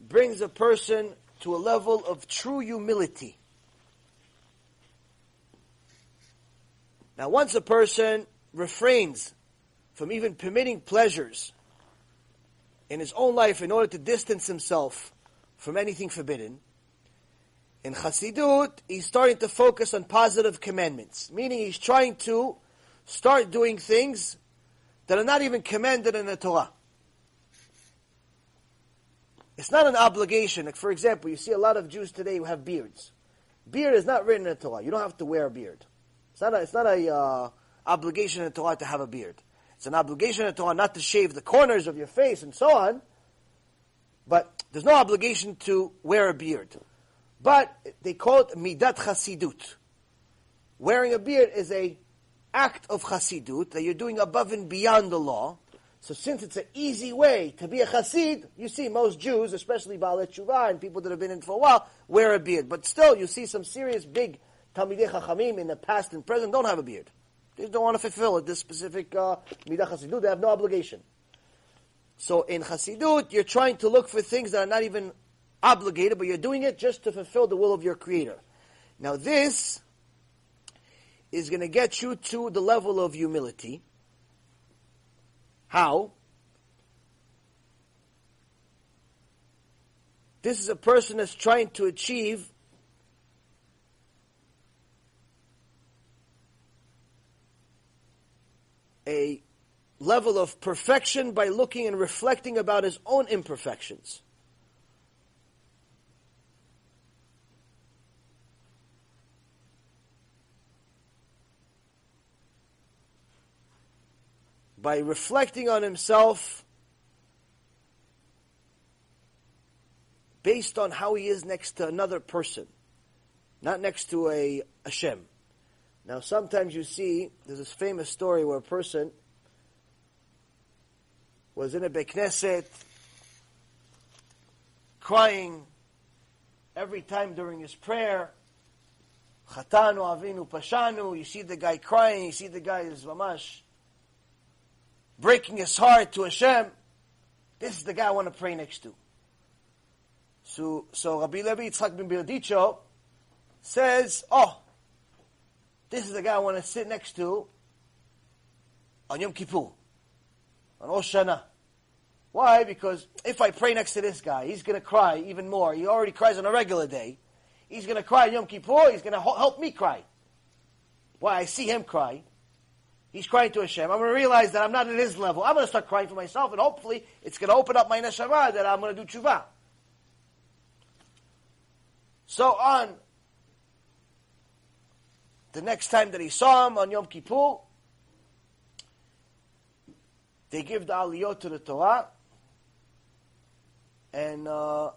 brings a person to a level of true humility. Now, once a person refrains from even permitting pleasures in his own life in order to distance himself from anything forbidden, in Chassidut, he's starting to focus on positive commandments, meaning he's trying to start doing things that are not even commanded in the Torah. It's not an obligation. Like for example, you see a lot of Jews today who have beards. Beard is not written in the Torah. You don't have to wear a beard. It's not a, it's not a uh, obligation in Torah to have a beard. It's an obligation in Torah not to shave the corners of your face and so on. But there's no obligation to wear a beard. But they call it midat chasidut. Wearing a beard is a act of chasidut that you're doing above and beyond the law. So since it's an easy way to be a chassid, you see most Jews, especially Baalei Tshuva and people that have been in for a while, wear a beard. But still, you see some serious big Talmidei Chachamim in the past and present don't have a beard. They don't want to fulfill it, this specific uh, Midah Chasidut. They have no obligation. So in Chasidut, you're trying to look for things that are not even obligated, but you're doing it just to fulfill the will of your Creator. Now this is going to get you to the level of humility how? This is a person that's trying to achieve a level of perfection by looking and reflecting about his own imperfections. by reflecting on himself based on how he is next to another person, not next to a Hashem. Now, sometimes you see, there's this famous story where a person was in a Bekneset crying every time during his prayer. Chatanu avinu pashanu. You see the guy crying. You see the guy is mamash breaking his heart to Hashem, this is the guy I want to pray next to. So, so Rabbi Levi Yitzchak ben Berdicho says, oh, this is the guy I want to sit next to on Yom Kippur, on Rosh Hashanah. Why? Because if I pray next to this guy, he's going to cry even more. He already cries on a regular day. He's going to cry on Yom Kippur. He's going to help me cry. Why? I see him cry. He's crying to Hashem. I'm going to realize that I'm not at his level. I'm going to start crying for myself, and hopefully it's going to open up my neshama that I'm going to do tshuva. So on the next time that he saw him on Yom Kippur, they give the aliyot to the Torah, and uh,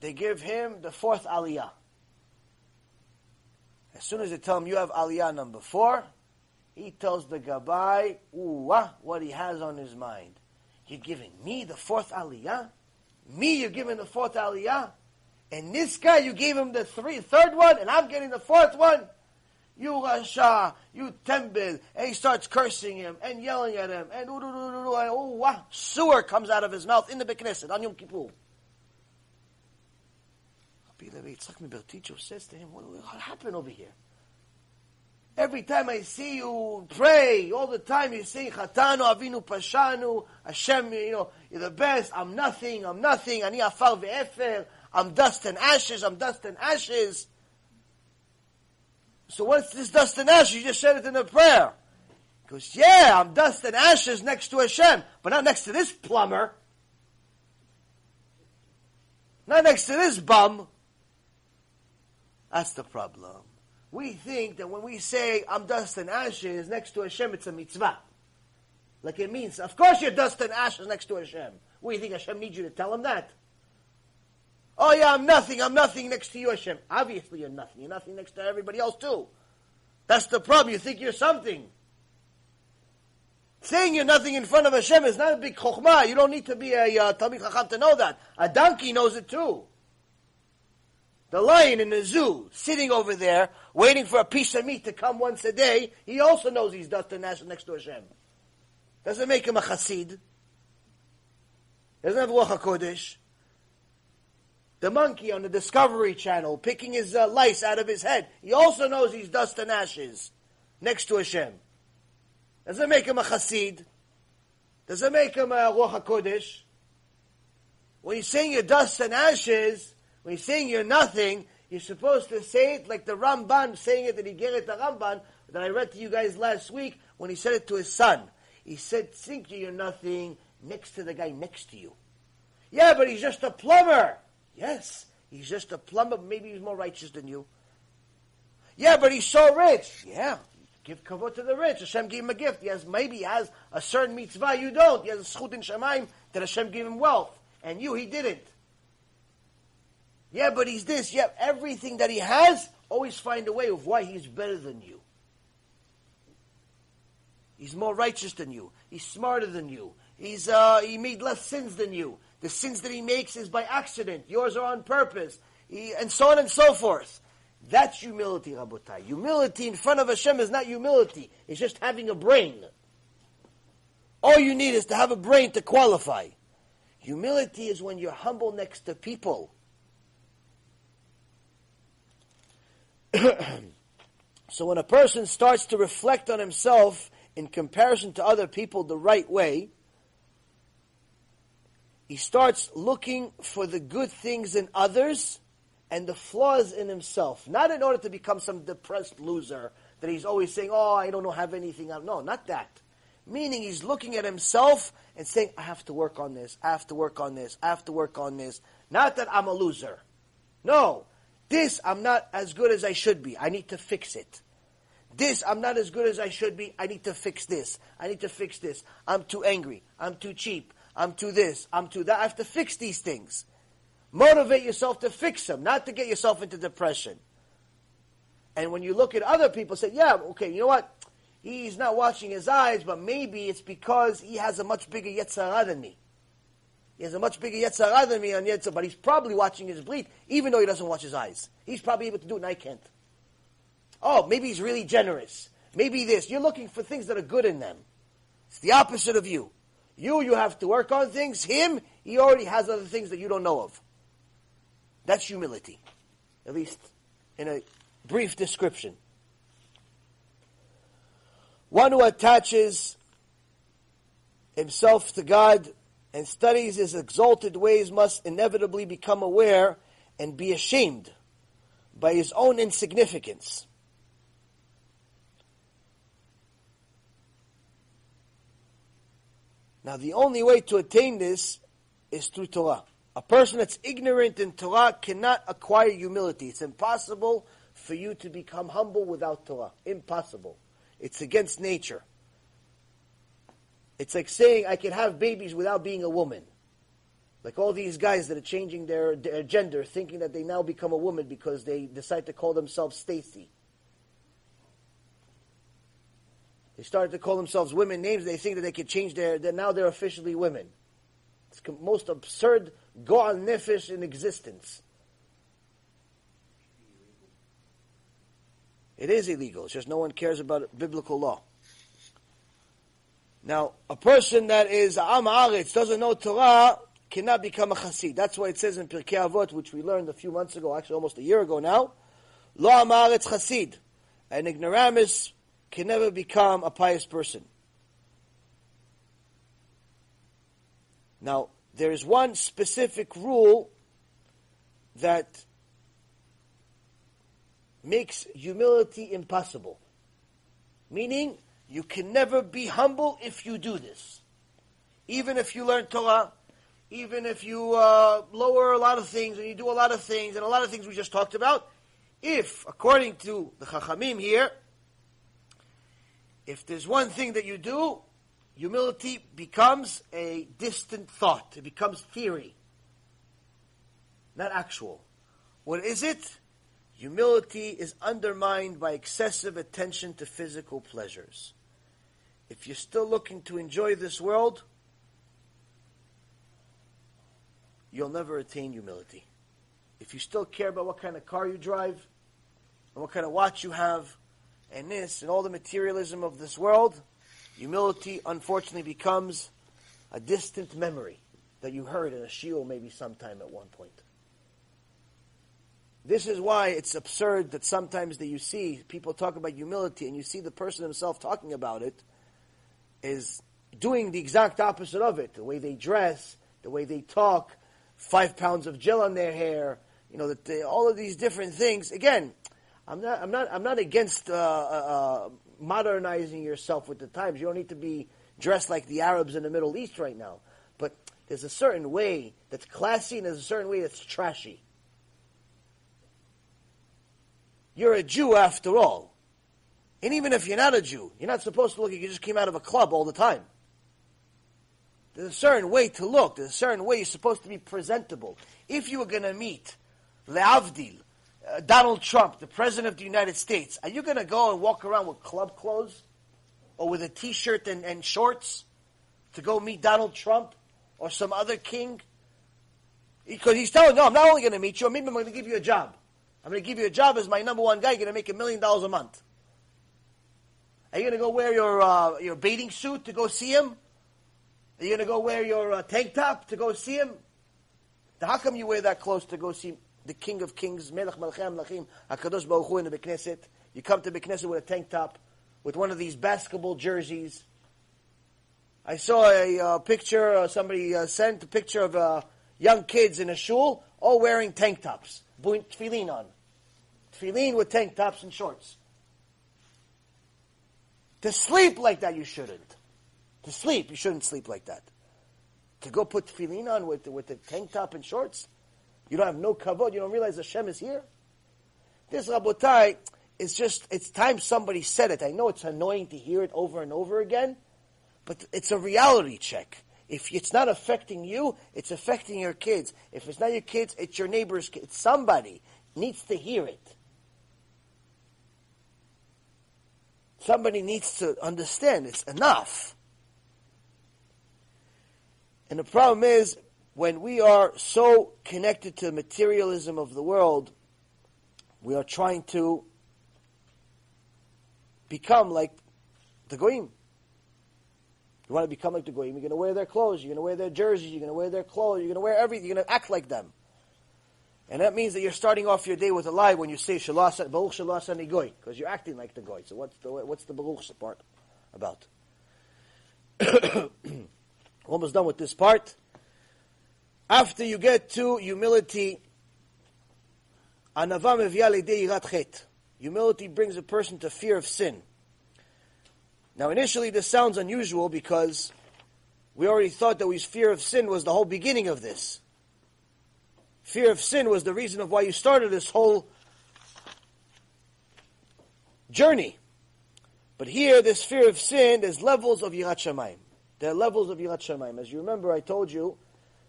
they give him the fourth aliyah. As soon as they tell him you have aliyah number four, he tells the Gabbai, ooh, what he has on his mind. You're giving me the fourth aliyah? Me, you're giving the fourth aliyah? And this guy, you gave him the three, third one, and I'm getting the fourth one? You Rasha, you Tembel. And he starts cursing him and yelling at him. And, and ooh, wah, sewer comes out of his mouth in the Bekneset on Yom Kippur. Rabbi Yitzchak Berticho says to him, what, what happened over here? Every time I see you pray, all the time you sing Chatanu Avinu Pashanu, Hashem, you know, you're the best. I'm nothing. I'm nothing. Ani afar ve'efer. I'm dust and ashes. I'm dust and ashes. So what's this dust and ashes? You just said it in a prayer. He goes, yeah, I'm dust and ashes next to Hashem, but not next to this plumber. Not next to this bum. That's the problem. We think that when we say, I'm dust and ashes next to Hashem, it's a mitzvah. Like it means, of course you're dust and ashes next to Hashem. We think Hashem needs you to tell him that. Oh yeah, I'm nothing, I'm nothing next to you, Hashem. Obviously you're nothing. You're nothing next to everybody else too. That's the problem. You think you're something. Saying you're nothing in front of Hashem is not a big chokhmah. You don't need to be a uh, Talmid Chacham to know that. A donkey knows it too. The lion in the zoo, sitting over there, waiting for a piece of meat to come once a day, he also knows he's dust and ash next to Hashem. Doesn't make him a chassid. Doesn't have Ruach HaKodesh. The monkey on the Discovery Channel picking his uh, lice out of his head, he also knows he's dust and ashes next to Hashem. Does it make him a chassid? Does it make him a Ruach HaKodesh? When you're saying you're dust and ashes, when you're saying you're nothing, you're supposed to say it like the Ramban saying it that he gave it to Ramban that I read to you guys last week when he said it to his son. He said, think you're nothing next to the guy next to you. Yeah, but he's just a plumber. Yes, he's just a plumber. Maybe he's more righteous than you. Yeah, but he's so rich. Yeah, Give kavod to the rich. Hashem gave him a gift. He has maybe he has a certain mitzvah you don't. He has a zchut in Shamayim that Hashem gave him wealth, and you he didn't. Yeah, but he's this. Yeah, everything that he has, always find a way of why he's better than you. He's more righteous than you. He's smarter than you. He's uh, he made less sins than you. The sins that he makes is by accident. Yours are on purpose. He, and so on and so forth. That's humility, Rabotai. Humility in front of Hashem is not humility. It's just having a brain. All you need is to have a brain to qualify. Humility is when you're humble next to people. so when a person starts to reflect on himself in comparison to other people the right way, he starts looking for the good things in others and the flaws in himself. Not in order to become some depressed loser that he's always saying, oh, I don't know, have anything. No, not that. Meaning he's looking at himself and saying, I have to work on this, I have to work on this, I have to work on this. Not that I'm a loser. No. This I'm not as good as I should be. I need to fix it. This I'm not as good as I should be. I need to fix this. I need to fix this. I'm too angry. I'm too cheap. I'm too this. I'm too that. I have to fix these things. Motivate yourself to fix them, not to get yourself into depression. And when you look at other people, say, yeah, okay, you know what? He's not watching his eyes, but maybe it's because he has a much bigger Yetzer Hara than me. He has a much bigger Yetzer Hara than me on Yetzer Hara, but he's probably watching his bleed, even though he doesn't watch his eyes. He's probably able to do it and I can't. Oh, maybe he's really generous. Maybe this. You're looking for things that are good in them. It's the opposite of you. You, you have to work on things. Him, he already has other things that you don't know of. That's humility, at least in a brief description. One who attaches himself to God and studies his exalted ways must inevitably become aware and be ashamed by his own insignificance. Now, the only way to attain this is through Torah. A person that's ignorant in Torah cannot acquire humility. It's impossible for you to become humble without Torah. Impossible. It's against nature. It's like saying I can have babies without being a woman. Like all these guys that are changing their, their gender, thinking that they now become a woman because they decide to call themselves Stacy. They started to call themselves women names. They think that they can change their. That now they're officially women. It's the most absurd goal nefesh in existence. It is illegal. It's just no one cares about biblical law. Now, a person that is Am Aretz, doesn't know Torah, cannot become a Chassid. That's why it says in Pirkei Avot, which we learned a few months ago, actually almost a year ago now, Lo Am Aretz Chassid. An ignoramus can never become a pious person. Now, there is one specific rule that makes humility impossible. Meaning, you can never be humble if you do this. Even if you learn Torah, even if you uh, lower a lot of things and you do a lot of things and a lot of things we just talked about, if, according to the Chachamim here, if there's one thing that you do, humility becomes a distant thought. It becomes theory, not actual. What is it? Humility is undermined by excessive attention to physical pleasures. If you're still looking to enjoy this world, you'll never attain humility. If you still care about what kind of car you drive, and what kind of watch you have, and this, and all the materialism of this world, humility unfortunately becomes a distant memory that you heard in a shiur maybe sometime at one point. This is why it's absurd that sometimes that you see people talk about humility and you see the person himself talking about it is doing the exact opposite of it. The way they dress, the way they talk, five pounds of gel on their hair, you know, that all of these different things. Again, I'm not, I'm not, I'm not against uh, uh, modernizing yourself with the times. You don't need to be dressed like the Arabs in the Middle East right now. But there's a certain way that's classy and there's a certain way that's trashy. You're a Jew after all. And even if you're not a Jew, you're not supposed to look like you just came out of a club all the time. There's a certain way to look. There's a certain way you're supposed to be presentable. If you were going to meet Leavdil, uh, Donald Trump, the President of the United States, are you going to go and walk around with club clothes? Or with a t-shirt and, and shorts? To go meet Donald Trump? Or some other king? Because he's telling, no, I'm not only going to meet you, I'm going to give you a job. I'm going to give you a job as my number one guy. You're going to make a million dollars a month. Are you going to go wear your uh, your bathing suit to go see him? Are you going to go wear your uh, tank top to go see him? How come you wear that clothes to go see the King of Kings, Melech Malchem Lachim, HaKadosh Baruch Hu in the Beknesset? You come to Beknesset with a tank top, with one of these basketball jerseys. I saw a uh, picture, uh, somebody uh, sent a picture of uh, young kids in a shul, all wearing tank tops, tefillin on. Tefillin with tank tops and shorts. To sleep like that, you shouldn't. To sleep, you shouldn't sleep like that. To go put tefillin on with, with the tank top and shorts, you don't have no kavod, you don't realize Hashem is here. This Rabotai is just, it's time somebody said it. I know it's annoying to hear it over and over again, but it's a reality check. If it's not affecting you, it's affecting your kids. If it's not your kids, it's your neighbor's kids. Somebody needs to hear it. Somebody needs to understand it's enough. And the problem is, when we are so connected to the materialism of the world, we are trying to become like the Goyim. You want to become like the Goyim, you're going to wear their clothes, you're going to wear their jerseys, you're going to wear their clothes, you're going to wear everything, you're going to act like them. And that means that you're starting off your day with a lie when you say Baruch Shalasa Goy, because you're acting like the Goy. So what's the, what's the Baruch part about? Almost done with this part. After you get to humility, Humility brings a person to fear of sin. Now initially this sounds unusual because we already thought that fear of sin was the whole beginning of this. Fear of sin was the reason of why you started this whole journey. But here, this fear of sin, there's levels of Yirat Shamayim. There are levels of Yirat Shamayim. As you remember, I told you,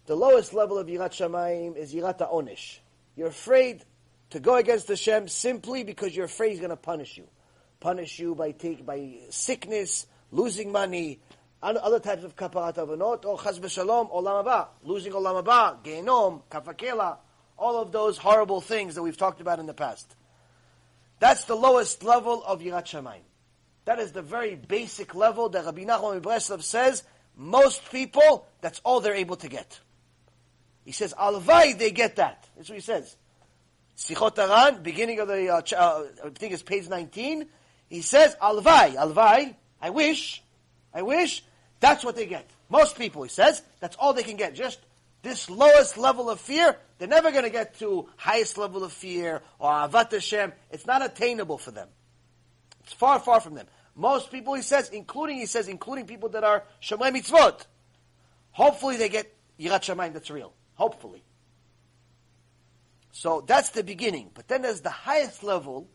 the lowest level of Yirat Shamayim is Yirat Onesh. You're afraid to go against Hashem simply because you're afraid He's going to punish you. Punish you by take, by sickness, losing money, other types of kaparat avonot, or chaz v'shalom, olam haba, losing olam haba, genom, kafakela, all of those horrible things that we've talked about in the past. That's the lowest level of Yirat Shamayim. That is the very basic level that Rabbi Nachman Breslev says, most people, that's all they're able to get. He says, alvai, they get that. That's what he says. Sichot HaRan, beginning of the, uh, uh, I think it's page 19, he says, Alvai, Alvai, I wish, I wish, that's what they get. Most people, he says, that's all they can get. Just this lowest level of fear, they're never going to get to highest level of fear or Avat Hashem. It's not attainable for them. It's far, far from them. Most people, he says, including, he says, including people that are Shomrei Mitzvot, hopefully they get Yirat Shamayim that's real. Hopefully. So that's the beginning. But then there's the highest level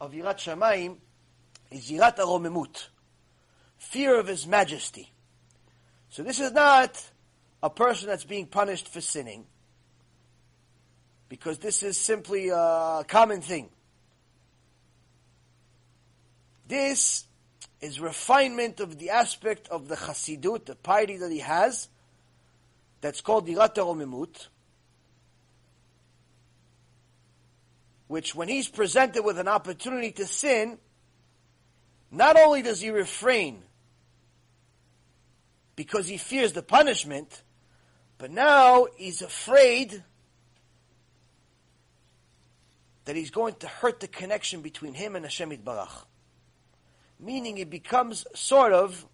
of Yirat Shamayim is Yirat Aromemut. Fear of His Majesty. So this is not a person that's being punished for sinning, because this is simply a common thing. This is refinement of the aspect of the chassidut, the piety that he has, that's called Yirat Aromemut, which when he's presented with an opportunity to sin, not only does he refrain because he fears the punishment, but now he's afraid that he's going to hurt the connection between him and Hashem Barach. Meaning it becomes sort of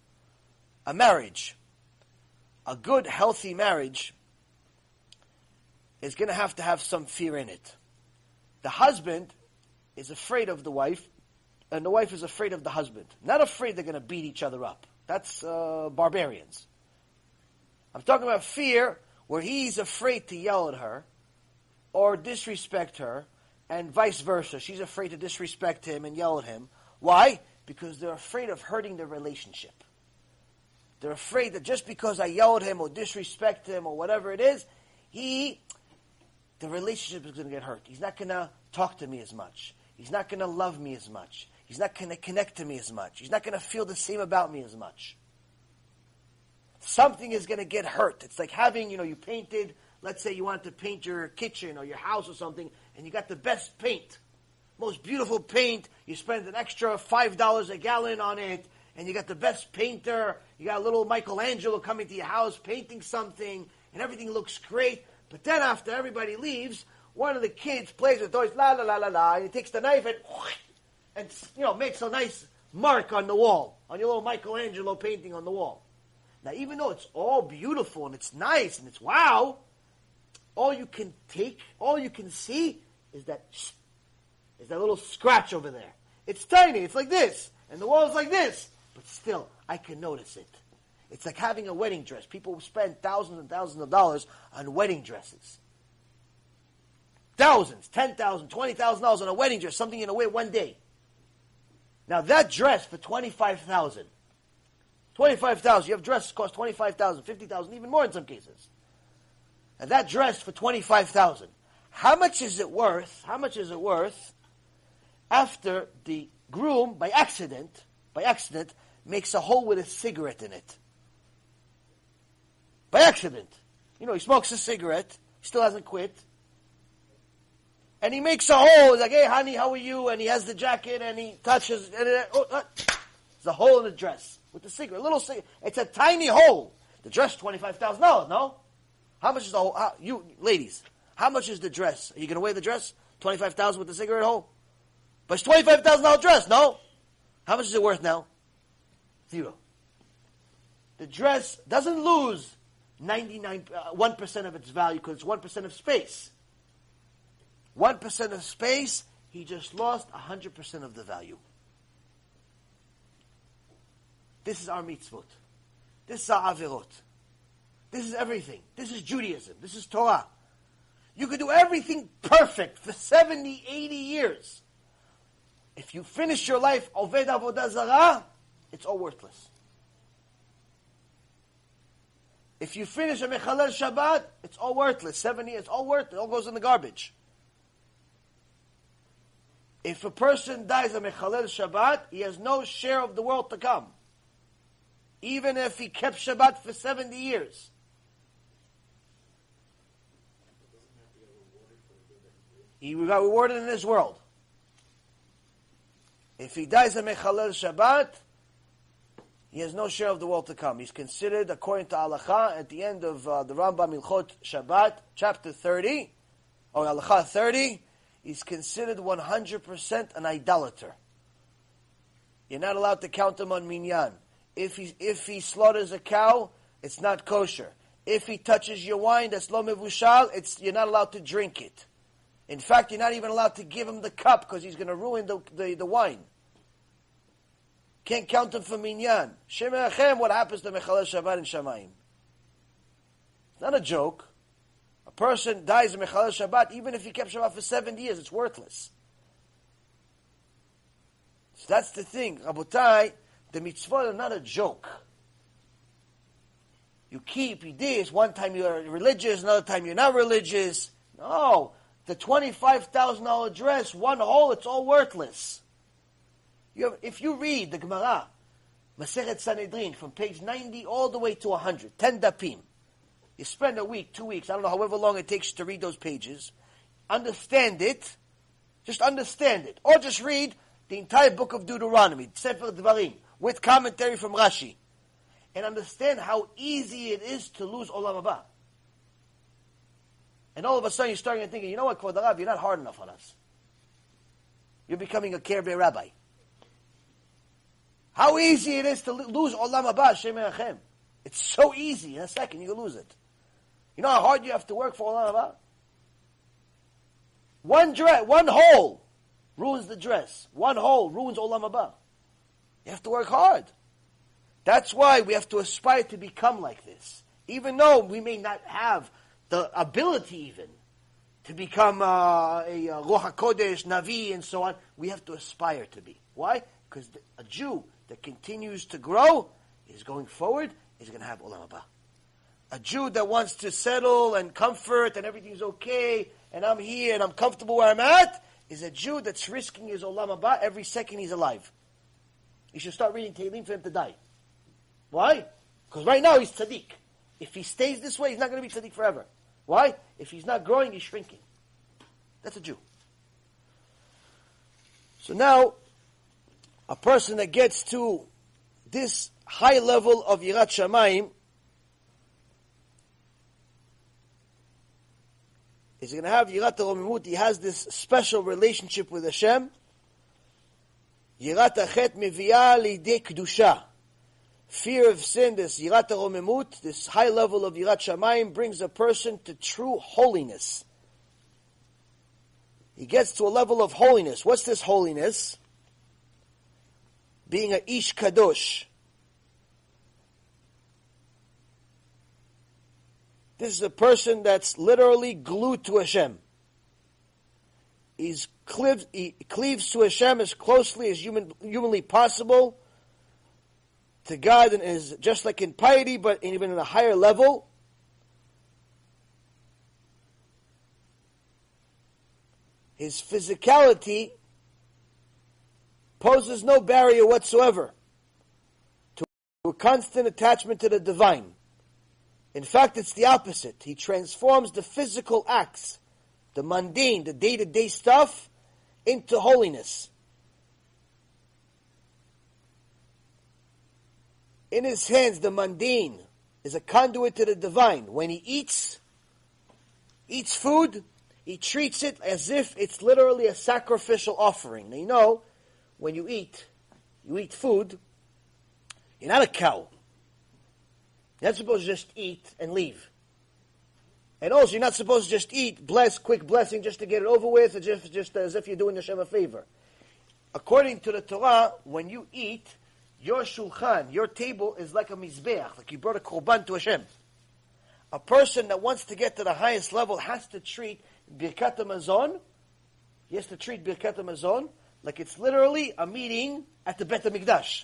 a marriage. A good, healthy marriage is going to have to have some fear in it. The husband is afraid of the wife, and the wife is afraid of the husband. Not afraid they're going to beat each other up. That's uh, barbarians. I'm talking about fear where he's afraid to yell at her or disrespect her, and vice versa. She's afraid to disrespect him and yell at him. Why? Because they're afraid of hurting the relationship. They're afraid that just because I yell at him or disrespect him or whatever it is, he, the relationship is going to get hurt. He's not going to talk to me as much. He's not going to love me as much. He's not going to connect to me as much. He's not going to feel the same about me as much. Something is going to get hurt. It's like having, you know, you painted, let's say you wanted to paint your kitchen or your house or something, and you got the best paint, most beautiful paint. You spend an extra $5 a gallon on it, and you got the best painter. You got a little Michelangelo coming to your house painting something, and everything looks great. But then after everybody leaves, one of the kids plays with toys, la la la la la, and he takes the knife and and you know makes a nice mark on the wall, on your little Michelangelo painting on the wall. Now, even though it's all beautiful and it's nice and it's wow, all you can take, all you can see is that is that little scratch over there. It's tiny. It's like this, and the wall's like this, but still, I can notice it. It's like having a wedding dress. People spend thousands and thousands of dollars on wedding dresses. Thousands, ten thousand, twenty thousand dollars on a wedding dress, something in a way one day. Now that dress for twenty-five thousand, twenty-five thousand. You have dresses cost twenty-five thousand, fifty thousand, even more in some cases. And that dress for twenty-five thousand. How much is it worth? How much is it worth after the groom, by accident, by accident, makes a hole with a cigarette in it? By accident. You know, he smokes a cigarette, still hasn't quit and he makes a hole. He's like, "Hey, honey, how are you?" And he has the jacket, and he touches. And it, oh, uh, there's a hole in the dress with the cigarette. A little cigarette. It's a tiny hole. The dress twenty five thousand dollars. No, how much is the hole? How, you ladies, how much is the dress? Are you going to wear the dress? Twenty five thousand with the cigarette hole. But it's twenty five thousand dollar dress. No, how much is it worth now? Zero. The dress doesn't lose ninety nine uh, one percent of its value because it's one percent of space. 1% of space, he just lost 100% of the value. This is our mitzvot. This is our aveirot. This is everything. This is Judaism. This is Torah. You could do everything perfect for 70, 80 years. If you finish your life Oved Avodah Zarah, it's all worthless. If you finish a Mechalel Shabbat, it's all worthless. 70, it's all worthless. It all goes in the garbage. If a person dies a Mechalel Shabbat, he has no share of the world to come. Even if he kept Shabbat for 70 years. He got rewarded in this world. If he dies a Mechalel Shabbat, he has no share of the world to come. He's considered, according to Halacha, at the end of uh, the Rambam Hilchot Shabbat, chapter 30, or Halacha 30, he's considered 100% an idolater. You're not allowed to count him on minyan. If he, if he slaughters a cow, it's not kosher. If he touches your wine that's lo mevushal, it's, you're not allowed to drink it. In fact, you're not even allowed to give him the cup because he's going to ruin the, the, the, wine. Can't count him for minyan. Shem what happens to Mechalel Shabbat in Shamayim? It's not a joke. A person dies in Mechalel Shabbat, even if he kept Shabbat for 70 years, it's worthless. So that's the thing. Rabotai, the mitzvot are not a joke. You keep, you this, one time you're religious, another time you're not religious. No. The $25,000 dress, one hole, it's all worthless. You have, if you read the Gemara, Masechet Sanhedrin, from page 90 all the way to 100, 10 dapim, you spend a week, two weeks, I don't know, however long it takes to read those pages, understand it, just understand it, or just read the entire book of Deuteronomy, Sefer Dvarim, with commentary from Rashi, and understand how easy it is to lose Olam Haba. And all of a sudden you're starting to think, you know what, Kvod you're not hard enough on us. You're becoming a Kerbe rabbi. How easy it is to lose Olam Haba, Shem It's so easy. In a second, you lose it. You know how hard you have to work for Olam Haba? One dress, one hole ruins the dress. One hole ruins Olam Haba. You have to work hard. That's why we have to aspire to become like this. Even though we may not have the ability even to become uh, a uh, Ruach HaKodesh, Navi, and so on, we have to aspire to be. Why? Because a Jew that continues to grow is going forward, is going to have Olam Haba. A Jew that wants to settle and comfort and everything's okay, and I'm here and I'm comfortable where I'm at, is a Jew that's risking his Olam Haba every second he's alive. You should start reading Tehillim for him to die. Why? Because right now he's tzaddik. If he stays this way, he's not going to be tzaddik forever. Why? If he's not growing, he's shrinking. That's a Jew. So now, a person that gets to this high level of Yirat Shamayim is going to have Yirat Romimut. He has this special relationship with Hashem. Yirat Achet Meviyah Lidei Kedusha. Fear of sin, this Yirat Romimut, this high level of Yirat Shamayim, brings a person to true holiness. He gets to a level of holiness. What's this holiness? Being a Ish Kadosh. This is a person that's literally glued to Hashem. He's he cleaves to Hashem as closely as human, humanly possible to God and is just like in piety, but even in a higher level. His physicality poses no barrier whatsoever to a constant attachment to the divine. In fact, it's the opposite. He transforms the physical acts, the mundane, the day to day stuff, into holiness. in his hands the mundane is a conduit to the divine. When he eats, eats food, he treats it as if it's literally a sacrificial offering. Now you know, when you eat, you eat food, you're not a cow. You're not supposed to just eat and leave. And also, you're not supposed to just eat, bless, quick blessing, just to get it over with, just, just as if you're doing Hashem a favor. According to the Torah, when you eat, your shulchan, your table is like a mizbeach, like you brought a korban to Hashem. A person that wants to get to the highest level has to treat Birkat Hamazon, he has to treat Birkat Hamazon like it's literally a meeting at the Bet HaMikdash.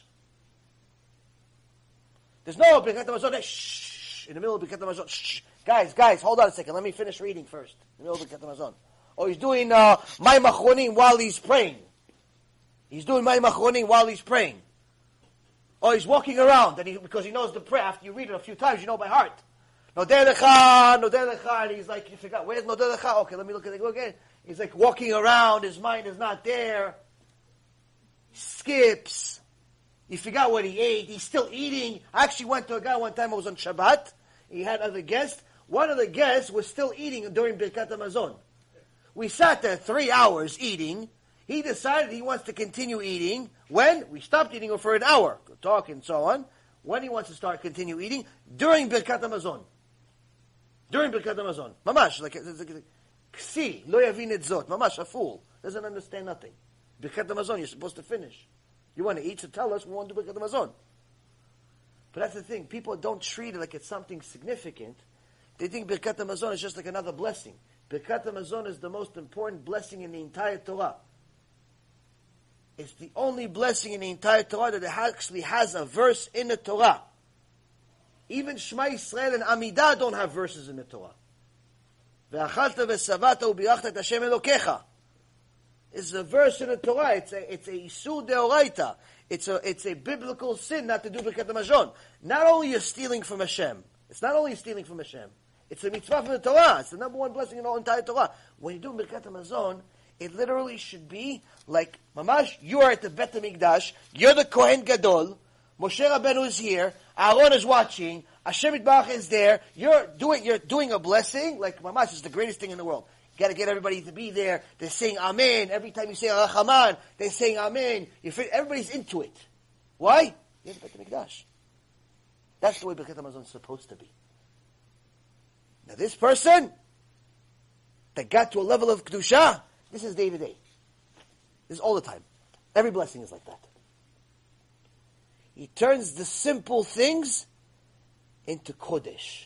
There's no Birkat Hamazon, shh, in the middle of Birkat Hamazon, shh. Guys, guys, hold on a second, let me finish reading first. In the middle of Birkat Hamazon. Oh, he's doing uh, Mayim while he's praying. He's doing Mayim Achronim while he's praying. Or he's walking around and he, because he knows the prayer. After you read it a few times, you know by heart. Nodeh lecha, nodeh lecha, and he's like, you forgot, where's nodeh lecha? Okay, let me look at it again. He's like walking around, his mind is not there. Skips. He forgot what he ate. He's still eating. I actually went to a guy one time, I was on Shabbat. He had other guests. One of the guests was still eating during Birkat Hamazon. We sat there three hours eating. He decided he wants to continue eating. When? We stopped eating for an hour, talk and so on. When he wants to start continue eating? During Birkat Hamazon. During Birkat Hamazon. Mamash, like, Ksi, lo yavin et zot. Mamash, a fool. Doesn't understand nothing. Birkat Hamazon, you're supposed to finish. You want to eat, so tell us we want to do Birkat But that's the thing. People don't treat it like it's something significant. They think Birkat Hamazon is just like another blessing. Birkat Hamazon is the most important blessing in the entire Torah. It's the only blessing in the entire Torah that actually has a verse in the Torah. Even Shema Israel and Amidah don't have verses in the Torah. It's a verse in the Torah. It's a, it's a Isur Deoraita. It's a, it's a biblical sin not to do Birkat Hamazon. Not only you're stealing from Hashem. It's not only stealing from Hashem. It's a mitzvah from the Torah. It's the number one blessing in whole entire Torah. When you do Birkat Hamazon, it literally should be like, Mamash, you are at the Bet HaMikdash, you're the Kohen Gadol, Moshe Rabbeinu is here, Aaron is watching, Hashem Yitbarach is there, you're doing, you're doing a blessing, like Mamash is the greatest thing in the world. You gotta get everybody to be there, they're saying Amen, every time you say Rachaman, they're saying Amen, everybody's into it. Why? The Bet HaMikdash. That's the way Birkat Hamazon is supposed to be. Now this person that got to a level of Kedusha, this is day to day. This is all the time. Every blessing is like that. He turns the simple things into Kodesh.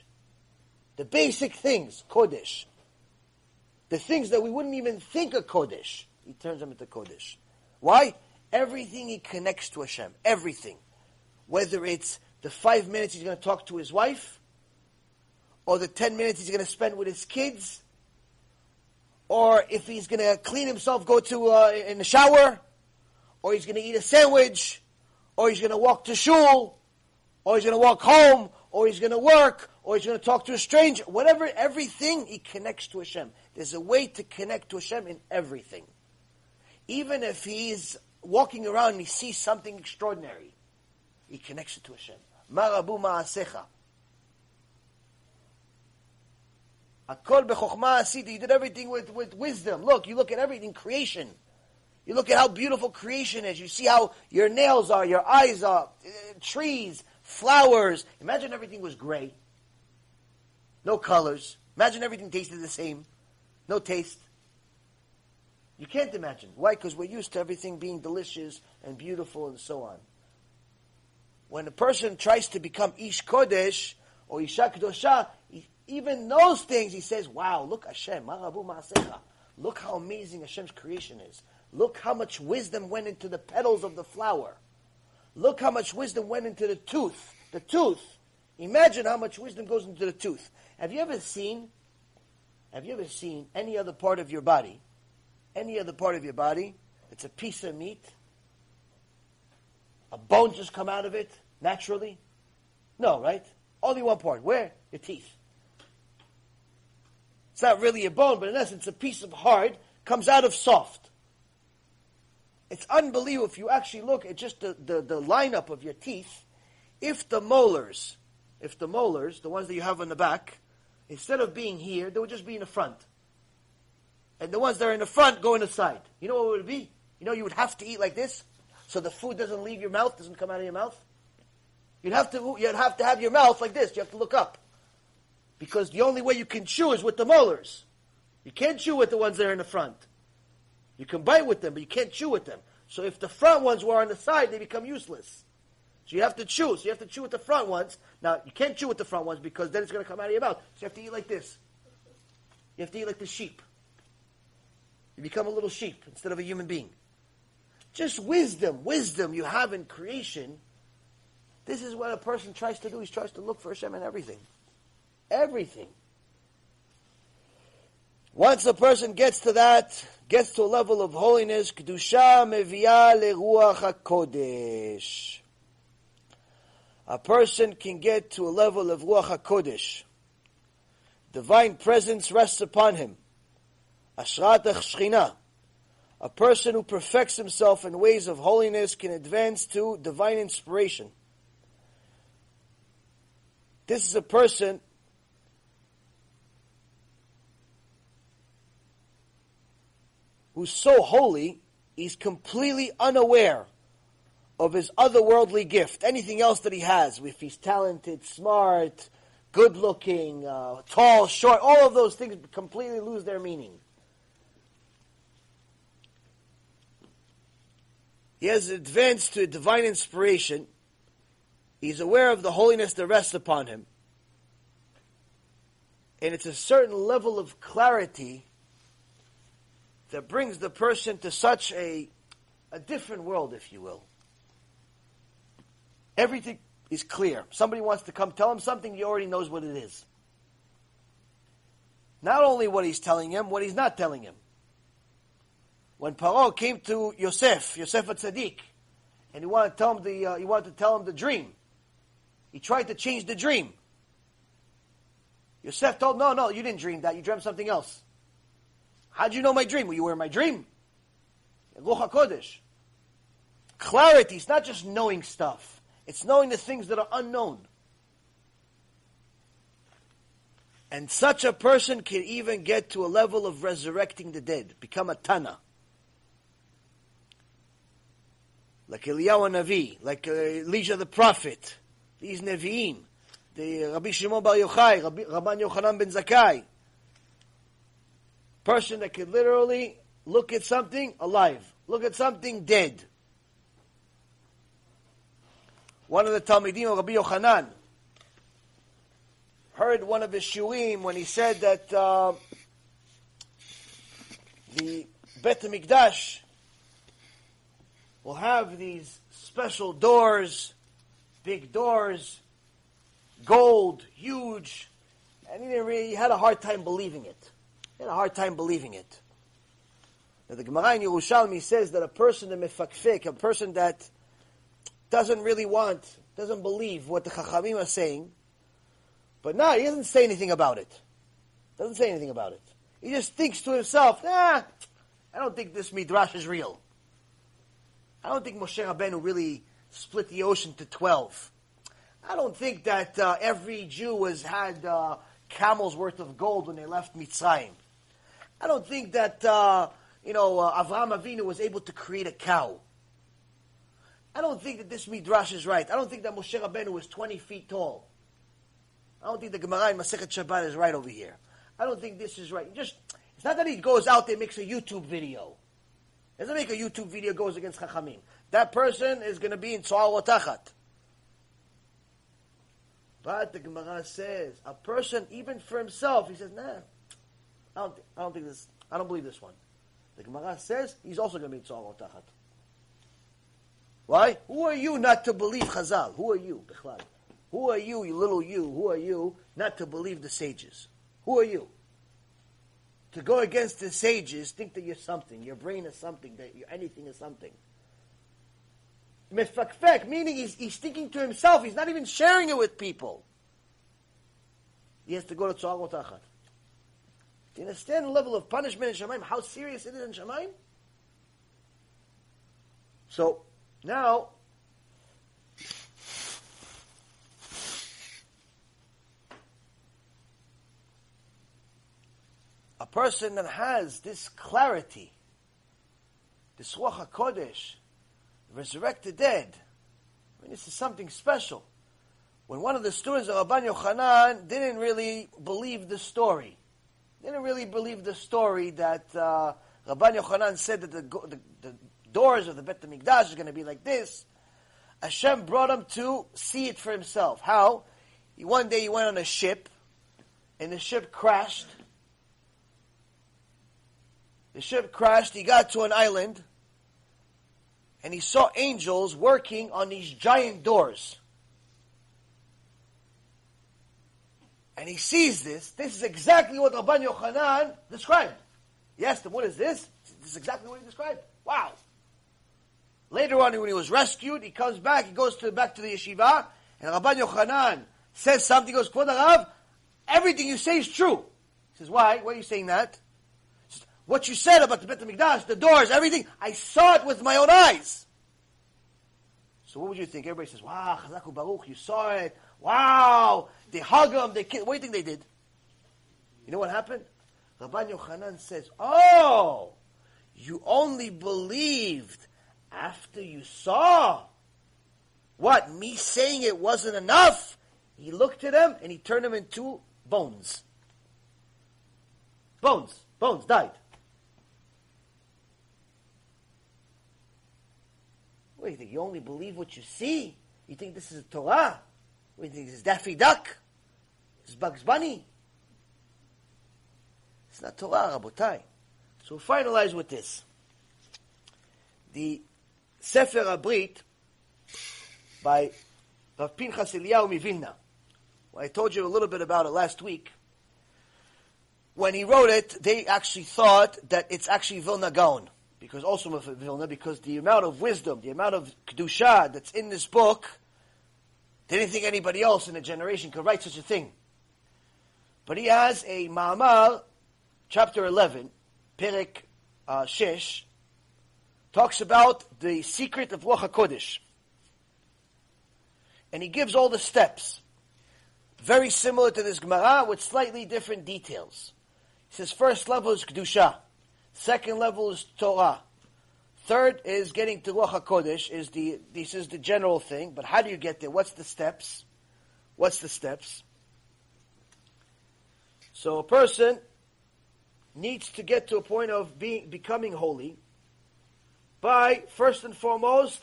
The basic things, Kodesh. The things that we wouldn't even think of Kodesh, he turns them into Kodesh. Why? Everything he connects to Hashem. Everything. Whether it's the five minutes he's going to talk to his wife, or the ten minutes he's going to spend with his kids, or if he's going to clean himself, go to uh, in the shower, or he's going to eat a sandwich, or he's going to walk to shul, or he's going to walk home, or he's going to work, or he's going to talk to a stranger. Whatever, everything he connects to Hashem. There's a way to connect to Hashem in everything. Even if he's walking around and he sees something extraordinary, he connects it to Hashem. Marabu ma'asecha. Akol bechokma asita. He did everything with, with wisdom. Look, you look at everything, creation. You look at how beautiful creation is. You see how your nails are, your eyes are, uh, trees, flowers. Imagine everything was gray. No colors. Imagine everything tasted the same. No taste. You can't imagine. Why? Because we're used to everything being delicious and beautiful and so on. When a person tries to become Ish Kodesh or Isha Kedosha, even those things, he says, wow, look Hashem, look how amazing Hashem's creation is. Look how much wisdom went into the petals of the flower. Look how much wisdom went into the tooth. The tooth. Imagine how much wisdom goes into the tooth. Have you ever seen, have you ever seen any other part of your body, any other part of your body, it's a piece of meat, a bone just come out of it naturally? No, right? Only one part. Where? Your teeth. It's not really a bone, but in essence, a piece of hard comes out of soft. It's unbelievable if you actually look at just the, the, the lineup of your teeth. If the molars, if the molars, the ones that you have on the back, instead of being here, they would just be in the front. And the ones that are in the front go in the side. You know what it would be? You know, you would have to eat like this, so the food doesn't leave your mouth, doesn't come out of your mouth. You'd have to, you'd have to have your mouth like this. You have to look up. Because the only way you can chew is with the molars. You can't chew with the ones that are in the front. You can bite with them, but you can't chew with them. So if the front ones were on the side, they become useless. So you have to chew. So you have to chew with the front ones. Now, you can't chew with the front ones because then it's going to come out of your mouth. So you have to eat like this. You have to eat like the sheep. You become a little sheep instead of a human being. Just wisdom, wisdom you have in creation. This is what a person tries to do. He tries to look for Hashem in everything. Everything. Once a person gets to that, gets to a level of holiness, kedusha mevia leruach hakodesh. A person can get to a level of ruach hakodesh. Divine presence rests upon him. Ashrat shchina. A person who perfects himself in ways of holiness can advance to divine inspiration. This is a person who's so holy, he's completely unaware of his otherworldly gift, anything else that he has, if he's talented, smart, good looking, uh, tall, short, all of those things completely lose their meaning. He has advanced to divine inspiration. He's aware of the holiness that rests upon him. And it's a certain level of clarity that brings the person to such a, a different world, if you will. Everything is clear. Somebody wants to come tell him something, he already knows what it is. Not only what he's telling him, what he's not telling him. When Paro came to Yosef, Yosef HaTzaddik, and he wanted to tell him the uh, he wanted to tell him the dream, he tried to change the dream. Yosef told, "No, no, you didn't dream that. You dreamt something else." How'd you know my dream? Were you in my dream? Clarity, it's not just knowing stuff. It's knowing the things that are unknown. And such a person can even get to a level of resurrecting the dead, become a Tana. Like Eliyahu Navi, like uh, Elijah the prophet, these Nevi'im, the Rabbi Shimon Bar Yochai, Rabbi, Rabban Yochanan ben Zakkai, person that could literally look at something alive, look at something dead. One of the Talmidim of Rabbi Yochanan heard one of his shiurim when he said that uh, the Bet Mikdash will have these special doors, big doors, gold, huge, and he, really, he had a hard time believing it. He had a hard time believing it. Now, the Gemara in Yerushalmi says that a person, a mefakfik, a person that doesn't really want, doesn't believe what the Chachamim are saying, but now he doesn't say anything about it. Doesn't say anything about it. He just thinks to himself, nah, I don't think this midrash is real. I don't think Moshe Rabbeinu really split the ocean to twelve. I don't think that uh, every Jew has had uh, camels worth of gold when they left Mitzrayim. I don't think that, uh, you know, uh, Avraham Avinu was able to create a cow. I don't think that this midrash is right. I don't think that Moshe Rabbeinu was 20 feet tall. I don't think the Gemara in Masechet Shabbat is right over here. I don't think this is right. Just, it's not that he goes out there and makes a YouTube video. He doesn't make a YouTube video goes against Chachamim. That person is going to be in Tzal Watachat. But the Gemara says, a person, even for himself, he says, nah, I don't, I don't think this. I don't believe this one. The Gemara says he's also going to be tzar tachat. Why? Who are you not to believe Chazal? Who are you? Who are you, you little you? Who are you not to believe the sages? Who are you? To go against the sages, think that you're something. Your brain is something. That anything is something. Mefakfek, meaning he's, he's thinking to himself. He's not even sharing it with people. He has to go to tzar tachat. Do you understand the level of punishment in Shamayim? How serious it is in Shamayim? So now, a person that has this clarity, this Ruach resurrect the dead, I mean, this is something special. When one of the students of Rabban Yochanan didn't really believe the story, didn't really believe the story that uh, Rabban Yochanan said that the, the doors of the Bet HaMikdash is going to be like this. Hashem brought him to see it for himself. How? He, one day he went on a ship, and the ship crashed. The ship crashed. He got to an island, and he saw angels working on these giant doors. and he sees this, this is exactly what Rabban Yochanan described. He asked what is this? This is exactly what he described. Wow. Later on, when he was rescued, he comes back, he goes to, back to the yeshiva, and Rabban Yochanan says something, he goes, Kvod HaRav, everything you say is true. He says, why? Why are you saying that? Says, what you said about the Bet HaMikdash, the doors, everything, I saw it with my own eyes. So what would you think? Everybody says, wow, Chazak u'Baruch, you saw it. Wow, they hug him, they kiss. What do you think they did? You know what happened? Rabban Yochanan says, Oh, You only believed after you saw. What? Me saying it wasn't enough? He looked at them and he turned them into bones. Bones. Bones died. What do you think? You only believe what you see? You think this is a Torah? What do you think? This is Daffy Duck? This is Bugs Bunny? It's not Torah, Rabotai. So we finalize with this. The Sefer HaBrit by Rav Pinchas Eliyahu Mivilna. Well, I told you a little bit about it last week. When he wrote it, they actually thought that it's actually Vilna Gaon because also Vilna, because the amount of wisdom, the amount of kedusha that's in this book, they didn't think anybody else in a generation could write such a thing. But he has a Ma'amar, chapter 11, Perek uh, talks about the secret of Ruach HaKodesh. And he gives all the steps. Very similar to this Gemara with slightly different details. He says first level is Kedusha. Second level is Torah. Third is getting to Ruach HaKodesh, is the, this is the general thing, but how do you get there? What's the steps? What's the steps? So a person needs to get to a point of being, becoming holy by, first and foremost,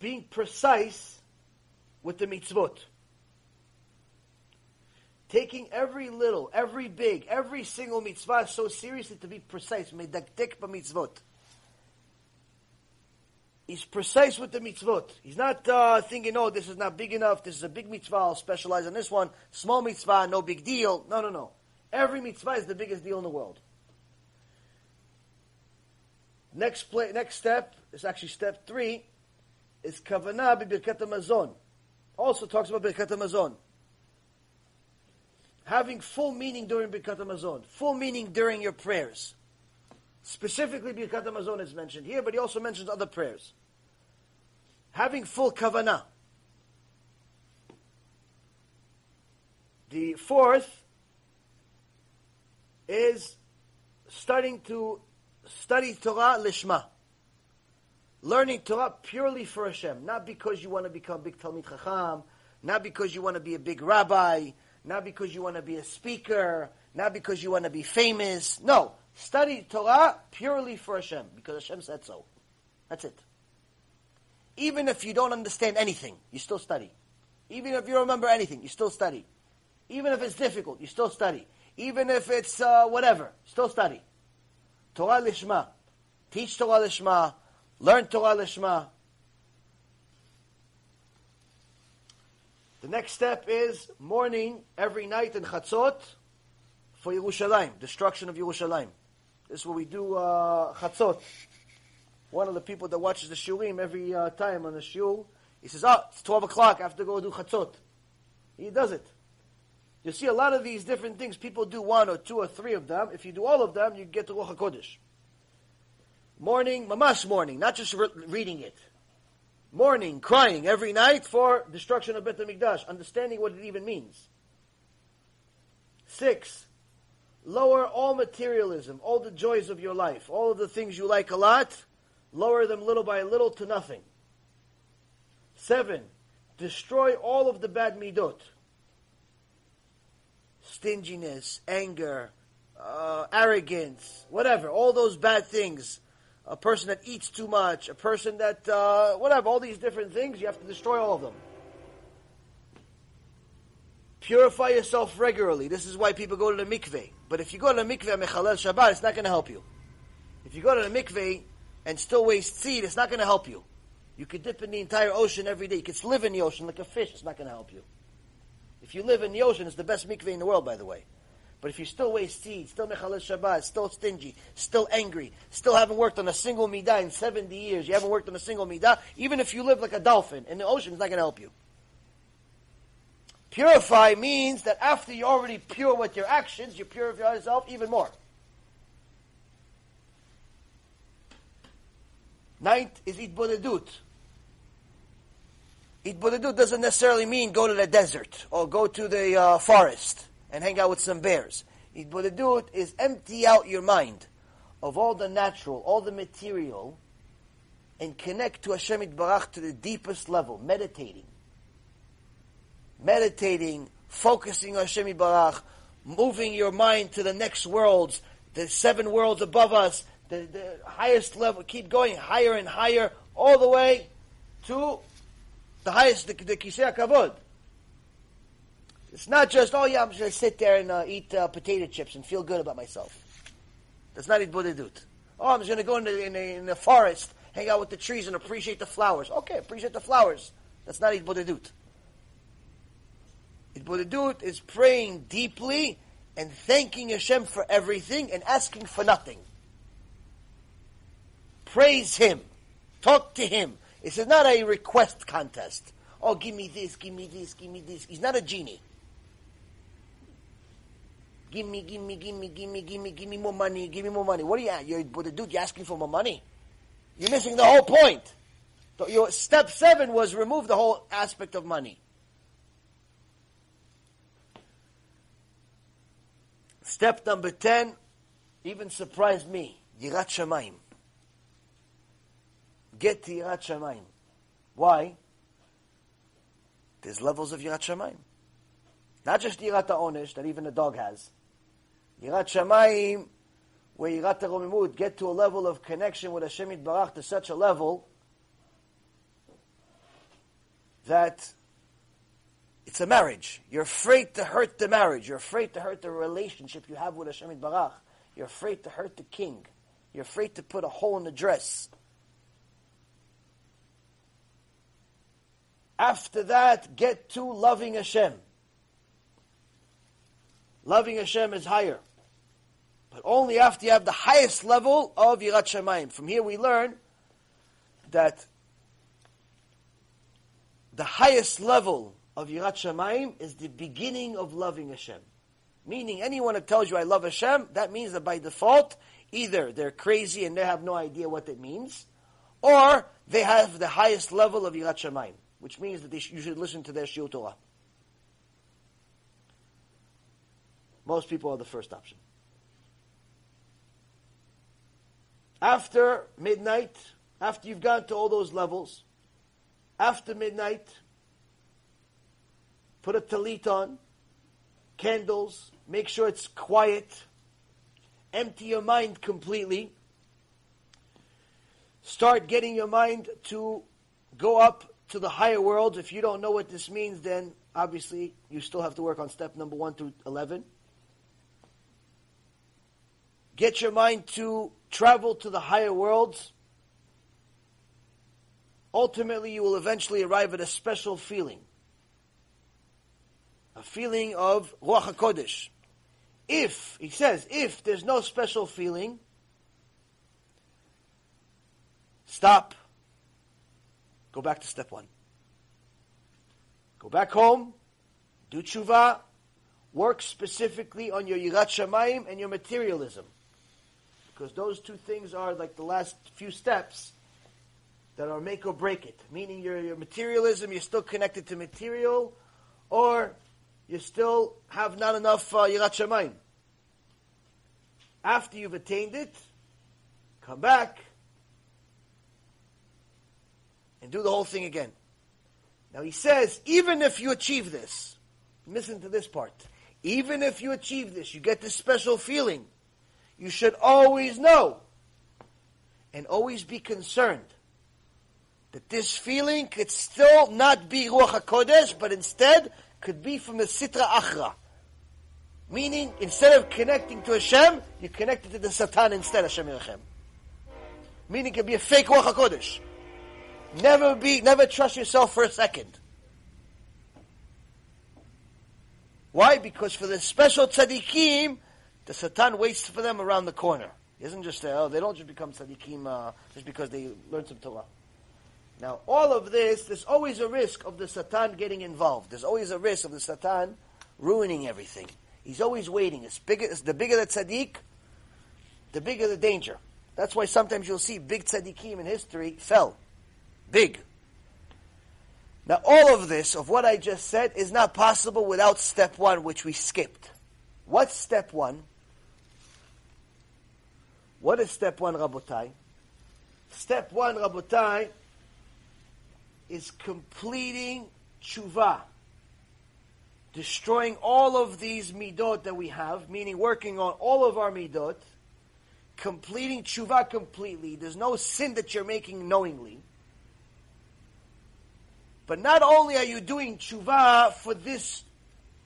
being precise with the mitzvot taking every little, every big, every single mitzvah so seriously to be precise. Medakdek mitzvot. He's precise with the mitzvot. He's not uh, thinking, oh, this is not big enough. This is a big mitzvah. I'll specialize on this one. Small mitzvah, no big deal. No, no, no. Every mitzvah is the biggest deal in the world. Next play, next step is actually step three. Is kavanah b'birkat hamazon. Also talks about birkat hamazon having full meaning during Birkat Hamazon, full meaning during your prayers. Specifically, Birkat Hamazon is mentioned here, but he also mentions other prayers. Having full kavanah. The fourth is starting to study Torah lishma. Learning Torah purely for Hashem, not because you want to become big Talmid Chacham, not because you want to be a big rabbi, not because you want to be a speaker, not because you want to be famous. No, study Torah purely for Hashem, because Hashem said so. That's it. Even if you don't understand anything, you still study. Even if you remember anything, you still study. Even if it's difficult, you still study. Even if it's uh, whatever, still study. Torah lishma. Teach Torah lishma. Learn Torah lishma. The next step is mourning every night in Chatzot for Yerushalayim, destruction of Yerushalayim. This is what we do uh, Chatzot. One of the people that watches the Shiurim every uh, time on the Shul, he says, oh, it's 12 o'clock, I have to go do Chatzot. He does it. You see a lot of these different things, people do one or two or three of them. If you do all of them, you get to Ruach HaKodesh. Morning, mamash morning, not just re- reading it Morning, crying every night for destruction of Bet HaMikdash, understanding what it even means. Six, lower all materialism, all the joys of your life, all of the things you like a lot, lower them little by little to nothing. Seven, destroy all of the bad midot. Stinginess, anger, uh, arrogance, whatever, all those bad things a person that eats too much, a person that, uh, whatever, all these different things, you have to destroy all of them. Purify yourself regularly. This is why people go to the mikveh. But if you go to the mikveh mechalel Shabbat, it's not going to help you. If you go to the mikveh and still waste seed, it's not going to help you. You could dip in the entire ocean every day. You could live in the ocean like a fish. It's not going to help you. If you live in the ocean, it's the best mikveh in the world, by the way. But if you still waste seed, still mechalel Shabbat, still stingy, still angry, still haven't worked on a single midah in 70 years, you haven't worked on a single midah, even if you live like a dolphin in the ocean, it's not going to help you. Purify means that after you're already pure with your actions, you purify yourself even more. Ninth is Hitbodedut. Hitbodedut doesn't necessarily mean go to the desert or go to the uh, forest and hang out with some bears. Do is empty out your mind of all the natural, all the material, and connect to Hashem Barach to the deepest level, meditating. Meditating, focusing on Hashem Barach, moving your mind to the next worlds, the seven worlds above us, the, the highest level, keep going higher and higher, all the way to the highest, the, the Kisei Kavod. It's not just, oh yeah, I'm just going to sit there and uh, eat uh, potato chips and feel good about myself. That's not Hitbodedut. Oh, I'm just going to go in the, in, the, in the forest, hang out with the trees and appreciate the flowers. Okay, appreciate the flowers. That's not Hitbodedut. Hitbodedut is praying deeply and thanking Hashem for everything and asking for nothing. Praise Him. Talk to Him. This is not a request contest. Oh, give me this, give me this, give me this. He's not a genie. Give me, give me, give me, give me, give me, give me more money, give me more money. What are you at? You're, but the dude, you're asking for more money? You're missing the whole point. Your step seven was remove the whole aspect of money. Step number ten even surprised me. Yirat Shamayim. Get to Yirat Shamayim. Why? There's levels of Yirat Shamayim. Not just Yirat Onesh that even a dog has. Yirat Shamayim, where Yirat Romimut get to a level of connection with Hashem Barach to such a level that it's a marriage. You're afraid to hurt the marriage. You're afraid to hurt the relationship you have with Hashem Barach. You're afraid to hurt the king. You're afraid to put a hole in the dress. After that, get to loving Hashem. Loving Hashem is higher. But only after you have the highest level of Yirat Shamayim. From here we learn that the highest level of Yirat Shamayim is the beginning of loving Hashem. Meaning anyone that tells you I love Hashem, that means that by default, either they're crazy and they have no idea what it means, or they have the highest level of Yirat Shamayim, which means that sh- you should listen to their Shiur Torah. Most people are the first option. After midnight, after you've gone to all those levels, after midnight, put a talit on, candles, make sure it's quiet, empty your mind completely. Start getting your mind to go up to the higher worlds. If you don't know what this means, then obviously you still have to work on step number one through 11. Get your mind to travel to the higher worlds. Ultimately, you will eventually arrive at a special feeling. A feeling of Ruach HaKodesh. If, he says, if there's no special feeling, stop. Go back to step one. Go back home, do tshuva, work specifically on your yirat shamayim and your materialism because those two things are like the last few steps that are make or break it. Meaning your, your materialism, you're still connected to material, or you still have not enough uh, yirat shamayim. After you've attained it, come back and do the whole thing again. Now he says, even if you achieve this, listen to this part. Even if you achieve this, you get this special feeling you should always know and always be concerned that this feeling could still not be Ruach HaKodesh, but instead could be from the Sitra Achra. Meaning, instead of connecting to Hashem, you connected to the Satan instead, Hashem Yerachem. Meaning it could be a fake Ruach HaKodesh. Never be, never trust yourself for a second. Why? Because for the special tzaddikim, the Satan waits for them around the corner. He doesn't just say, oh, they don't just become tzaddikim uh, just because they learn some Torah. Now, all of this, there's always a risk of the Satan getting involved. There's always a risk of the Satan ruining everything. He's always waiting. It's bigger, it's the bigger the tzaddik, the bigger the danger. That's why sometimes you'll see big tzaddikim in history fell. Big. Now, all of this, of what I just said, is not possible without step one, which we skipped. What's step one? What is step one, Rabotai? Step one, Rabotai, is completing tshuva. Destroying all of these midot that we have, meaning working on all of our midot, completing tshuva completely. There's no sin that you're making knowingly. But not only are you doing tshuva for this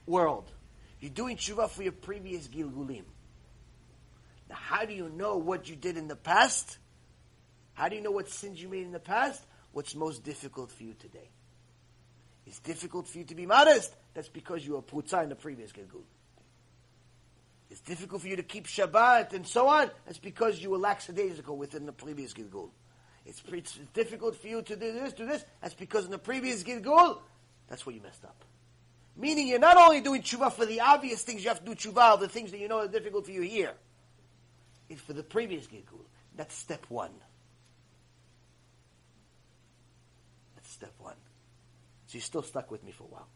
world, you're doing tshuva for your previous gilgulim. Now, how do you know what you did in the past? How do you know what sins you made in the past? What's most difficult for you today? It's difficult for you to be modest. That's because you were putza in the previous gilgul. It's difficult for you to keep Shabbat and so on. That's because you were lackadaisical within the previous gilgul. It's, it's difficult for you to do this, do this. That's because in the previous gilgul, that's where you messed up. Meaning you're not only doing tshuva for the obvious things you have to do tshuva, the things that you know are difficult for you here. It's for the previous gilgul. That's step one. That's step one. So you're still stuck with me for a while.